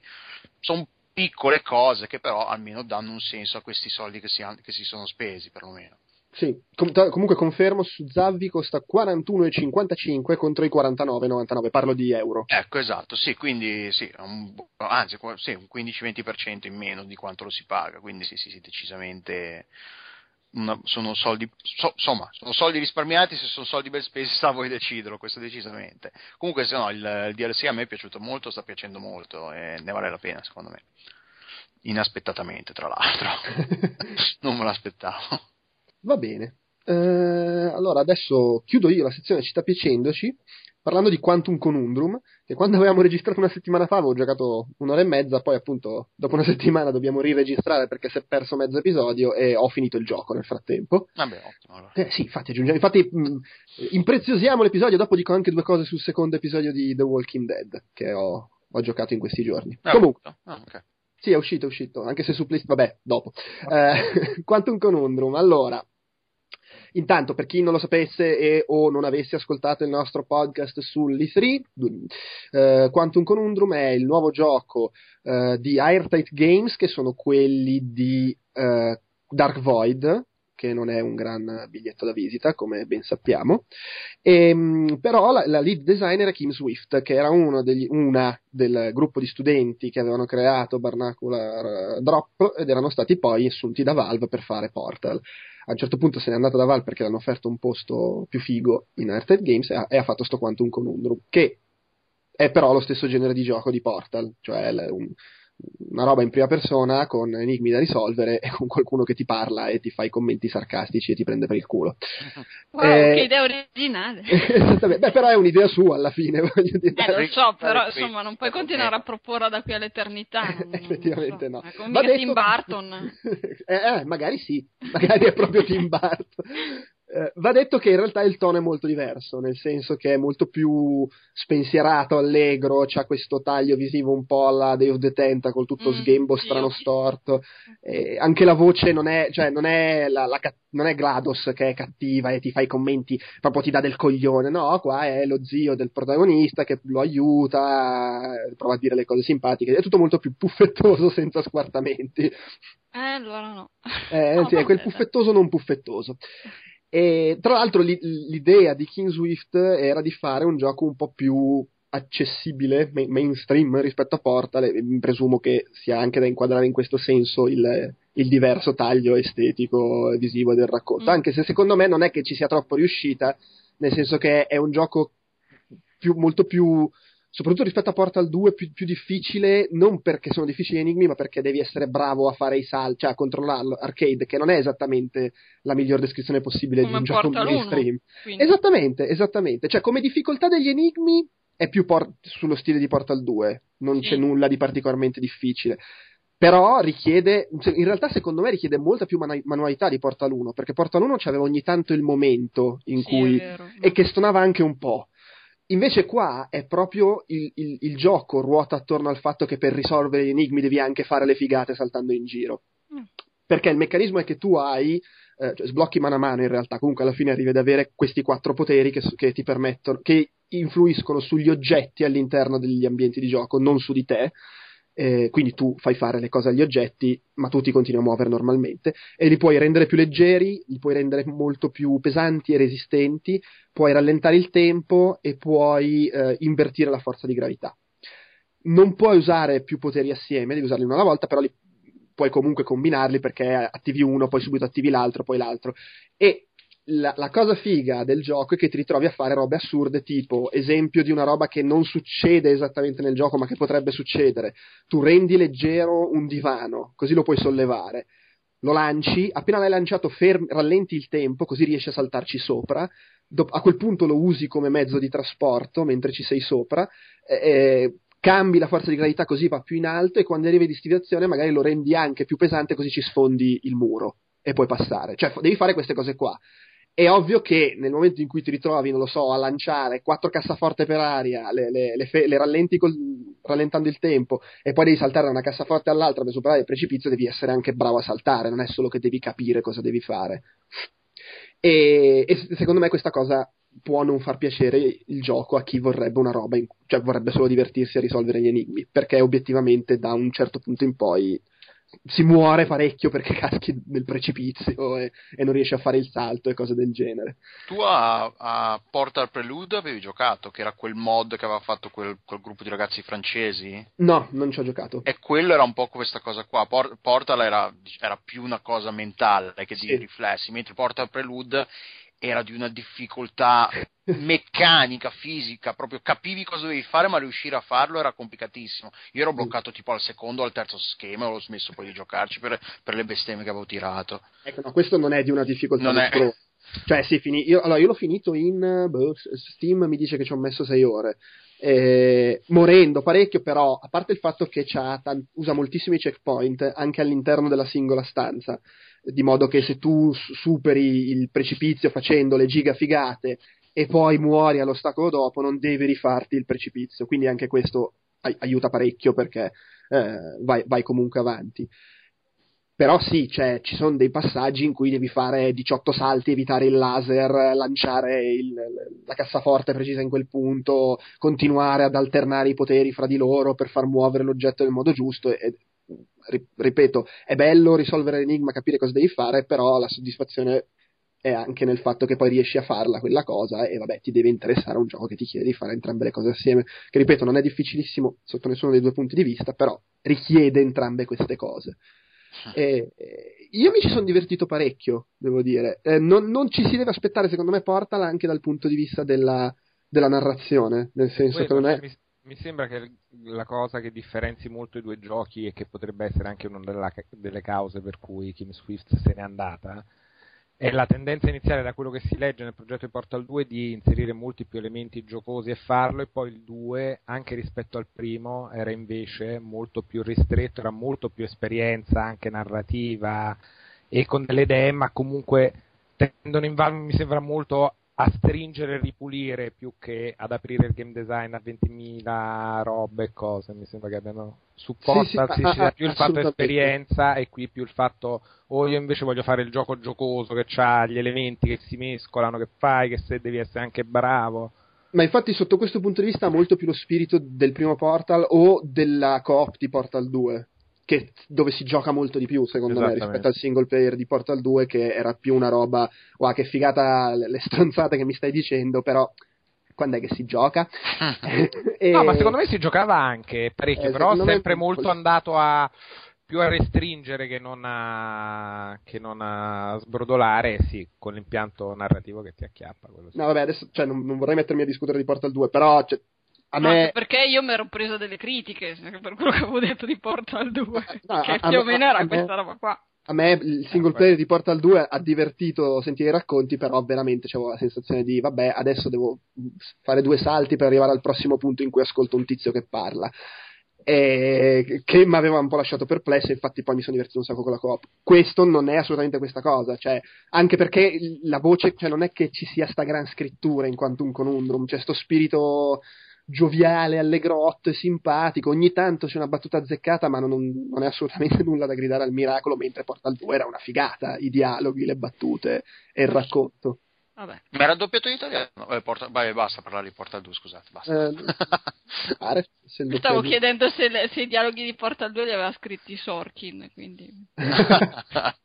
sono piccole cose che però almeno danno un senso a questi soldi che si, che si sono spesi perlomeno. Sì, com- comunque confermo, su Zavvi costa 41,55 contro i 49,99, parlo di euro. Ecco, esatto, sì, quindi sì, un, anzi, sì, un 15-20% in meno di quanto lo si paga, quindi sì, sì, sì decisamente una, sono soldi, so, insomma, sono soldi risparmiati, se sono soldi ben spesi sta a voi deciderlo, questo decisamente. Comunque se no, il, il DLC a me è piaciuto molto, sta piacendo molto e ne vale la pena secondo me. Inaspettatamente, tra l'altro. non me l'aspettavo. Va bene. Eh, allora adesso chiudo io la sezione Ci sta piacendoci parlando di Quantum Conundrum, che quando avevamo registrato una settimana fa avevo giocato un'ora e mezza, poi appunto dopo una settimana dobbiamo riregistrare perché si è perso mezzo episodio e ho finito il gioco nel frattempo. Vabbè, ottimo. Allora. Eh, sì, infatti aggiungiamo, infatti mh, impreziosiamo l'episodio, dopo dico anche due cose sul secondo episodio di The Walking Dead che ho, ho giocato in questi giorni. Ah, Comunque. Ah, okay. Sì, è uscito, è uscito, anche se su PlayStation, vabbè, dopo. Eh, Quantum Conundrum, allora, Intanto, per chi non lo sapesse e o non avesse ascoltato il nostro podcast sull'E3, eh, Quantum Conundrum è il nuovo gioco eh, di Airtight Games, che sono quelli di eh, Dark Void, che non è un gran biglietto da visita, come ben sappiamo. E, ehm, però la, la, lead designer è Kim Swift, che era degli, una del gruppo di studenti che avevano creato Barnacular Drop ed erano stati poi assunti da Valve per fare Portal a un certo punto se n'è andata da Val perché l'hanno offerto un posto più figo in Arcade Games e ha, e ha fatto sto Quantum Conundrum, che è però lo stesso genere di gioco di Portal, cioè un, una roba in prima persona con enigmi da risolvere e con qualcuno che ti parla e ti fa i commenti sarcastici e ti prende per il culo. Wow, eh, che idea originale! esattamente, beh, però è un'idea sua alla fine. Voglio dire. Eh, lo so, però insomma non puoi continuare a proporre da qui all'eternità. Non, Effettivamente non so. no. È come detto... Tim Burton. eh, eh, magari sì, magari è proprio Tim Burton. Eh, va detto che in realtà il tono è molto diverso, nel senso che è molto più spensierato, allegro, c'ha questo taglio visivo un po' alla Day of the Tentacle, tutto mm, sghembo strano sì. storto. Eh, anche la voce non è, cioè, non è, la, la, non è GLaDOS che è cattiva e ti fa i commenti, proprio ti dà del coglione, no, qua è lo zio del protagonista che lo aiuta, prova a dire le cose simpatiche, è tutto molto più puffettoso senza squartamenti. Eh, allora no. Eh, no, sì, è quel puffettoso non puffettoso. E tra l'altro l'idea di King Swift era di fare un gioco un po' più accessibile, mainstream rispetto a Portal, e presumo che sia anche da inquadrare in questo senso il, il diverso taglio estetico e visivo del racconto, mm. anche se secondo me non è che ci sia troppo riuscita, nel senso che è un gioco più, molto più soprattutto rispetto a Portal 2 più, più, difficile, non perché sono difficili gli enigmi, ma perché devi essere bravo a fare i salti, cioè a controllarlo. Arcade, che non è esattamente la miglior descrizione possibile come di un gioco mainstream. Esattamente, esattamente. Cioè, come difficoltà degli enigmi è più por- sullo stile di Portal 2, non sì. c'è nulla di particolarmente difficile. Però richiede, in realtà secondo me richiede molta più manu- manualità di Portal 1, perché Portal 1 c'aveva ogni tanto il momento in sì, cui... e che stonava anche un po' Invece qua è proprio il, il, il, gioco ruota attorno al fatto che per risolvere gli enigmi devi anche fare le figate saltando in giro. Mm. Perché il meccanismo è che tu hai, eh, cioè sblocchi mano a mano in realtà, comunque alla fine arrivi ad avere questi quattro poteri che, che ti permettono, che influiscono sugli oggetti all'interno degli ambienti di gioco, non su di te. Eh, quindi tu fai fare le cose agli oggetti, ma tu ti continui a muovere normalmente e li puoi rendere più leggeri, li puoi rendere molto più pesanti e resistenti, puoi rallentare il tempo e puoi eh, invertire la forza di gravità. Non puoi usare più poteri assieme, devi usarli una alla volta, però li puoi comunque combinarli perché attivi uno, poi subito attivi l'altro, poi l'altro. E la, la, cosa figa del gioco è che ti ritrovi a fare robe assurde, tipo esempio di una roba che non succede esattamente nel gioco, ma che potrebbe succedere. Tu rendi leggero un divano, così lo puoi sollevare. Lo lanci, appena l'hai lanciato, fermi, rallenti il tempo, così riesci a saltarci sopra. a quel punto lo usi come mezzo di trasporto mentre ci sei sopra. Eh, cambi la forza di gravità così va più in alto e quando arrivi di stivazione magari lo rendi anche più pesante così ci sfondi il muro e puoi passare. Cioè, devi fare queste cose qua è ovvio che nel momento in cui ti ritrovi, non lo so, a lanciare quattro cassaforte per aria, le, le, le, fe- le rallenti col, rallentando il tempo e poi devi saltare da una cassaforte all'altra per superare il precipizio, devi essere anche bravo a saltare, non è solo che devi capire cosa devi fare. E, e secondo me questa cosa può non far piacere il gioco a chi vorrebbe una roba, in, cioè vorrebbe solo divertirsi a risolvere gli enigmi, perché obiettivamente da un certo punto in poi si muore parecchio perché caschi nel precipizio e, e, non riesci a fare il salto e cose del genere. Tu a, a, Portal Prelude avevi giocato, che era quel mod che aveva fatto quel, quel, gruppo di ragazzi francesi? No, non ci ho giocato. E quello era un po' questa cosa qua. Portal era, era più una cosa mentale che di sì. riflessi, mentre Portal Prelude era di una difficoltà meccanica, fisica, proprio capivi cosa dovevi fare, ma riuscire a farlo era complicatissimo. Io ero bloccato tipo al secondo o al terzo schema, ho smesso poi di giocarci per, per le bestemmie che avevo tirato. Ecco, no, questo non è di una difficoltà non è... Cioè, sì, fini... io, allora, io l'ho finito in boh, Steam, mi dice che ci ho messo 6 ore. Eh, morendo parecchio, però, a parte il fatto che tant- usa moltissimi checkpoint anche all'interno della singola stanza di modo che se tu superi il precipizio facendo le giga figate e poi muori all'ostacolo dopo, non devi rifarti il precipizio. Quindi anche questo ai- aiuta parecchio perché eh, vai, vai, comunque avanti. Però sì, cioè, ci sono dei passaggi in cui devi fare 18 salti, evitare il laser, lanciare il, la cassaforte precisa in quel punto, continuare ad alternare i poteri fra di loro per far muovere l'oggetto nel modo giusto. E, ripeto, è bello risolvere l'enigma, capire cosa devi fare, però la soddisfazione è anche nel fatto che poi riesci a farla quella cosa e vabbè ti deve interessare un gioco che ti chiede di fare entrambe le cose assieme. Che ripeto non è difficilissimo sotto nessuno dei due punti di vista però richiede entrambe queste cose. E, e io mi ci sono divertito parecchio devo dire. Eh, non, non, ci si deve aspettare secondo me Portal anche dal punto di vista della, della narrazione nel senso Poi, che non è mi, mi sembra che la cosa che differenzi molto i due giochi e che potrebbe essere anche una delle cause per cui Kim Swift se n'è andata è la tendenza iniziale da quello che si legge nel progetto di Portal 2 di inserire molti più elementi giocosi e farlo e poi il 2 anche rispetto al primo era invece molto più ristretto, era molto più esperienza anche narrativa e con delle idee ma comunque tendono in Valve mi sembra molto a stringere e ripulire più che ad aprire il game design a 20.000 robe e cose. Mi sembra che abbiano supporta sì, sì, ah, più il fatto esperienza e qui più il fatto o oh, io invece voglio fare il gioco giocoso che ha gli elementi che si mescolano, che fai, che se devi essere anche bravo. Ma infatti sotto questo punto di vista ha molto più lo spirito del primo Portal o della coop di Portal 2 che, dove si gioca molto di più, secondo me, rispetto al single player di Portal 2, che era più una roba, wow, che figata le stronzate che mi stai dicendo, però quando è che si gioca? e... No, ma secondo me si giocava anche parecchio, eh, però sempre me... molto andato a più a restringere che non a, che non a sbrodolare, sì, con l'impianto narrativo che ti acchiappa. Sì. No, vabbè, adesso cioè, non, non, vorrei mettermi a discutere di Portal 2, però cioè, a me... Anche perché io mi ero preso delle critiche per quello che avevo detto di Portal 2, no, che più o meno era me, questa roba qua. A me il single eh, player di Portal 2 ha divertito sentire i racconti, però veramente avevo la sensazione di vabbè, adesso devo fare due salti per arrivare al prossimo punto in cui ascolto un tizio che parla. E che mi aveva un po' lasciato perplesso, infatti poi mi sono divertito un sacco con la coop. Questo non è assolutamente questa cosa, cioè, anche perché la voce, cioè, non è che ci sia sta gran scrittura in Quantum Conundrum, c'è sto spirito gioviale, allegrotto e simpatico. Ogni tanto c'è una battuta azzeccata, ma non, non, è assolutamente nulla da gridare al miracolo. Mentre Portal 2 era una figata, i dialoghi, le battute e il racconto. Vabbè. Ma era doppiato in italiano? Eh, porta... Vai, basta parlare di Portal 2, scusate, basta. Eh, pare, Stavo chiedendo se, le- se i dialoghi di Portal 2 li aveva scritti Sorkin, quindi...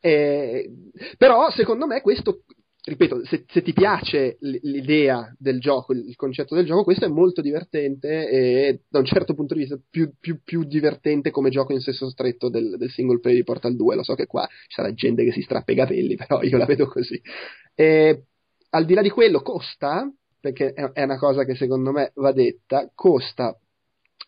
Eh, però secondo me questo, ripeto, se, se ti piace l'idea del gioco, il il concetto del gioco, questo è molto divertente e da un certo punto di vista più, più- più divertente come gioco in senso stretto del, del single player di Portal 2. Lo so che qua ci sarà gente che si strappa i capelli, però io la vedo così. E, al di là di quello costa, perché è, è una cosa che secondo me va detta, costa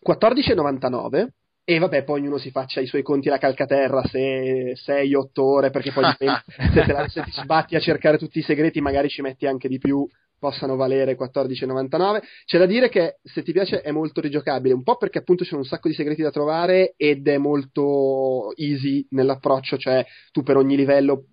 14,99 e vabbè, poi ognuno si faccia i suoi conti alla calcaterra se 6-8 ore, perché poi dipende, se, te la- se ti sbatti a cercare tutti i segreti, magari ci metti anche di più, possano valere 14,99. C'è da dire che se ti piace è molto rigiocabile, un po' perché appunto sono un sacco di segreti da trovare ed è molto easy nell'approccio, cioè tu per ogni livello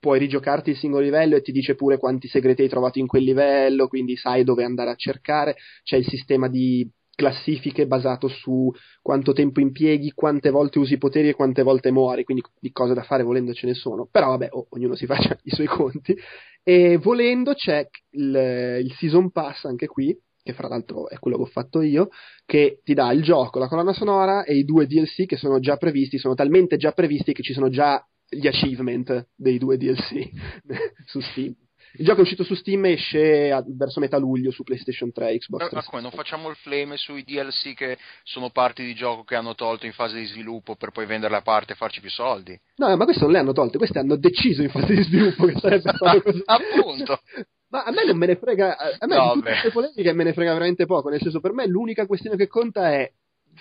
puoi rigiocarti il singolo livello e ti dice pure quanti segreti hai trovato in quel livello, quindi sai dove andare a cercare, c'è il sistema di classifiche basato su quanto tempo impieghi, quante volte usi i poteri e quante volte muori, quindi di cose da fare volendo ce ne sono, però vabbè, o- ognuno si faccia i suoi conti, e volendo c'è il, il Season Pass anche qui, che fra l'altro è quello che ho fatto io, che ti dà il gioco, la colonna sonora e i due DLC che sono già previsti, sono talmente già previsti che ci sono già gli achievement dei due DLC su Steam. Il gioco è uscito su Steam e esce a- verso metà luglio su PlayStation 3 Xbox Ma 360. come non facciamo il flame sui DLC che sono parti di gioco che hanno tolto in fase di sviluppo per poi venderle a parte e farci più soldi? No, ma queste non le hanno tolte, queste hanno deciso in fase di sviluppo che sarebbe stato così. Appunto. Ma a me non me ne frega, a me No, di tutte queste polemiche me ne frega veramente poco, nel senso per me l'unica questione che conta è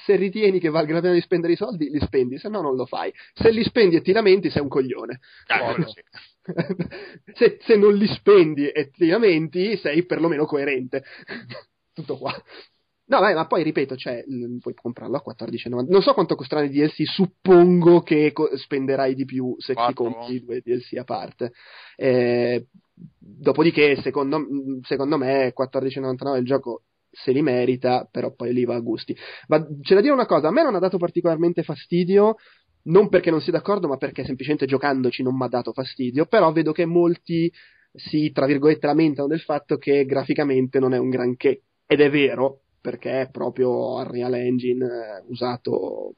se ritieni che valga la pena di spendere i soldi, li spendi, se no non lo fai. Se li spendi e ti lamenti, sei un coglione. Ah, Buono. quello sì. se, se non li spendi e ti lamenti, sei perlomeno coerente. Tutto qua. No, vai, ma poi ripeto, cioè, l- puoi comprarlo a 14,90. Non so quanto costeranno i DLC, suppongo che co- spenderai di più se ti Quattro. compri i due DLC a parte. Eh, dopodiché, secondo, secondo me, 14,99 il gioco se li merita, però poi lì va a gusti. Ma c'è da dire una cosa, a me non ha dato particolarmente fastidio, non perché non sia d'accordo, ma perché semplicemente giocandoci non mi ha dato fastidio, però vedo che molti si, tra virgolette, lamentano del fatto che graficamente non è un granché, ed è vero, perché è proprio Unreal Engine eh, usato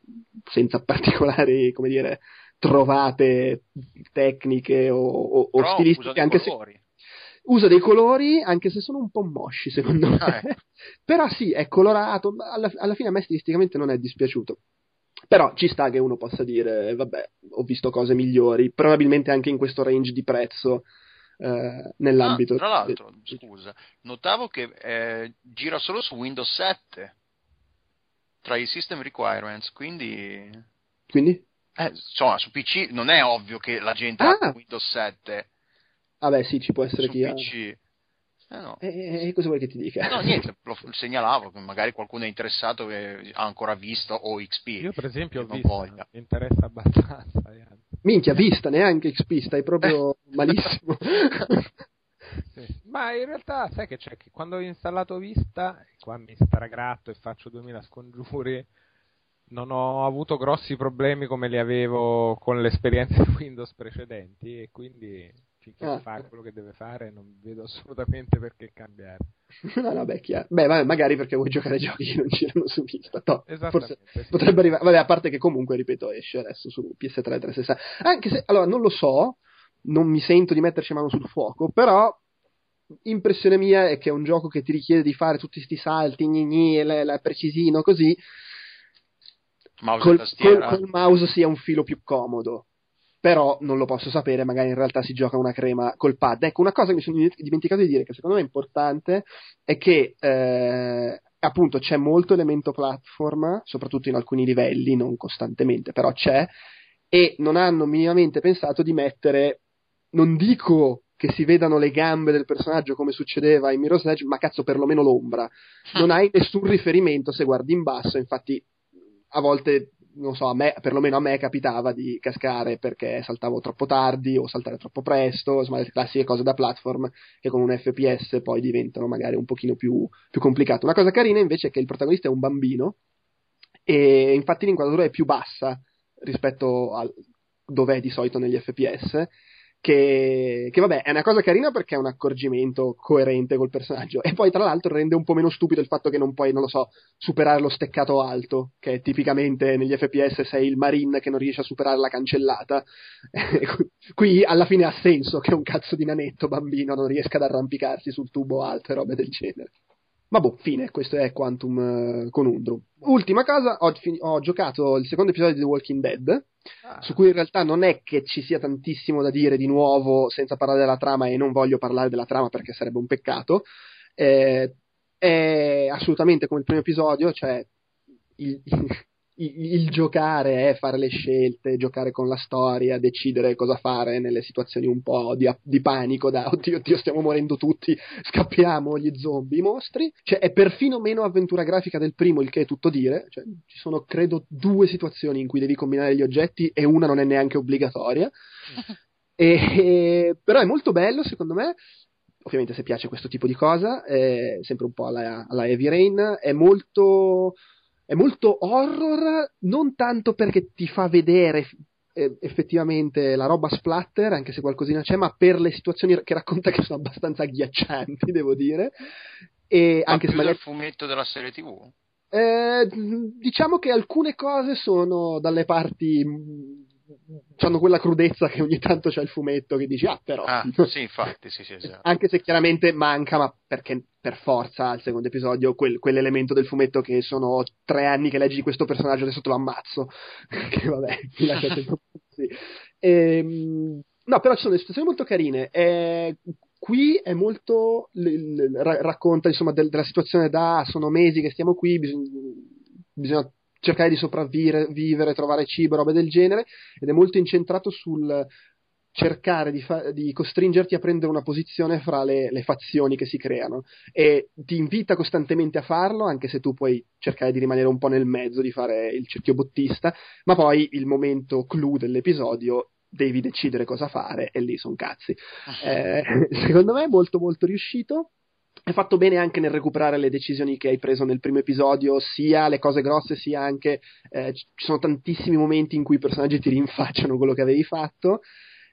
senza particolari, come dire, trovate tecniche o, o, o stilistiche, anche se usa dei colori anche se sono un po' mosci secondo me. Ah, ecco. però sì è colorato alla, alla fine a me stilisticamente non è dispiaciuto però ci sta che uno possa dire vabbè ho visto cose migliori probabilmente anche in questo range di prezzo eh, nell'ambito Ah, tra l'altro, scusa, notavo che eh, gira solo su Windows 7 tra i system requirements, quindi quindi eh, insomma, su PC non è ovvio che la gente Ah! ha Windows 7 vabbè sì ci può essere su chi ha PC. Eh, no. e, e cosa vuoi che ti dica No, niente, lo segnalavo, che magari qualcuno è interessato che ha ancora visto o XP. Io per esempio ho non visto, voglia. mi interessa abbastanza. eh. minchia vista neanche XP stai proprio malissimo Sì. Ma in realtà sai che c'è che quando ho installato Vista, e qua mi stragratto e faccio 2000 scongiuri, non ho avuto grossi problemi come li avevo con le esperienze di Windows precedenti e quindi finché Ah. fa quello che deve fare non vedo assolutamente perché cambiare. no no beh chiaro beh vabbè, magari perché vuoi giocare a giochi che non girano su vista Esattamente. forse sì. potrebbe arrivare, vabbè, a parte che comunque, ripeto, esce adesso su PS3 360. Anche se, allora, non lo so, non mi sento di metterci mano sul fuoco, però impressione mia è che è un gioco che ti richiede di fare tutti questi salti, gni gni, la, la precisino, così, Mouse col, col- col mouse sia un filo più comodo. Però non lo posso sapere, magari in realtà si gioca una crema col pad. Ecco, una cosa che mi sono dimenticato di dire, che secondo me è importante, è che eh, appunto c'è molto elemento platform, soprattutto in alcuni livelli, non costantemente, però c'è, e non hanno minimamente pensato di mettere, non dico che si vedano le gambe del personaggio come succedeva in Mirror's Edge, ma cazzo perlomeno l'ombra. Non hai nessun riferimento se guardi in basso, infatti a volte non so, a me, perlomeno a me capitava di cascare perché saltavo troppo tardi o saltare troppo presto, insomma le classiche cose da platform che con un FPS poi diventano magari un pochino più, più complicate. Una cosa carina invece è che il protagonista è un bambino e infatti l'inquadratura è più bassa rispetto a dove è di solito negli FPS che, che, vabbè è una cosa carina perché è un accorgimento coerente col personaggio e poi tra l'altro rende un po' meno stupido il fatto che non puoi, non lo so, superare lo steccato alto, che tipicamente negli FPS sei il marine che non riesce a superare la cancellata. Qui alla fine ha senso che un cazzo di nanetto bambino non riesca ad arrampicarsi sul tubo alto e robe del genere. Ma boh, fine, questo è Quantum uh, Conundrum. Ultima cosa, ho, ho, giocato il secondo episodio di The Walking Dead, su cui in realtà non è che ci sia tantissimo da dire di nuovo senza parlare della trama e non voglio parlare della trama perché sarebbe un peccato. Eh, è assolutamente come il primo episodio, cioè il, il, giocare è fare le scelte, giocare con la storia, decidere cosa fare nelle situazioni un po' di, di panico, da oddio, oddio, stiamo morendo tutti, scappiamo gli zombie, i mostri. Cioè, è perfino meno avventura grafica del primo, il che è tutto dire. Cioè, ci sono, credo, due situazioni in cui devi combinare gli oggetti e una non è neanche obbligatoria. e, però è molto bello, secondo me ovviamente se piace questo tipo di cosa, sempre un po' alla, alla Heavy Rain, è molto è molto horror, non tanto perché ti fa vedere eh, effettivamente la roba splatter, anche se qualcosina c'è, ma per le situazioni che racconta che sono abbastanza agghiaccianti, devo dire. E ma anche se magari... il fumetto della serie TV? Eh, diciamo che alcune cose sono dalle parti hanno quella crudezza che ogni tanto c'è il fumetto che dici ah però ah, sì infatti sì, sì, esatto. anche se chiaramente manca ma perché per forza al secondo episodio quel, quell'elemento del fumetto che sono tre anni che leggi questo personaggio adesso te lo ammazzo che vabbè mi lasciate sì. ehm, no però ci sono delle situazioni molto carine e qui è molto l- l- racconta insomma del, della situazione da sono mesi che stiamo qui bisogna, bisogna cercare di sopravvivere, trovare cibo, robe del genere, ed è molto incentrato sul cercare di, fa- di costringerti a prendere una posizione fra le, le, fazioni che si creano e ti invita costantemente a farlo, anche se tu puoi cercare di rimanere un po' nel mezzo, di fare il cerchio bottista, ma poi il momento clou dell'episodio devi decidere cosa fare e lì sono cazzi. Ah. Eh, secondo me è molto molto riuscito è fatto bene anche nel recuperare le decisioni che hai preso nel primo episodio, sia le cose grosse, sia anche eh, ci sono tantissimi momenti in cui i personaggi ti rinfacciano quello che avevi fatto.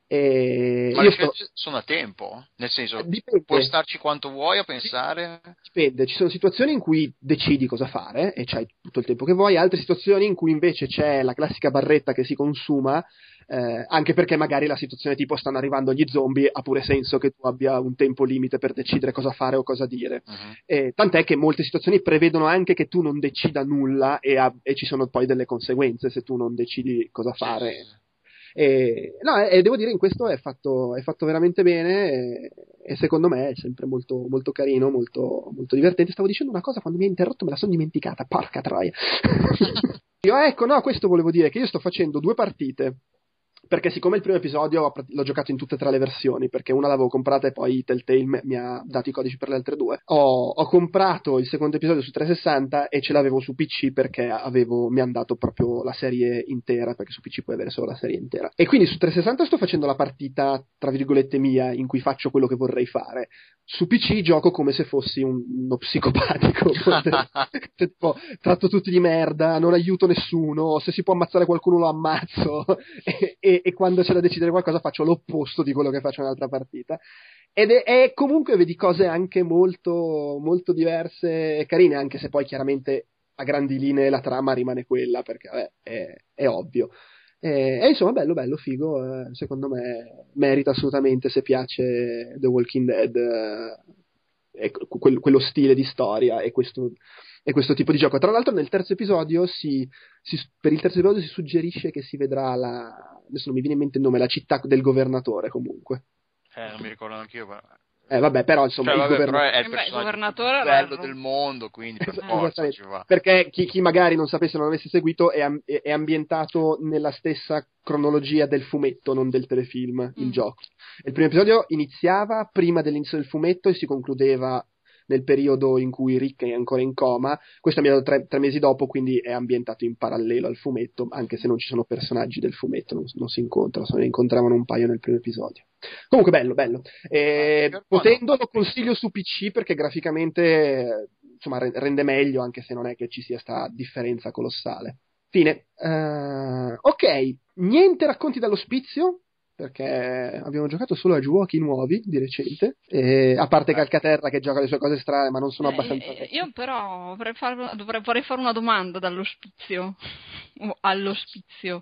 E Ma io sto... sono a tempo, nel senso, eh, Dipende. puoi starci quanto vuoi a pensare. Dipende, ci sono situazioni in cui decidi cosa fare e c'hai tutto il tempo che vuoi, altre situazioni in cui invece c'è la classica barretta che si consuma eh, anche perché magari la situazione tipo stanno arrivando gli zombie ha pure senso che tu abbia un tempo limite per decidere cosa fare o cosa dire. Uh-huh. E, tant'è che molte situazioni prevedono anche che tu non decida nulla e, ha, e ci sono poi delle conseguenze se tu non decidi cosa fare. E, no, e devo dire in questo è fatto, è fatto veramente bene e, e, secondo me è sempre molto, molto carino, molto, molto, divertente. Stavo dicendo una cosa quando mi hai interrotto, me la sono dimenticata, porca troia. io, ecco, no, questo volevo dire che io sto facendo due partite perché siccome il primo episodio l'ho giocato in tutte e tre le versioni, perché una l'avevo comprata e poi Telltale mi ha dato i codici per le altre due, ho, ho comprato il secondo episodio su 360 e ce l'avevo su PC perché avevo, mi hanno dato proprio la serie intera, perché su PC puoi avere solo la serie intera. E quindi su 360 sto facendo la partita, tra virgolette, mia, in cui faccio quello che vorrei fare. Su PC gioco come se fossi un, uno psicopatico, tipo, tratto tutti di merda, non aiuto nessuno, se si può ammazzare qualcuno lo ammazzo. e, e e, quando c'è da decidere qualcosa faccio l'opposto di quello che faccio nell'altra partita. Ed è, è comunque vedi cose anche molto, molto diverse e carine, anche se poi chiaramente a grandi linee la trama rimane quella, perché vabbè, è, è ovvio. E, e, insomma, bello, bello, figo. Eh, secondo me merita assolutamente se piace The Walking Dead. Eh, quel, quello stile di storia e questo e questo tipo di gioco. Tra l'altro, nel terzo episodio si, si, per il terzo episodio si suggerisce che si vedrà la. Adesso non mi viene in mente il nome, la città del governatore comunque. Eh, non mi ricordo anch'io, ma eh, vabbè, però insomma, cioè, il vabbè, govern- è il, eh, il governatore bello del mondo, quindi per forza ci va. Perché chi, chi, magari non sapesse, non avesse seguito, è, am- è, ambientato nella stessa cronologia del fumetto, non del telefilm, mm. il gioco. Il primo episodio iniziava prima dell'inizio del fumetto e si concludeva nel periodo in cui Rick è ancora in coma. Questo è ambientato tre, tre, mesi dopo, quindi è ambientato in parallelo al fumetto, anche se non ci sono personaggi del fumetto, non, non si incontrano, se ne incontravano un paio nel primo episodio. Comunque bello, bello. Eh, potendo lo consiglio su PC perché graficamente insomma, rende meglio, anche se non è che ci sia questa differenza colossale. Fine. Uh, ok, niente racconti dall'ospizio, perché abbiamo giocato solo a giochi nuovi di recente, e, a parte Calcaterra che gioca le sue cose strane, ma non sono Eh, abbastanza... eh, io però vorrei, far- dovrei- vorrei fare una domanda dall'ospizio. All'ospizio.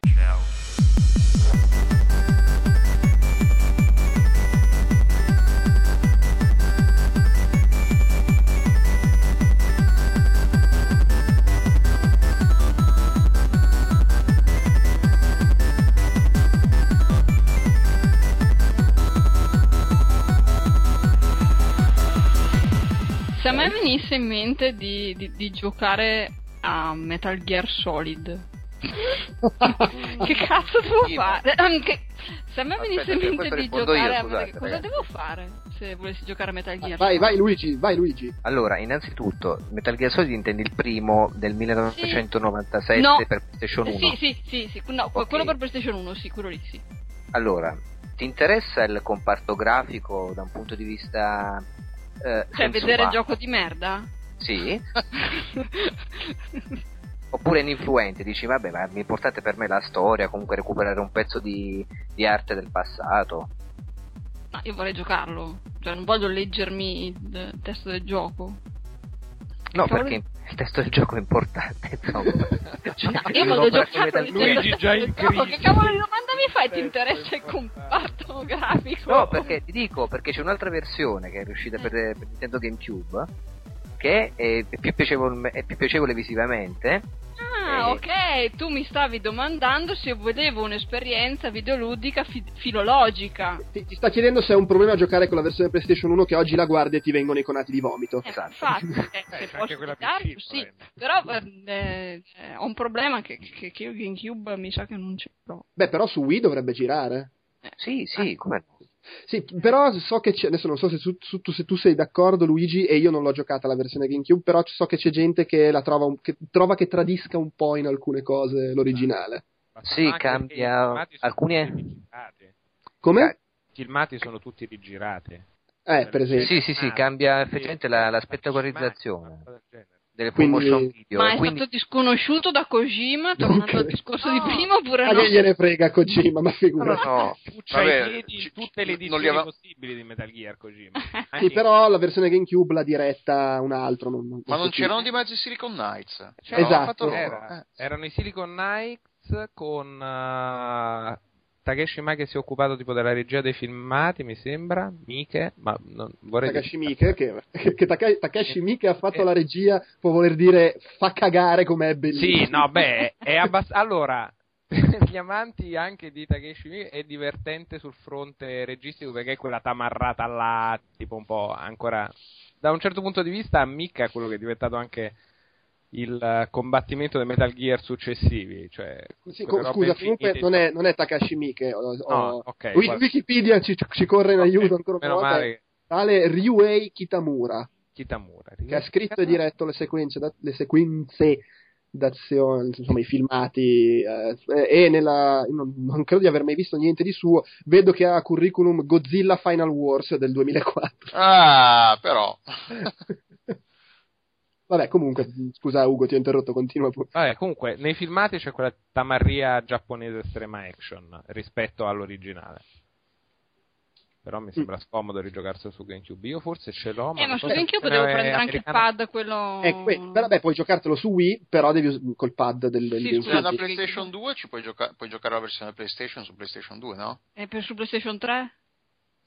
Se a me venisse in mente di, di- di giocare a Metal Gear Solid, che cazzo devo Sì, fare? Ehm, che- se a me venisse in mente di io, giocare a scusate, cosa ragazzi. devo fare se volessi giocare a Metal Gear? Vai, Solid? vai Luigi, vai Luigi. Allora, innanzitutto, Metal Gear Solid intendi il primo del 1997 No. per PlayStation 1? Sì, sì, sì, sì, no, que- Ok. quello per PlayStation 1, sì, quello lì sì. Allora, ti interessa il comparto grafico da un punto di vista... Eh, Cioè, vedere il gioco di merda? Sì? Oppure è influente, dici vabbè, ma l'importante per me la storia, comunque recuperare un pezzo di, di arte del passato. No, io vorrei giocarlo. Cioè, non voglio leggermi il testo del gioco. No, Cavolo. perché il testo del gioco è importante, insomma. Cioè, No, io Gear. interessa Luigi già in gioco. crisi. Che cavolo di domanda mi fai? Ti interessa il comparto grafico? No, perché ti dico, perché c'è un'altra versione che è uscita per, per Nintendo GameCube che è più piacevole, è più piacevole visivamente. Ah, Eh. ok. Tu mi stavi domandando se volevo un'esperienza videoludica fi- filologica. Ti, ti sta chiedendo se è un problema giocare con la versione PlayStation 1 che oggi la guardi e ti vengono i conati di vomito. Eh, Esatto. infatti, eh, Eh, se posso anche quella più darlo, sì. Però eh, eh, ho un problema che, che, che io GameCube mi sa che non ce l'ho. Beh, però su Wii dovrebbe girare. Sì, sì, come no. Sì, però so che c'è, adesso non so se, su- su- tu, se tu sei d'accordo Luigi e io non l'ho giocata la versione GameCube, però so che c'è gente che la trova, un- che trova che tradisca un po' in alcune cose l'originale. Ma Sì, cambia perché i filmati sono alcuni- tutti rigirati. Come? Eh, I filmati sono tutti rigirati. Eh, per esempio. Sì, sì, sì, cambia effettivamente la- la spettacolarizzazione. Delle Quindi- promotion video. Ma è quindi- stato disconosciuto da Kojima, tornando credo. al discorso di prima, oppure Ma no? che gliene frega Kojima, ma No, figura. no, no. C'hai Vabbè, piedi ci- tutte le edizioni ava- possibili di Metal Gear Kojima. Sì, Anche- però la versione GameCube l'ha diretta un altro. Non, non Ma non c'erano di mezzo i Silicon Knights? Cioè, Esatto. fatto loro. Era- Eh, Erano i Silicon Knights con eh, Takeshi Mai che si è occupato tipo della regia dei filmati, mi sembra, Mike, ma non, vorrei Takashi dire- Miike, che, che Taka- Takashi Miike ha fatto la regia, può voler dire fa cagare com'è bellissimo. Sì, no, beh, è abbastanza... Allora, gli amanti anche di Takeshi Miike è divertente sul fronte registico perché è quella tamarrata là, tipo un po' ancora... Da un certo punto di vista ammicca quello che è diventato anche il eh, combattimento dei Metal Gear successivi, cioè... Sì, co- scusa, comunque non è, non è Takashi Miike. ho- No, ok, Wiki- guarda. Wikipedia ci, ci corre in aiuto ancora una volta. male Tale Ryuei Kitamura, Kitamura. che ha scritto e diretto le sequenze, da- le sequenze d'azione, insomma i filmati, eh, e nella, non, non credo di aver mai visto niente di suo, vedo che ha curriculum Godzilla Final Wars del 2004. Ah, però. Vabbè, comunque, scusa Ugo, ti ho interrotto, continua pure. Vabbè, comunque, nei filmati c'è quella tamarria giapponese estrema action rispetto all'originale. Però mi sembra scomodo rigiocarselo su GameCube. Io forse ce l'ho, ma Eh, ma su GameCube devo prendere anche il pad, quello... Eh, que- però, beh, puoi giocartelo su Wii, però devi us- col pad del, del Sì, del scusa, Se è una sì, PlayStation 2 ci puoi, gioca- puoi giocare la versione PlayStation su PlayStation 2, no? E per su PlayStation 3?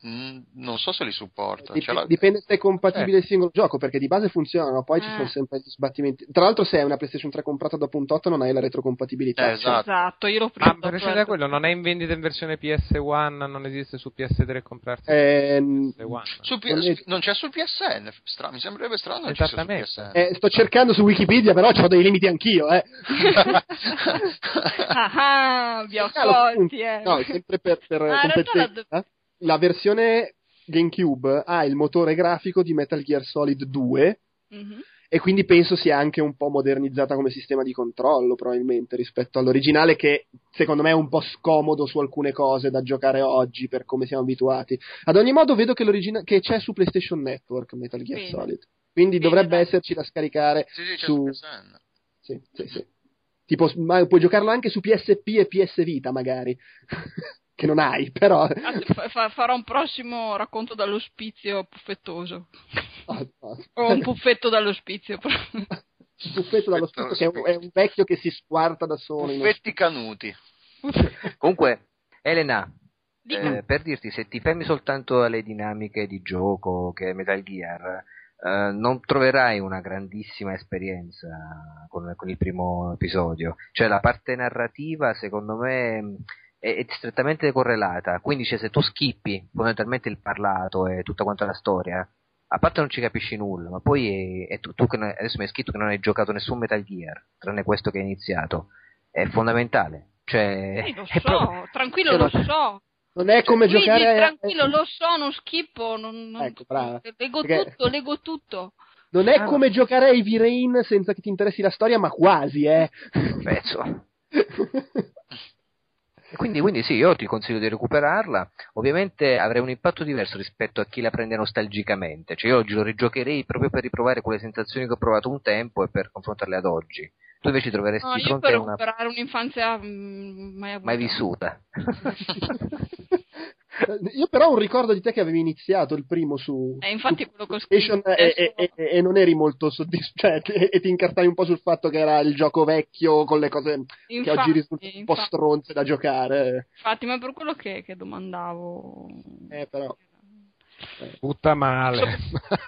Mm, non so se li supporta. Dip- Ce l'ha- dipende se è compatibile il singolo gioco, perché di base funzionano, poi ci Eh. sono sempre gli sbattimenti. Tra l'altro, se è una PlayStation 3 comprata dopo un tot, non hai la retrocompatibilità. Eh, esatto. Esatto, io l'ho Ma preso. per prescindere da quello, non è in vendita in versione PS1, non esiste su PS3 comprarsi Ehm, PS1. Su P- Non è- non c'è sul PSN, Stra- mi sembrerebbe strano ci Esattamente. PSN. eh, sto cercando su Wikipedia, però ho dei limiti anch'io, eh. ah, ah, vi ho Ah, eh. No, sempre per, per Ah. La versione GameCube ha il motore grafico di Metal Gear Solid 2 Mhm. e quindi penso sia anche un po' modernizzata come sistema di controllo probabilmente rispetto all'originale che secondo me è un po' scomodo su alcune cose da giocare oggi per come siamo abituati. Ad ogni modo vedo che, l'origina- che c'è su PlayStation Network Metal Gear Bene. Solid, quindi Bene, dovrebbe dai. esserci da scaricare Sì, sì, su... Sì, sì, sì. Tipo, ma puoi giocarlo anche su PSP e PS Vita magari. che non hai, però... Fa, fa, farò un prossimo racconto dall'ospizio puffettoso. Oh, no. o un puffetto dall'ospizio. un puffetto dall'ospizio che è un, è un, vecchio che si squarta da solo. Puffetti canuti. Comunque, Elena, eh, per dirti, se ti fermi soltanto alle dinamiche di gioco che è Metal Gear, eh, non troverai una grandissima esperienza con, con, il primo episodio. Cioè la parte narrativa, secondo me, è, è strettamente correlata. Quindi cioè, se tu skippi fondamentalmente il parlato e tutta quanta la storia, a parte non ci capisci nulla, ma poi è, è tu, tu, che non, adesso mi hai scritto che non hai giocato nessun Metal Gear, tranne questo che hai iniziato. È fondamentale. Cioè, sì, lo so, proprio, tranquillo, lo so. Non è come Quindi, giocare. Tranquillo, lo so, non schippo. Non, non... Ecco, brava. Leggo Perché... tutto, leggo tutto. Non è ah, come no. giocare a Heavy Rain senza che ti interessi la storia, ma quasi, eh. Pezzo. Quindi, quindi, sì, io ti consiglio di recuperarla. Ovviamente avrei un impatto diverso rispetto a chi la prende nostalgicamente. Cioè, io oggi lo rigiocherei proprio per riprovare quelle sensazioni che ho provato un tempo e per confrontarle ad oggi. Tu invece troveresti no, fronte a una... recuperare un'infanzia mm, mai, mai vissuta. Io però ho un ricordo di te che avevi iniziato il primo su, eh, infatti su quello che ho scritto e, e, e, e, non eri molto soddisfatto cioè, e ti incartavi un po' sul fatto che era il gioco vecchio con le cose infatti, che oggi risultano un po' stronze da giocare. Infatti, ma è per quello che, che domandavo. Eh, però. Tutta male.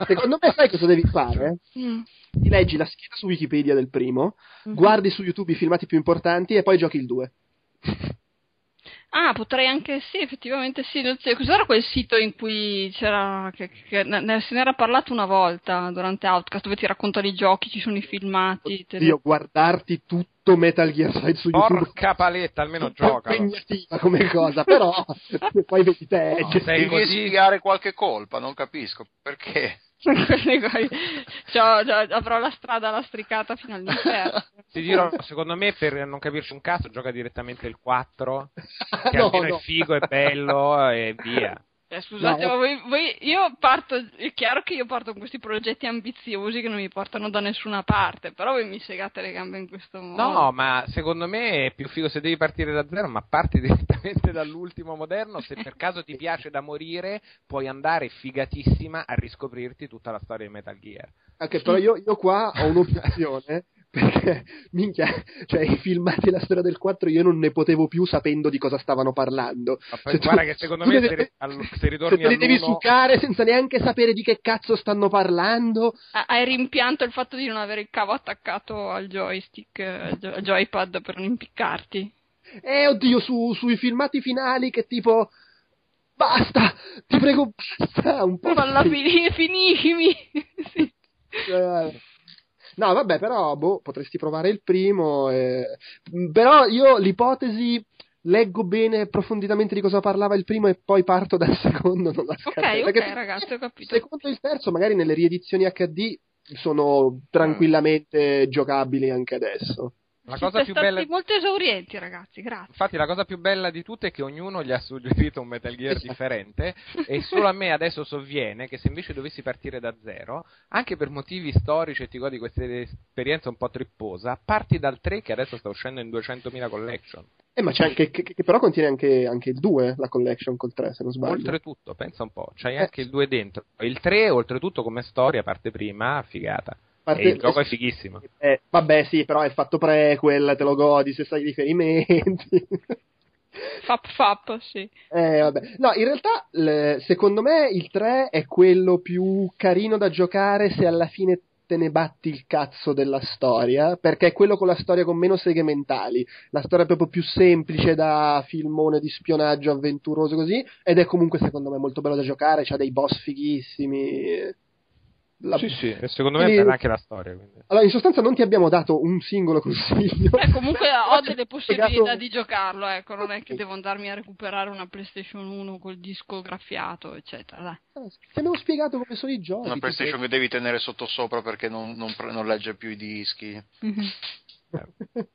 Secondo me sai cosa devi fare? Mm. Ti leggi la scheda su Wikipedia del primo, mm-hmm. guardi su YouTube i filmati più importanti e poi giochi il 2. Ah, potrei anche, sì, effettivamente sì. Cos'era quel sito in cui c'era, che, che, ne, se ne era parlato una volta durante Outcast, dove ti raccontano i giochi, ci sono i filmati. Oddio, te... guardarti tutto Metal Gear Solid su Porca YouTube. Porca paletta, almeno gioca. È impegnativa come cosa, però poi vedi te. No, devi così... spiegare qualche colpa, non capisco, perché? Cioè, cioè, avrò la strada lastricata fino all'inferno. Ti dirò, secondo me, per non capirci un cazzo, gioca direttamente il 4, che no, almeno no. è figo, è bello e via. Eh, scusate, no. ma voi, voi, io parto, è chiaro che io parto con questi progetti ambiziosi che non mi portano da nessuna parte, però voi mi segate le gambe in questo modo. No, ma secondo me è più figo se devi partire da zero, ma parti direttamente dall'ultimo moderno, se per caso ti piace da morire, puoi andare figatissima a riscoprirti tutta la storia di Metal Gear. Anche però io, io qua ho un'obiezione perché minchia, cioè i filmati la storia del 4 io non ne potevo più sapendo di cosa stavano parlando. Ma poi, guarda tu, che secondo me se, se ritorni se te li devi succare senza neanche sapere di che cazzo stanno parlando. Hai rimpianto il fatto di non avere il cavo attaccato al joystick, al joypad per non impiccarti. Eh, oddio, su, sui filmati finali che tipo basta, ti prego basta, un po'. Falla finire, finimi. sì. Eh, No, vabbè, però boh, potresti provare il primo. Eh. Però io l'ipotesi leggo bene approfonditamente di cosa parlava il primo e poi parto dal secondo. Non la ok, ok, Perché ragazzi, ho capito. Il secondo e il terzo, magari nelle riedizioni HD, sono tranquillamente giocabili anche adesso. La cosa più bella... molto esaurienti, ragazzi, grazie. Infatti, la cosa più bella di tutte è che ognuno gli ha suggerito un Metal Gear differente. e solo a me adesso sovviene che se invece dovessi partire da zero, anche per motivi storici e ti godi questa esperienza un po' tripposa, parti dal 3 che adesso sta uscendo in 200.000 collection. Eh, ma c'è anche, che, che però contiene anche, anche, il 2, la collection col 3, se non sbaglio. Oltretutto, pensa un po', c'hai eh. anche il 2 dentro. Il 3, oltretutto, come storia, parte prima, figata. Parte... Il gioco è fighissimo. Eh, vabbè, sì, però è fatto prequel, te lo godi se sai i riferimenti. Fap fap, sì. Eh, vabbè. No, in realtà, le, secondo me il 3 è quello più carino da giocare se alla fine te ne batti il cazzo della storia, perché è quello con la storia con meno seghe mentali. La storia è proprio più semplice da filmone di spionaggio avventuroso così, ed è comunque secondo me molto bello da giocare, c'ha dei boss fighissimi. La... Sì, sì, e secondo me è anche la storia. Quindi. Allora, in sostanza non ti abbiamo dato un singolo consiglio. Eh, comunque ho delle possibilità spiegato... di giocarlo, ecco, non è che devo andarmi a recuperare una PlayStation 1 col disco graffiato, eccetera. Dai. Ah, ti abbiamo spiegato come sono i giochi. Una PlayStation che devi tenere sotto sopra perché non, non, non legge più i dischi. Mm-hmm.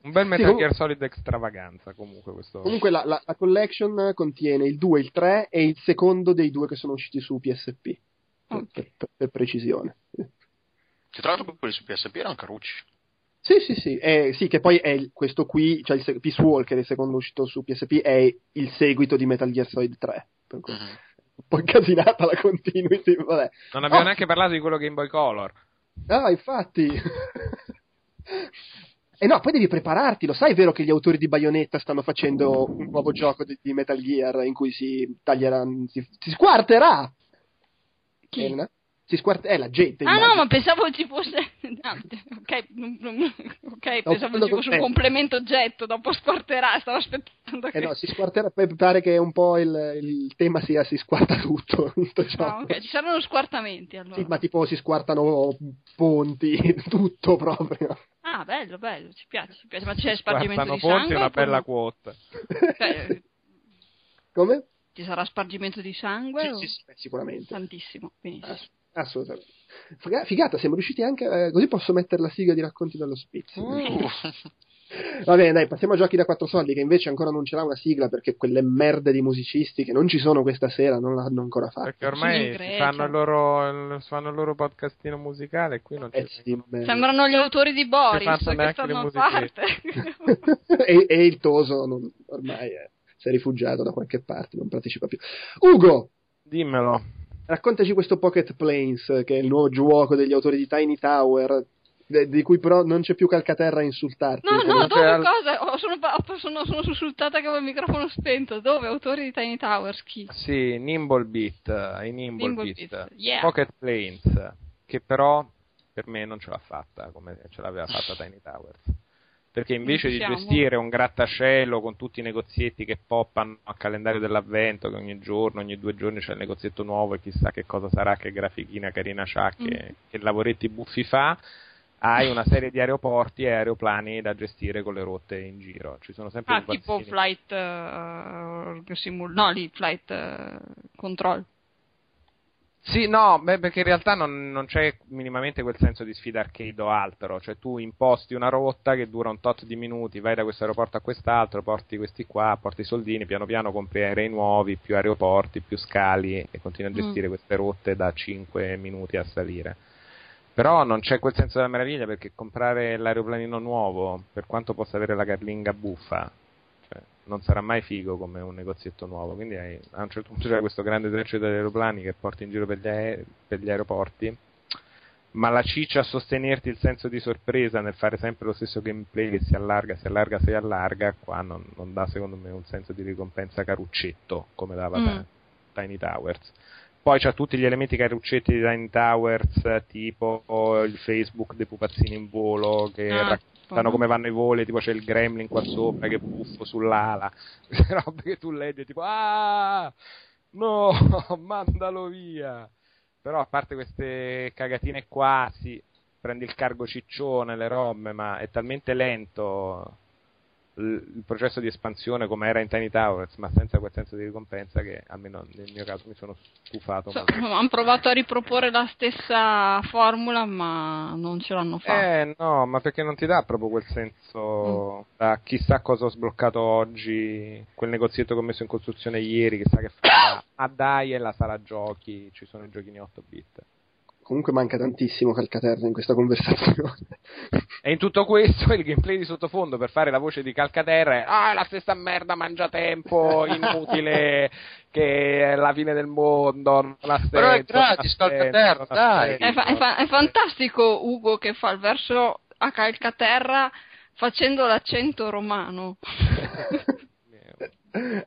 un bel Metal sì, Gear Solid extravaganza comunque questo. Comunque la, la, la, collection contiene il 2, il 3 e il secondo dei due che sono usciti su PSP okay. per, per, precisione. Che tra l'altro quelli su PSP erano carucci. Sì, sì, sì, eh, sì, che poi è il, questo qui, cioè il Peace Walker, il secondo uscito su PSP, è il seguito di Metal Gear Solid 3. Per cui... Mm-hmm un po' incasinata la continuity. Vabbè. Non abbiamo oh. neanche parlato di quello Game Boy Color. Ah, infatti. E no, poi devi prepararti, lo sai, è vero che gli autori di Bayonetta stanno facendo un nuovo gioco di, di Metal Gear in cui si taglierà, si, si squarterà. Chi? Elena? Si squart- eh, la gente. Ah immagino. no, ma pensavo ci fosse... No, ok, okay no, pensavo ci fosse un complemento oggetto, dopo squarterà, stavo aspettando che... Eh no, si squarterà, pare che un po' il, il tema sia si squarta tutto. tutto ah, ok, ci saranno squartamenti allora. Sì, ma tipo si squartano ponti, tutto proprio. Ah, bello, bello, ci piace, ci piace. Ma c'è spargimento di ponti sangue? è una bella quota. Beh, Come? Ci sarà spargimento di sangue? Sì, sì, sì sicuramente. Tantissimo, benissimo. Assolutamente. Figata, siamo riusciti anche. Eh, così posso mettere la sigla di racconti dallo spizio. Uh. Va bene, dai, passiamo a giochi da quattro soldi, che invece ancora non ce l'ha una sigla perché quelle merde di musicisti che non ci sono questa sera non l'hanno ancora fatta. Perché ormai fanno il, loro, fanno il loro podcastino musicale e qui non eh, sì, Sembrano gli autori di Boris che stanno a parte. e, e, il Toso non, ormai è, si è rifugiato da qualche parte, non partecipa più. Ugo! Dimmelo. Raccontaci questo Pocket Planes, che è il nuovo gioco degli autori di Tiny Tower, di cui però non c'è più Calcaterra a insultarti. No, no, dove al... cosa? Oh, sono, sono, sono sussultata che avevo il microfono spento. Dove? Autori di Tiny Towers? Chi? Sì, Nimble i Nimble, Nimble Beat. Yeah. Pocket Planes, che però per me non ce l'ha fatta come ce l'aveva fatta Tiny Towers perché invece di gestire un grattacielo con tutti i negozietti che poppano a calendario dell'avvento, che ogni giorno, ogni due giorni c'è il negozietto nuovo e chissà che cosa sarà, che grafichina carina c'ha, che, mm. che lavoretti buffi fa, hai una serie di aeroporti e aeroplani da gestire con le rotte in giro. Ci sono sempre ah, tipo flight uh, simul- no, lì, flight uh, control. Sì, no, beh, perché in realtà non, non, c'è minimamente quel senso di sfida arcade o altro, cioè tu imposti una rotta che dura un tot di minuti, vai da questo aeroporto a quest'altro, porti questi qua, porti i soldini, piano piano compri aerei nuovi, più aeroporti, più scali e continui a mm. gestire mm. queste rotte da 5 minuti a salire. Però non c'è quel senso della meraviglia perché comprare l'aeroplanino nuovo, per quanto possa avere la carlinga buffa, non sarà mai figo come un negozietto nuovo. Quindi hai, a un certo punto c'è questo grande treccio di aeroplani che porti in giro per gli, aer- per gli aeroporti. Ma la ciccia a sostenerti il senso di sorpresa nel fare sempre lo stesso gameplay che si allarga, si allarga, si allarga, qua non, non dà secondo me un senso di ricompensa caruccetto come dava mm. Tiny Towers. Poi c'ha tutti gli elementi caruccetti di Tiny Towers, tipo il Facebook dei pupazzini in volo che ah, racconta sanno come vanno i voli, tipo c'è il gremlin qua sopra che buffo sull'ala, robe che tu leggi tipo ah no, mandalo via. Però a parte queste cagatine qua, sì, prendi il cargo ciccione, le robe, ma è talmente lento il processo di espansione come era in Tiny Towers, ma senza quel senso di ricompensa che almeno nel mio caso mi sono stufato. So, hanno provato a riproporre la stessa formula, ma non ce l'hanno fatto. Eh no, ma perché non ti dà proprio quel senso mm. da chissà cosa ho sbloccato oggi, quel negozietto che ho messo in costruzione ieri, chissà che fa. ah dai, è la sala giochi, ci sono i giochini 8 bit comunque manca tantissimo Calcaterra in questa conversazione. E in tutto questo il gameplay di sottofondo per fare la voce di Calcaterra è ah, la stessa merda mangia tempo, inutile, che è la fine del mondo, non ha senso. Però è gratis Calcaterra, dai! È, fa- è, fa- è fantastico Ugo che fa il verso a Calcaterra facendo l'accento romano.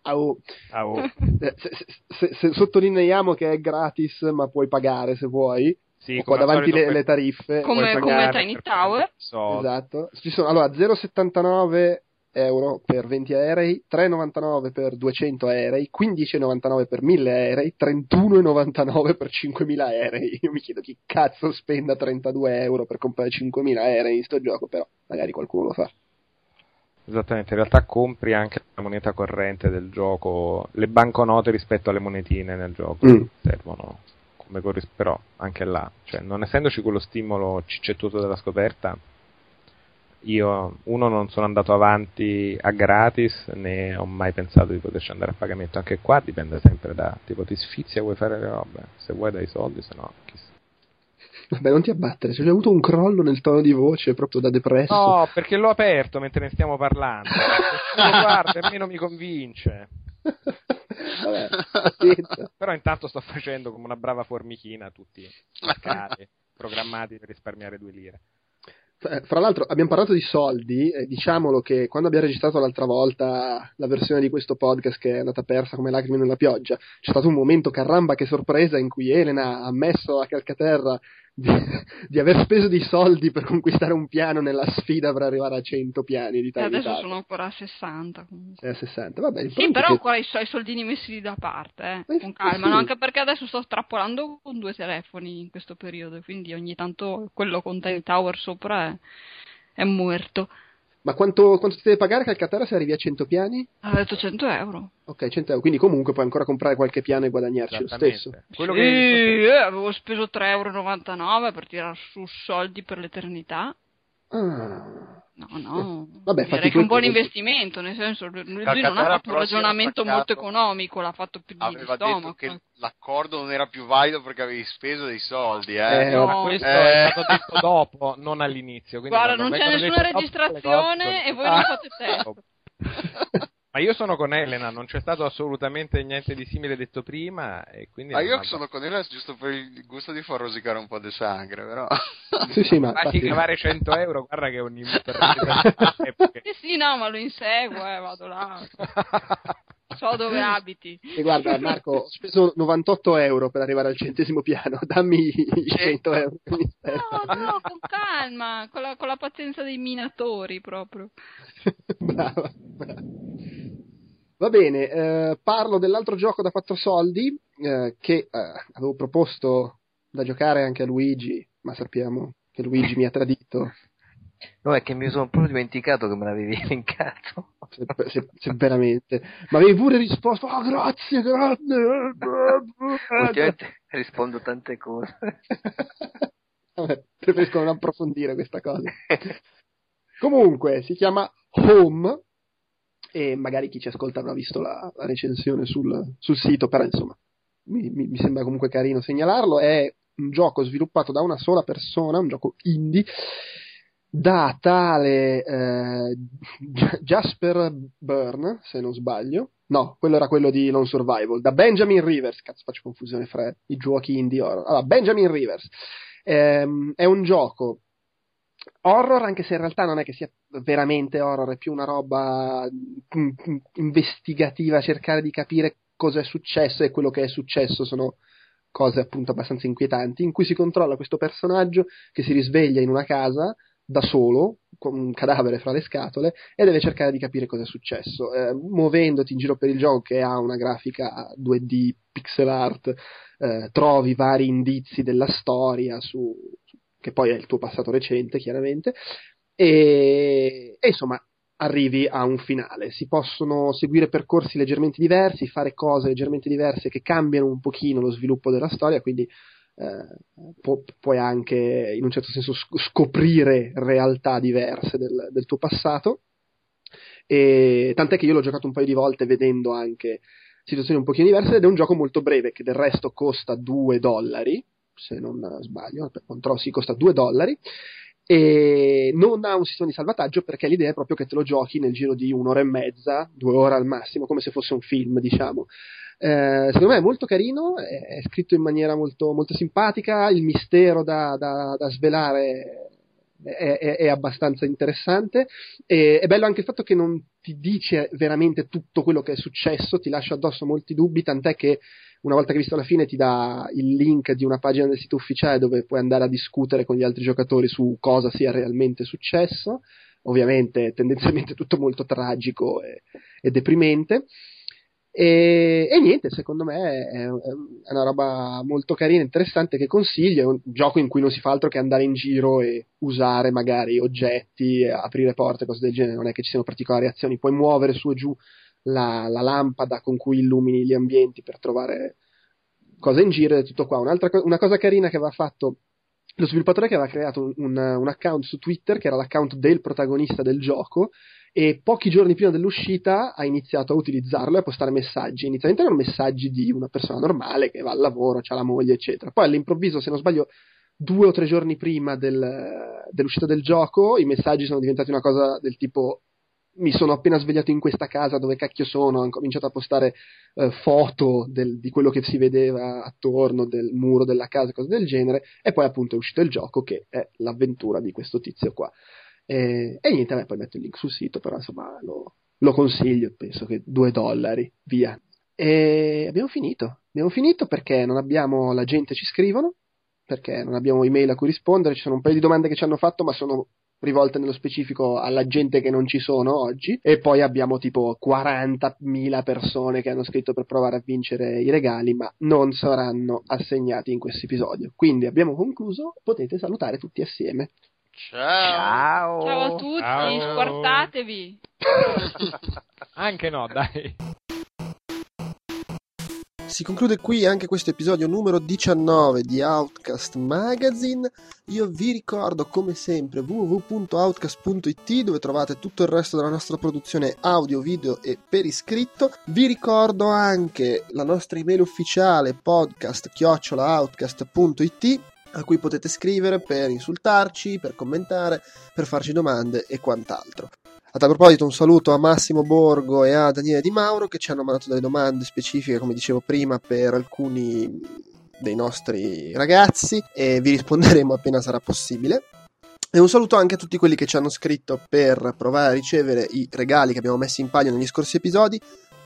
Au. Au. Se, se, se, se, sottolineiamo che è gratis, ma puoi pagare se vuoi. Sì, qua davanti le, le, tariffe. Come, come Tiny Tower. Esatto. Ci sono, allora, 0,79 euro per 20 aerei, 3,99 per 200 aerei, 15,99 per 1000 aerei, 31,99 per 5000 aerei. Io mi chiedo chi cazzo spenda 32 euro per comprare 5000 aerei in sto gioco, però magari qualcuno lo fa. Esattamente, in realtà compri anche la moneta corrente del gioco, le banconote rispetto alle monetine nel gioco mm. servono come corris- però anche là, cioè, non essendoci quello stimolo ciccettoso della scoperta, io uno non sono andato avanti a gratis né ho mai pensato di poterci andare a pagamento, anche qua dipende sempre da tipo ti sfizia vuoi fare le robe, se vuoi dai soldi, se no chissà. Vabbè, non ti abbattere, c'è avuto un crollo nel tono di voce proprio da depresso. No, perché l'ho aperto mentre ne stiamo parlando. guarda, almeno mi convince. Vabbè, Però intanto sto facendo come una brava formichina tutti cari programmati per risparmiare due lire. Fra l'altro abbiamo parlato di soldi, eh, diciamolo che quando abbiamo registrato l'altra volta la versione di questo podcast che è andata persa come lacrime nella pioggia, c'è stato un momento caramba che sorpresa in cui Elena ha ammesso a Calcaterra di, di, aver speso dei soldi per conquistare un piano nella sfida per arrivare a 100 piani di taglia. Adesso sono ancora a 60. Sei a 60, vabbè. Sì, però ho ancora i, i soldini messi da parte, eh, con calma, sì. no? anche perché adesso sto strappolando con due telefoni in questo periodo, quindi ogni tanto quello con Time Tower sopra è, è muerto. Ma quanto, quanto, ti deve pagare Calcaterra se arrivi a 100 piani? Ha detto 100 euro. Ok, 100 euro. Quindi comunque puoi ancora comprare qualche piano e guadagnarci lo stesso. Quello sì, che... eh, avevo speso 3,99 euro per tirare su soldi per l'eternità. Ah. No, no, Vabbè, direi che è un buon investimento, nel senso lui, lui non ha fatto un ragionamento molto economico, l'ha fatto più di Aveva stomaco. detto che l'accordo non era più valido perché avevi speso dei soldi, eh. eh no, questo eh. è stato detto dopo, non all'inizio. Guarda, non c'è nessuna registrazione e voi non fate test. Ma io sono con Elena, non c'è stato assolutamente niente di simile detto prima. E quindi ma io vado. sono con Elena giusto per il gusto di far rosicare un po' di sangue, però. sì, sì, ma. Fatti cavare 100 euro, guarda che ogni. sì, sì, no, ma lo inseguo, eh, vado là. So dove abiti. E guarda, Marco, ho speso 98 euro per arrivare al centesimo piano. Dammi i 100 euro. No, no, con calma, con la, con la pazienza dei minatori proprio. brava, brava. Va bene, eh, parlo dell'altro gioco da 4 soldi eh, che eh, avevo proposto da giocare anche a Luigi, ma sappiamo che Luigi mi ha tradito. No, è che mi sono proprio dimenticato che me l'avevi elencato. Se, se, se veramente. Ma avevi pure risposto, oh grazie, grazie. Ultimamente rispondo tante cose. Vabbè, preferisco non approfondire questa cosa. Comunque, si chiama Home e magari chi ci ascolta avrà visto la, la recensione sul, sul, sito, però insomma mi, mi, sembra comunque carino segnalarlo. È un gioco sviluppato da una sola persona, un gioco indie, da tale eh, Jasper Byrne, se non sbaglio. No, quello era quello di Non Survival, da Benjamin Rivers. Cazzo, faccio confusione fra i giochi indie horror. Allora, Benjamin Rivers. Ehm, è un gioco horror, anche se in realtà non è che sia veramente horror, è più una roba mm, mm, investigativa, cercare di capire cosa è successo e quello che è successo sono cose appunto abbastanza inquietanti, in cui si controlla questo personaggio che si risveglia in una casa da solo, con un cadavere fra le scatole, e deve cercare di capire cosa è successo. Eh, muovendoti in giro per il gioco che ha una grafica 2D, pixel art, eh, trovi vari indizi della storia su, che poi è il tuo passato recente, chiaramente, e, e insomma arrivi a un finale. Si possono seguire percorsi leggermente diversi, fare cose leggermente diverse che cambiano un pochino lo sviluppo della storia, quindi eh, pu- puoi anche in un certo senso scoprire realtà diverse del, del tuo passato. E, tant'è che io l'ho giocato un paio di volte vedendo anche situazioni un pochino diverse ed è un gioco molto breve che del resto costa 2 dollari se non sbaglio, per controllo si costa 2 dollari e non ha un sistema di salvataggio perché l'idea è proprio che te lo giochi nel giro di un'ora e mezza, due ore al massimo, come se fosse un film, diciamo. Eh, secondo me è molto carino, è scritto in maniera molto, molto simpatica, il mistero da, da, da svelare è, è, è, abbastanza interessante. E, è bello anche il fatto che non ti dice veramente tutto quello che è successo, ti lascia addosso molti dubbi, tant'è che una volta che hai visto la fine ti dà il link di una pagina del sito ufficiale dove puoi andare a discutere con gli altri giocatori su cosa sia realmente successo. Ovviamente tendenzialmente tutto molto tragico e, e deprimente. E, e, niente, secondo me è, è, una roba molto carina, interessante che consiglio. È un gioco in cui non si fa altro che andare in giro e usare magari oggetti, aprire porte, cose del genere. Non è che ci siano particolari azioni, puoi muovere su e giù la, la, lampada con cui illumini gli ambienti per trovare cose in giro e tutto qua. Un'altra co- una cosa carina che aveva fatto lo sviluppatore che aveva creato un, un, un, account su Twitter che era l'account del protagonista del gioco e pochi giorni prima dell'uscita ha iniziato a utilizzarlo e a postare messaggi. Inizialmente erano messaggi di una persona normale che va al lavoro, ha la moglie, eccetera. Poi all'improvviso, se non sbaglio, due o tre giorni prima del, dell'uscita del gioco i messaggi sono diventati una cosa del tipo mi sono appena svegliato in questa casa, dove cacchio sono? Ho cominciato a postare eh, foto del, di quello che si vedeva attorno del muro della casa, cose del genere, e poi appunto è uscito il gioco che è l'avventura di questo tizio qua. E, e niente, beh, poi metto il link sul sito, però insomma lo, lo consiglio, penso che due dollari, via. E abbiamo finito, abbiamo finito perché non abbiamo, la gente ci scrivono, perché non abbiamo email a cui rispondere, ci sono un paio di domande che ci hanno fatto, ma sono rivolte nello specifico alla gente che non ci sono oggi e poi abbiamo tipo 40.000 persone che hanno scritto per provare a vincere i regali ma non saranno assegnati in questo episodio. Quindi abbiamo concluso, potete salutare tutti assieme. Ciao. Ciao, a tutti, Ciao. squartatevi. Anche no, dai. Si conclude qui anche questo episodio numero 19 di Outcast Magazine. Io vi ricordo come sempre www.outcast.it dove trovate tutto il resto della nostra produzione audio, video e per iscritto. Vi ricordo anche la nostra email ufficiale podcast-outcast.it a cui potete scrivere per insultarci, per commentare, per farci domande e quant'altro. A tal proposito un saluto a Massimo Borgo e a Daniele Di Mauro che ci hanno mandato delle domande specifiche, come dicevo prima, per alcuni dei nostri ragazzi e vi risponderemo appena sarà possibile. E un saluto anche a tutti quelli che ci hanno scritto per provare a ricevere i regali che abbiamo messo in palio negli scorsi episodi.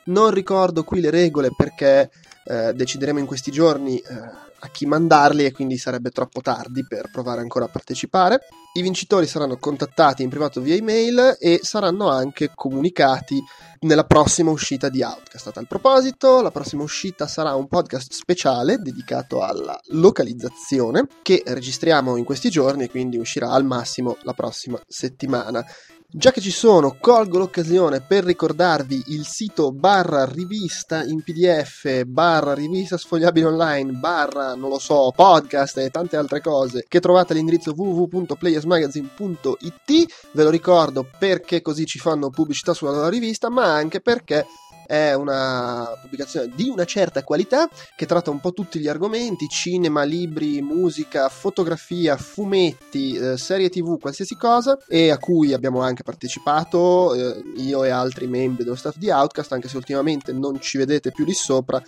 Non ricordo qui le regole perché eh, decideremo in questi giorni eh, a chi mandarli e quindi sarebbe troppo tardi per provare ancora a partecipare. I vincitori saranno contattati in privato via email e saranno anche comunicati nella prossima uscita di Outcast. A tal proposito, la prossima uscita sarà un podcast speciale dedicato alla localizzazione che registriamo in questi giorni e quindi uscirà al massimo la prossima settimana. Già che ci sono, colgo l'occasione per ricordarvi il sito barra rivista in pdf, barra rivista sfogliabile online, barra, non lo so, podcast e tante altre cose che trovate all'indirizzo www.playersmagazine.it. Ve lo ricordo perché così ci fanno pubblicità sulla loro rivista, ma anche perché è una pubblicazione di una certa qualità che tratta un po' tutti gli argomenti, cinema, libri, musica, fotografia, fumetti, eh, serie tv, qualsiasi cosa, e a cui abbiamo anche partecipato eh, io e altri membri dello staff di Outcast, anche se ultimamente non ci vedete più lì sopra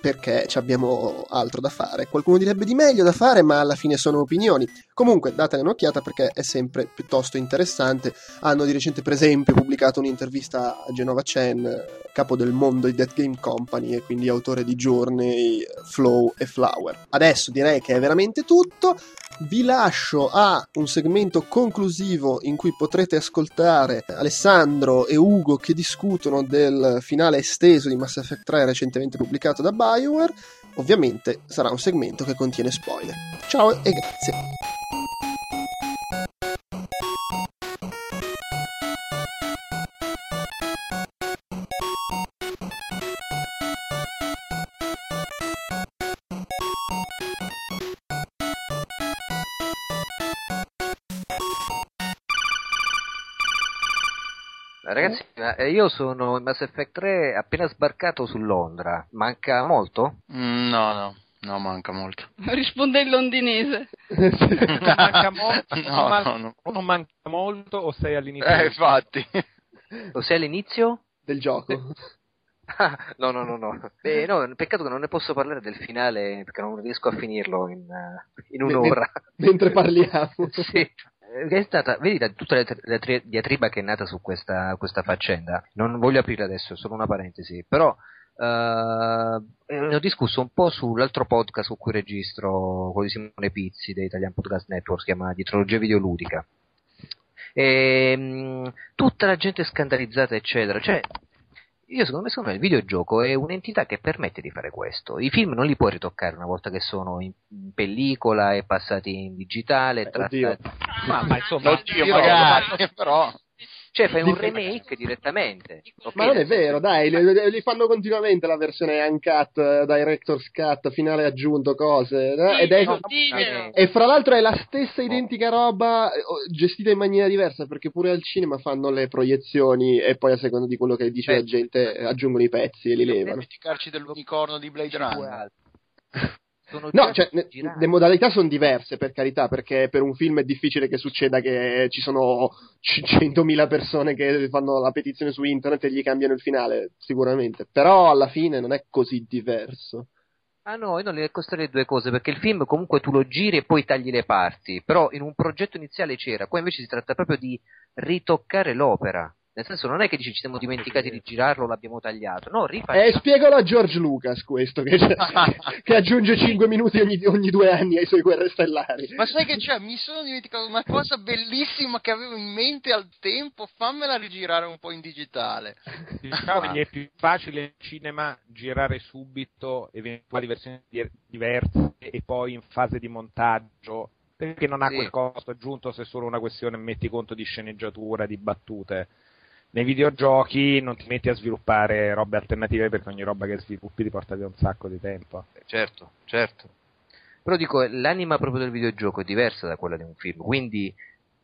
perché abbiamo altro da fare. Qualcuno direbbe di meglio da fare, ma alla fine sono opinioni. Comunque datene un'occhiata perché è sempre piuttosto interessante. Hanno di recente, per esempio, pubblicato un'intervista a Genova Chen, capo del mondo di Death Game Company e quindi autore di Journey, Flow e Flower. Adesso direi che è veramente tutto. Vi lascio a un segmento conclusivo in cui potrete ascoltare Alessandro e Ugo che discutono del finale esteso di Mass Effect 3 recentemente pubblicato da Bioware. Ovviamente sarà un segmento che contiene spoiler. Ciao e grazie. Eh, io sono in Mass Effect 3 appena sbarcato su Londra. Manca molto? Mm, no, no. No, manca molto. Risponde in londinese. manca molto, no, man- no, no. o non manca molto o sei all'inizio? Eh, infatti. O sei all'inizio? Del gioco. no, no, no, no. Beh, no. Peccato che non ne posso parlare del finale perché non riesco a finirlo in, in un'ora. mentre parliamo. sì. Eh, è stata, vedi tutta la, la diatriba che è nata su questa, questa faccenda, non voglio aprire adesso, solo una parentesi, però Uh, ne ho discusso un po' sull'altro podcast su cui registro con Simone Pizzi dei Italian Podcast Network, si chiama Dietrologia Videoludica. E, mh, tutta la gente scandalizzata, eccetera. Cioè, io secondo me, secondo me il videogioco è un'entità che permette di fare questo. I film non li puoi ritoccare una volta che sono in, pellicola e passati in digitale. Eh, trattati... ma, ma insomma, oddio, magari, però cioè fai un remake direttamente. Okay, Ma non è vero, dai, li, li, fanno continuamente la versione uncut, eh, Director's Cut, finale aggiunto, cose. Sì, ed è, no, e fra l'altro è la stessa identica roba eh, gestita in maniera diversa perché pure al cinema fanno le proiezioni e poi a seconda di quello che dice Beh, la gente aggiungono i pezzi e li levano. Non dimenticarci dell'unicorno di Blade Runner. no, cioè, le modalità sono diverse per carità, perché per un film è difficile che succeda che ci sono 100.000 persone che fanno la petizione su internet e gli cambiano il finale, sicuramente. Però alla fine non è così diverso. Ah no, io non le costo le due cose, perché il film comunque tu lo giri e poi tagli le parti, però in un progetto iniziale c'era, qua invece si tratta proprio di ritoccare l'opera. Nel senso, non è che dici ci siamo dimenticati di girarlo, l'abbiamo tagliato. No, rifacciamo. Eh, spiegalo a George Lucas questo, che, che aggiunge 5 minuti ogni, ogni, due anni ai suoi guerre stellari. Ma sai che c'è? Mi sono dimenticato una cosa bellissima che avevo in mente al tempo, fammela rigirare un po' in digitale. Diciamo che è più facile in cinema girare subito eventuali versioni diverse e poi in fase di montaggio perché non ha sì. quel costo aggiunto se è solo una questione metti conto di sceneggiatura, di battute nei videogiochi non ti metti a sviluppare robe alternative perché ogni roba che sviluppi ti porta via un sacco di tempo. Certo, certo. Però dico, l'anima proprio del videogioco è diversa da quella di un film, quindi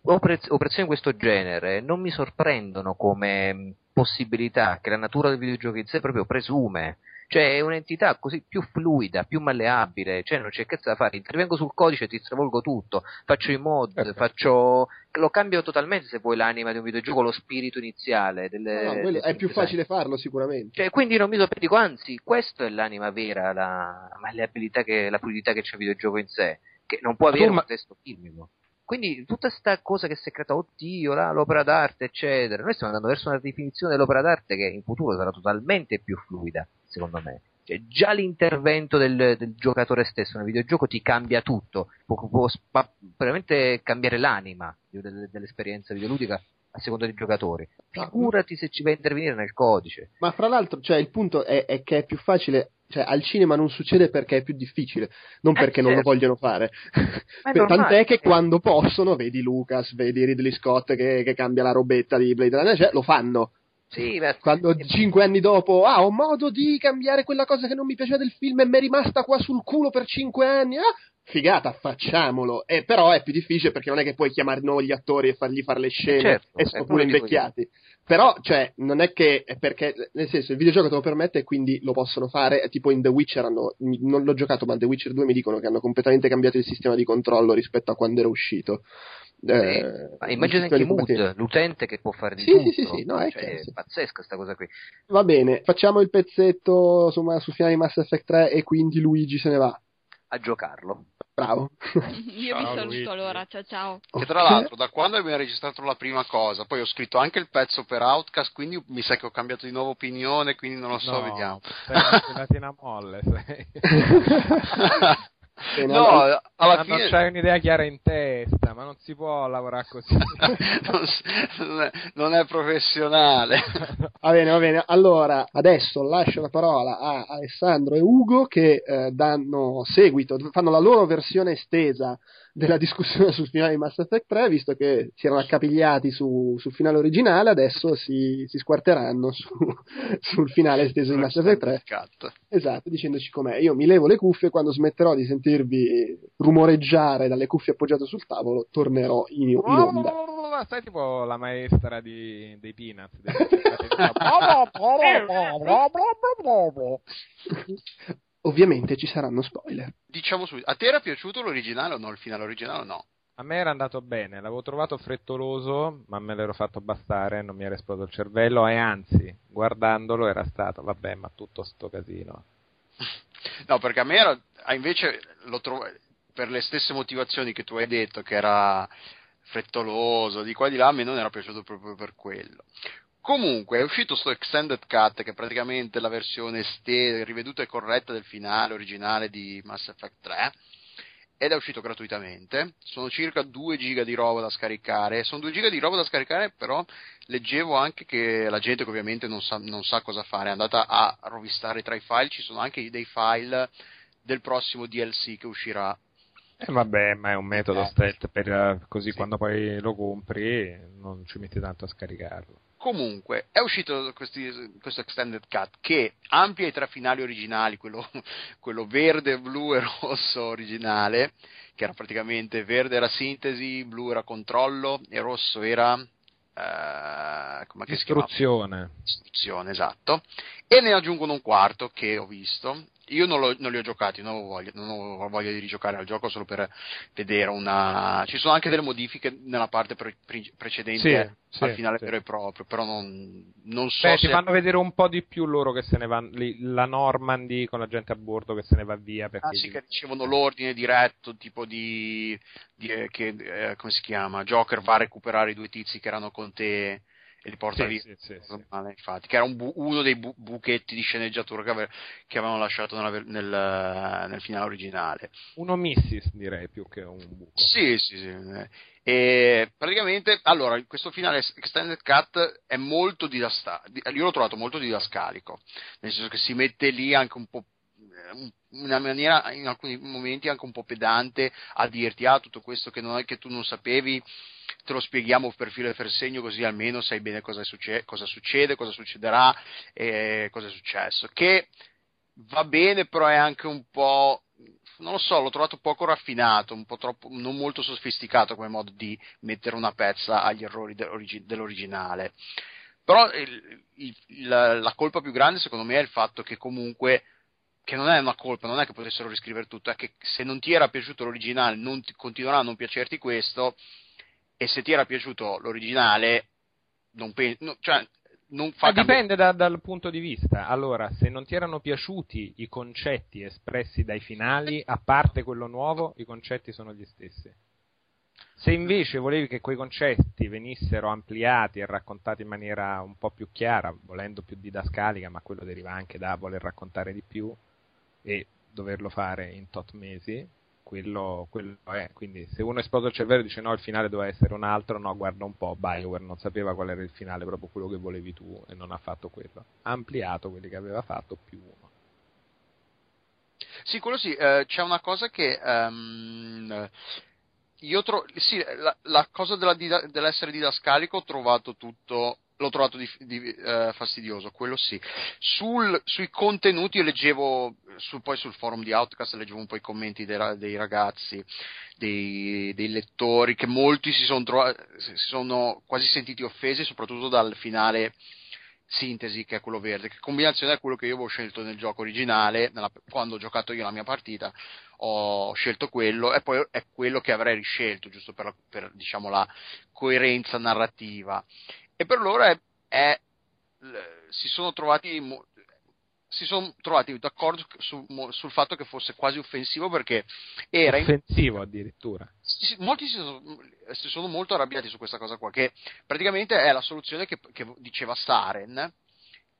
operazioni di questo genere non mi sorprendono come possibilità che la natura del videogioco in sé proprio presume cioè è un'entità così più fluida, più malleabile, cioè non c'è cazzo da fare, intervengo sul codice e ti stravolgo tutto, faccio i mod, okay. faccio... lo cambio totalmente se vuoi l'anima di un videogioco, lo spirito iniziale. Delle, no, no, è più facile farlo sicuramente. Cioè, quindi non mi so, dico, anzi, questa è l'anima vera, la malleabilità, che, la fluidità che c'è il videogioco in sé, che non può avere ma... un testo filmico. Quindi tutta questa cosa che si è creata, oddio, là, l'opera d'arte, eccetera. Noi stiamo andando verso una definizione dell'opera d'arte che in futuro sarà totalmente più fluida, secondo me. Cioè, già l'intervento del, del, giocatore stesso nel videogioco ti cambia tutto, può, può spa- veramente cambiare l'anima dell'esperienza videoludica a seconda dei giocatori. Figurati se ci va a intervenire nel codice. Ma fra l'altro, cioè, il punto è, è che è più facile cioè, al cinema non succede perché è più difficile, non eh, perché certo. non lo certo. vogliono fare. Tant'è che quando possono, vedi Lucas, vedi Ridley Scott che, che cambia la robetta di Blade Runner, cioè, lo fanno. Sì, beh, quando cinque anni dopo ah, ho modo di cambiare quella cosa che non mi piaceva del film e mi è rimasta qua sul culo per cinque anni, ah, figata, facciamolo. Eh, però è più difficile perché non è che puoi chiamare noi gli attori e fargli fare le scene certo, e sono pure invecchiati. Però, cioè, non è che è perché, nel senso, il videogioco te lo permette e quindi lo possono fare. Tipo in The Witcher hanno, non l'ho giocato, ma The Witcher 2 mi dicono che hanno completamente cambiato il sistema di controllo rispetto a quando era uscito. Eh, eh, immagina anche Mood, l'utente che può fare di sì, tutto. Sì, sì, sì, no, è, cioè, è pazzesca questa cosa qui. Va bene, facciamo il pezzetto insomma, sul finale di Mass Effect 3 e quindi Luigi se ne va. A giocarlo. Bravo. Io ciao, vi saluto Luigi. allora, ciao ciao. Che tra l'altro da quando abbiamo registrato la prima cosa, poi ho scritto anche il pezzo per Outcast, quindi mi sa che ho cambiato di nuovo opinione, quindi non lo so, no, vediamo. Sei una molle, sei. no, alla fine... non c'hai un'idea chiara in testa, ma non si può lavorare così. non, è, non, è, professionale. Va bene, va bene. Allora, adesso lascio la parola a Alessandro e Ugo che eh, danno seguito, fanno la loro versione estesa della discussione sul finale di Mass Effect 3, visto che si erano accapigliati su, sul finale originale, adesso si, si squarteranno su, sul finale esteso di Mass Effect 3. Esatto, dicendoci com'è. Io mi levo le cuffie quando smetterò di sentirvi rumoreggiare dalle cuffie appoggiate sul tavolo, tornerò in, in onda. Stai tipo la maestra di, dei Peanuts. Ovviamente ci saranno spoiler. Diciamo subito, a te era piaciuto l'originale o no? Il finale originale o no? A me era andato bene, l'avevo trovato frettoloso, ma me l'ero fatto bastare, non mi era esploso il cervello e anzi, guardandolo era stato, vabbè, ma tutto sto casino. No, perché a me era, ah, invece lo trovo, per le stesse motivazioni che tu hai detto, che era frettoloso, di qua e di là, a me non era piaciuto proprio per quello. Comunque è uscito sto extended cut che è praticamente la versione ste- riveduta e corretta del finale originale di Mass Effect 3 ed è uscito gratuitamente. Sono circa 2 giga di roba da scaricare. Sono 2 giga di roba da scaricare, però leggevo anche che la gente che ovviamente non sa, non sa cosa fare è andata a rovistare tra i file. Ci sono anche dei file del prossimo DLC che uscirà eh vabbè, ma è un metodo eh. per, eh, così sì. quando poi lo compri non ci metti tanto a scaricarlo. Comunque, è uscito questi, questo extended cut che amplia i tre finali originali, quello, quello, verde, blu e rosso originale, che era praticamente verde era sintesi, blu era controllo e rosso era come Istruzione. Istruzione, esatto. E ne aggiungono un quarto che ho visto, io non, lo, non, li ho giocati, non ho, voglia, non ho, voglia, di rigiocare al gioco solo per vedere una. Ci sono anche delle modifiche nella parte pre- pre- precedente sì, al sì, finale sì. vero e proprio, però non, non so. Beh, se... ti fanno vedere un po' di più loro che se ne vanno. La Normandy con la gente a bordo che se ne va via. Perché ah, sì, che ricevono l'ordine diretto, tipo di. di eh, che, eh, come si chiama? Joker va a recuperare i due tizi che erano con te e li porta sì, via. Sì, sì, normale, infatti, che era un bu- uno dei bu- buchetti di sceneggiatura che, ave- che avevano lasciato nella, nel, nel, finale originale. Uno missis direi più che un buco. Sì, sì, sì. E praticamente, allora, questo finale Extended Cut è molto didascalico, io l'ho trovato molto didascalico, nel senso che si mette lì anche un po' in una maniera in alcuni momenti anche un po' pedante a dirti ah tutto questo che, non è, che tu non sapevi te lo spieghiamo per filo e per segno così almeno sai bene cosa, succe- cosa succede, cosa succederà e cosa è successo. Che va bene, però è anche un po'. Non lo so, l'ho trovato poco raffinato, un po' troppo, non molto sofisticato come modo di mettere una pezza agli errori dell'originale. Però il, il, la colpa più grande secondo me è il fatto che comunque che non è una colpa, non è che potessero riscrivere tutto, è che se non ti era piaciuto l'originale, non ti, continuerà a non piacerti questo, e se ti era piaciuto l'originale, non penso, no, cioè, non fa dipende da, dal punto di vista. Allora, se non ti erano piaciuti i concetti espressi dai finali, a parte quello nuovo, i concetti sono gli stessi. Se invece volevi che quei concetti venissero ampliati e raccontati in maniera un po' più chiara, volendo più didascalica, ma quello deriva anche da voler raccontare di più e doverlo fare in tot mesi, quello, quello, è. Quindi se uno esplosa il cervello e dice no, il finale doveva essere un altro, no, guarda un po', Bioware non sapeva qual era il finale, proprio quello che volevi tu e non ha fatto quello. Ha ampliato quelli che aveva fatto più uno. Sì, quello sì, eh, c'è una cosa che um, io trovo, sì, la, la cosa della, dell'essere didascalico ho trovato tutto l'ho trovato di, di, uh, fastidioso, quello sì. Sul, sui contenuti io leggevo, su, poi sul forum di Outcast leggevo un po' i commenti dei, dei ragazzi, dei, dei, lettori, che molti si sono, trovati, si sono quasi sentiti offesi, soprattutto dal finale sintesi che è quello verde, che combinazione è quello che io avevo scelto nel gioco originale, nella, quando ho giocato io la mia partita, ho scelto quello e poi è quello che avrei riscelto, giusto per, per diciamo, la coerenza narrativa e per loro è, è, si sono trovati si sono trovati d'accordo su, sul fatto che fosse quasi offensivo perché era offensivo in... addirittura molti si sono, si sono, molto arrabbiati su questa cosa qua che praticamente è la soluzione che, che, diceva Saren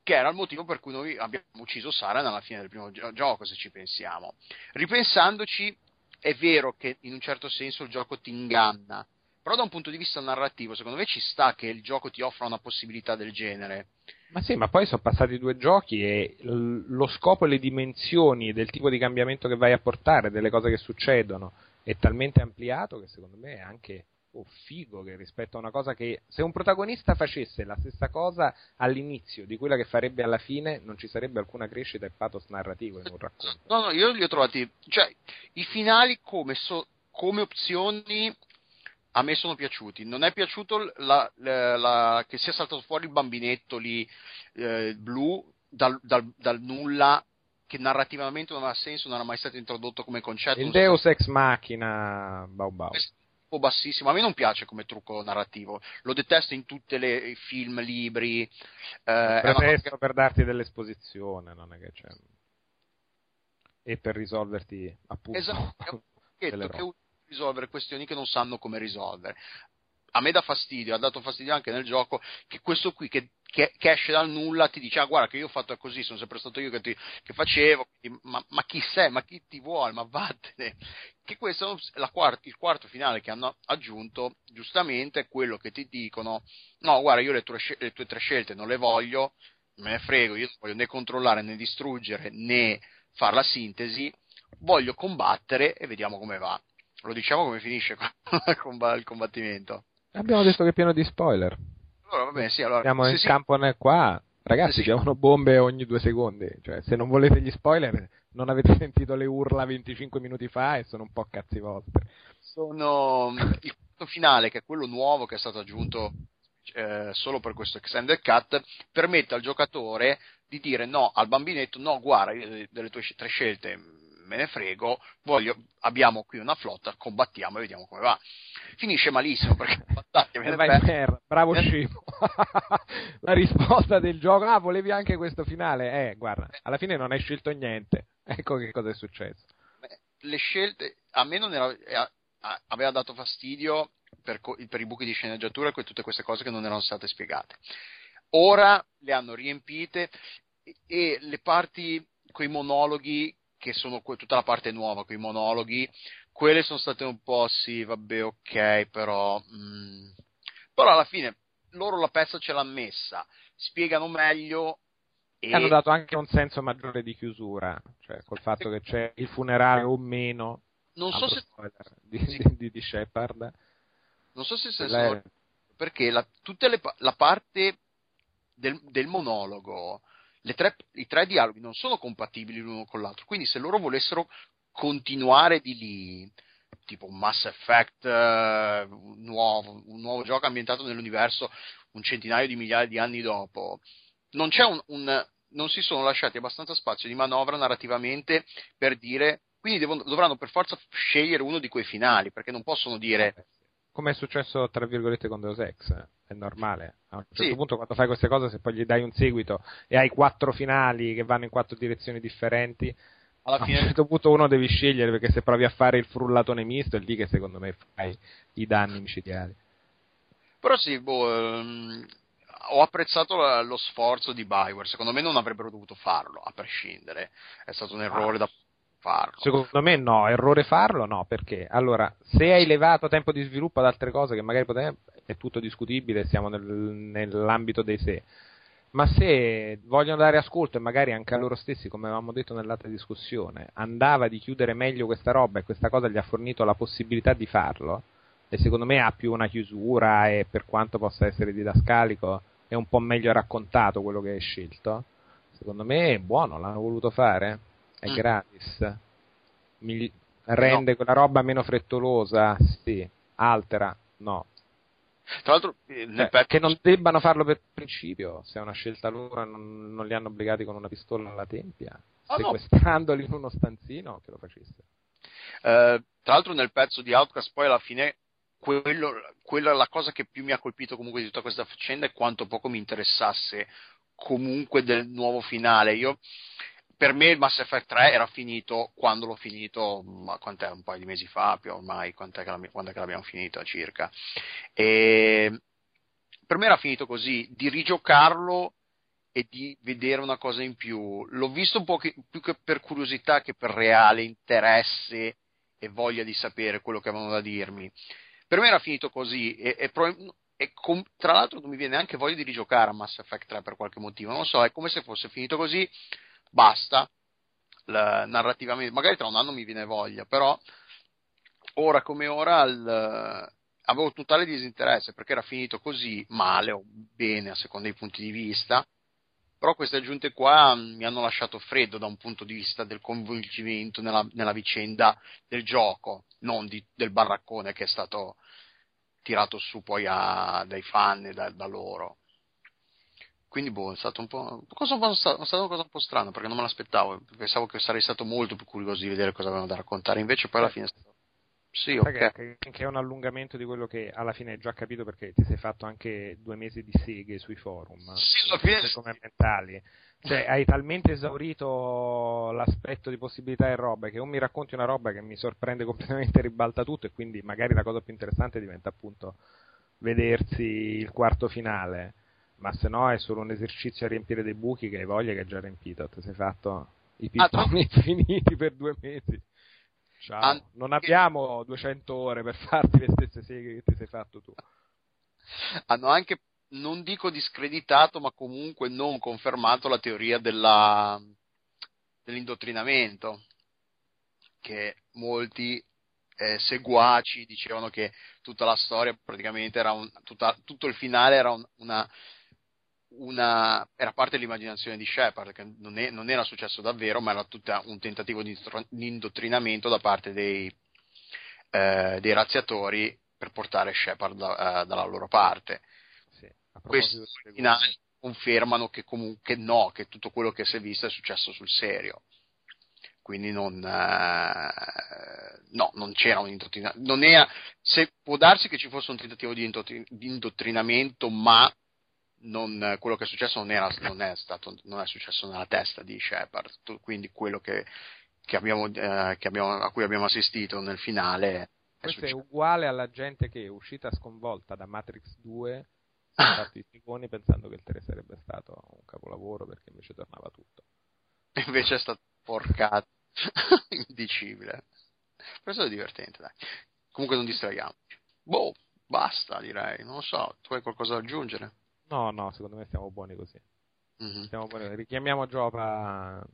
che era il motivo per cui noi abbiamo ucciso Saren alla fine del primo gioco se ci pensiamo. Ripensandoci è vero che in un certo senso il gioco ti inganna però da un punto di vista narrativo, secondo me ci sta che il gioco ti offra una possibilità del genere. Ma sì, ma poi sono passati due giochi e lo scopo e le dimensioni del tipo di cambiamento che vai a portare, delle cose che succedono, è talmente ampliato che secondo me è anche oh, figo che rispetto a una cosa che se un protagonista facesse la stessa cosa all'inizio di quella che farebbe alla fine, non ci sarebbe alcuna crescita e pathos narrativo in un racconto. No, no, io li ho trovati, cioè i finali come, so, come opzioni a me sono piaciuti. Non è piaciuto la, la, la, che sia saltato fuori il bambinetto lì eh, blu dal, dal, dal, nulla, che narrativamente non ha senso, non era mai stato introdotto come concetto. Il Deus so. ex machina, bau bau. Un po' bassissimo. A me non piace come trucco narrativo, lo detesto in tutti i film, libri. Eh, Pretesto cosa... per darti dell'esposizione, non è che c'è. E per risolverti appunto. Esatto, è un che risolvere questioni che non sanno come risolvere. A me dà fastidio, ha dato fastidio anche nel gioco che questo qui che, che, che esce dal nulla ti dice ah guarda che io ho fatto così, sono sempre stato io che, ti, che facevo, ma, ma, chi sei, ma chi ti vuole, ma vattene. Che questo è quart- il quarto finale che hanno aggiunto, giustamente è quello che ti dicono no guarda io le tue, le tue tre scelte non le voglio, me ne frego, io non voglio né controllare né distruggere né fare la sintesi, voglio combattere e vediamo come va. Lo diciamo come finisce il combattimento? Abbiamo detto che è pieno di spoiler. Allora, va bene, sì, allora. Siamo sì, in sì. campo qua. Ragazzi, sì, sì. bombe ogni due secondi. Cioè, se non volete gli spoiler, non avete sentito le urla 25 minuti fa e sono un po' cazzi vostri. Sono il punto finale, che è quello nuovo che è stato aggiunto eh, solo per questo extended cut, permette al giocatore di dire no al bambinetto, no guarda, delle tue tre scelte me ne frego, voglio, abbiamo qui una flotta, combattiamo e vediamo come va. Finisce malissimo perché per, bravo scemo. La risposta del gioco, ah, volevi anche questo finale? Eh, guarda, alla fine non hai scelto niente. Ecco che cosa è successo. Le scelte, a me non era, eh, aveva dato fastidio per, per i buchi di sceneggiatura e tutte queste cose che non erano state spiegate. Ora le hanno riempite e le parti, quei monologhi che sono tutta la parte nuova, quei monologhi, quelle sono state un po' sì, vabbè, ok, però... Mm. Però alla fine loro la pezza ce l'hanno messa, spiegano meglio e... Hanno dato anche un senso maggiore di chiusura, cioè col fatto che c'è il funerale o meno. Non so se... Di, sì. di, di, Shepard. Non so se senso Lei... perché la, la parte del, del monologo tre, i tre dialoghi non sono compatibili l'uno con l'altro, quindi se loro volessero continuare di lì, tipo un Mass Effect un, nuovo, un nuovo gioco ambientato nell'universo un centinaio di migliaia di anni dopo, non, un, un, non si sono lasciati abbastanza spazio di manovra narrativamente per dire, quindi devono, dovranno per forza scegliere uno di quei finali, perché non possono dire come è successo tra virgolette con Deus Ex, è normale. A un certo sì. punto quando fai queste cose, se poi gli dai un seguito e hai quattro finali che vanno in quattro direzioni differenti, alla fine... a un certo punto uno devi scegliere perché se provi a fare il frullatone misto è lì che secondo me fai i danni micidiali. Però sì, boh, ehm, ho apprezzato lo sforzo di Bioware, secondo me non avrebbero dovuto farlo, a prescindere, è stato un errore ah. da farlo. Secondo me no, errore farlo no, perché allora se hai levato tempo di sviluppo ad altre cose che magari poteva, è tutto discutibile, siamo nel, nell'ambito dei sé. Ma se vogliono dare ascolto e magari anche a loro stessi, come avevamo detto nell'altra discussione, andava di chiudere meglio questa roba e questa cosa gli ha fornito la possibilità di farlo, e secondo me ha più una chiusura e per quanto possa essere didascalico è un po' meglio raccontato quello che hai scelto, secondo me è buono, l'hanno voluto fare è mm. gratis. Mi rende no. quella roba meno frettolosa, sì. Altera, no. Tra l'altro, eh, cioè, che non debbano farlo per principio, se è una scelta loro, non, non li hanno obbligati con una pistola alla tempia, ah, sequestrandoli no. in uno stanzino, che lo facesse. Uh, tra l'altro, nel pezzo di Outcast, poi alla fine, quello, quella la cosa che più mi ha colpito comunque di tutta questa faccenda è quanto poco mi interessasse comunque del nuovo finale. Io per me il Mass Effect 3 era finito quando l'ho finito, ma quant'è, un paio di mesi fa, più ormai, quando è che l'abbiamo finito circa. E per me era finito così, di rigiocarlo e di vedere una cosa in più. L'ho visto un po' che, più che per curiosità che per reale interesse e voglia di sapere quello che avevano da dirmi. Per me era finito così e, e, e com, tra l'altro non mi viene neanche voglia di rigiocare a Mass Effect 3 per qualche motivo, non so, è come se fosse finito così basta, la, narrativamente, magari tra un anno mi viene voglia, però ora come ora il, avevo totale disinteresse perché era finito così male o bene a seconda dei punti di vista, però queste aggiunte qua mi hanno lasciato freddo da un punto di vista del coinvolgimento nella, nella vicenda del gioco, non di, del baraccone che è stato tirato su poi a, dai fan e da, da loro. Quindi boh, è stato un po'. Cosa, è stata una cosa un po' strana perché non me l'aspettavo. Pensavo che sarei stato molto più curioso di vedere cosa avevano da raccontare. Invece poi alla fine è stato. Sì, ok. Che, che è un allungamento di quello che alla fine hai già capito perché ti sei fatto anche due mesi di seghe sui forum. Sì, alla fine. Come mentali. Cioè, hai talmente esaurito l'aspetto di possibilità e roba che o mi racconti una roba che mi sorprende completamente ribalta tutto e quindi magari la cosa più interessante diventa appunto vedersi il quarto finale ma se no è solo un esercizio a riempire dei buchi che hai voglia che è già riempito. Ti sei fatto i pipponi ah, finiti per due mesi. Ciao. An- non abbiamo 200 ore per farti le stesse seghe che ti sei fatto tu. Hanno anche, non dico discreditato, ma comunque non confermato la teoria della, dell'indottrinamento. Che molti eh, seguaci dicevano che tutta la storia praticamente era un, tutta, tutto il finale era un, una una, era parte dell'immaginazione di Shepard, che non, è, non, era successo davvero, ma era tutto un tentativo di, di indottrinamento da parte dei, eh, dei, razziatori per portare Shepard da, eh, dalla loro parte. Sì. questi finali confermano che comunque no, che tutto quello che si è visto è successo sul serio. Quindi non, eh, no, non c'era un indottrinamento. Non era, se, può darsi che ci fosse un tentativo di, di indottrinamento, ma non, quello che è successo non, era, non, è stato, non è successo nella testa di Shepard. Quindi quello che, che abbiamo, eh, che abbiamo, a cui abbiamo assistito nel finale questo è uguale alla gente che è uscita sconvolta da Matrix 2 ha fatto i figoni pensando che il 3 sarebbe stato un capolavoro perché invece tornava tutto. Invece è stato porcato, indicibile. Questo è divertente, dai. Comunque non distraiamoci. Boh, basta direi, non lo so, tu hai qualcosa da aggiungere? No, no, secondo me stiamo buoni così. Mm-hmm. Stiamo buoni. Richiamiamo Giopa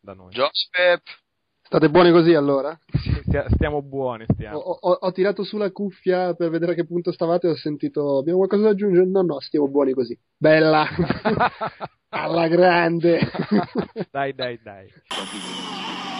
da noi. Joseph! State buoni così allora? stiamo buoni, stiamo. Ho, ho, ho, tirato su la cuffia per vedere a che punto stavate e ho sentito, abbiamo qualcosa da aggiungere? No, no, stiamo buoni così. Bella! Alla grande! dai, dai, dai.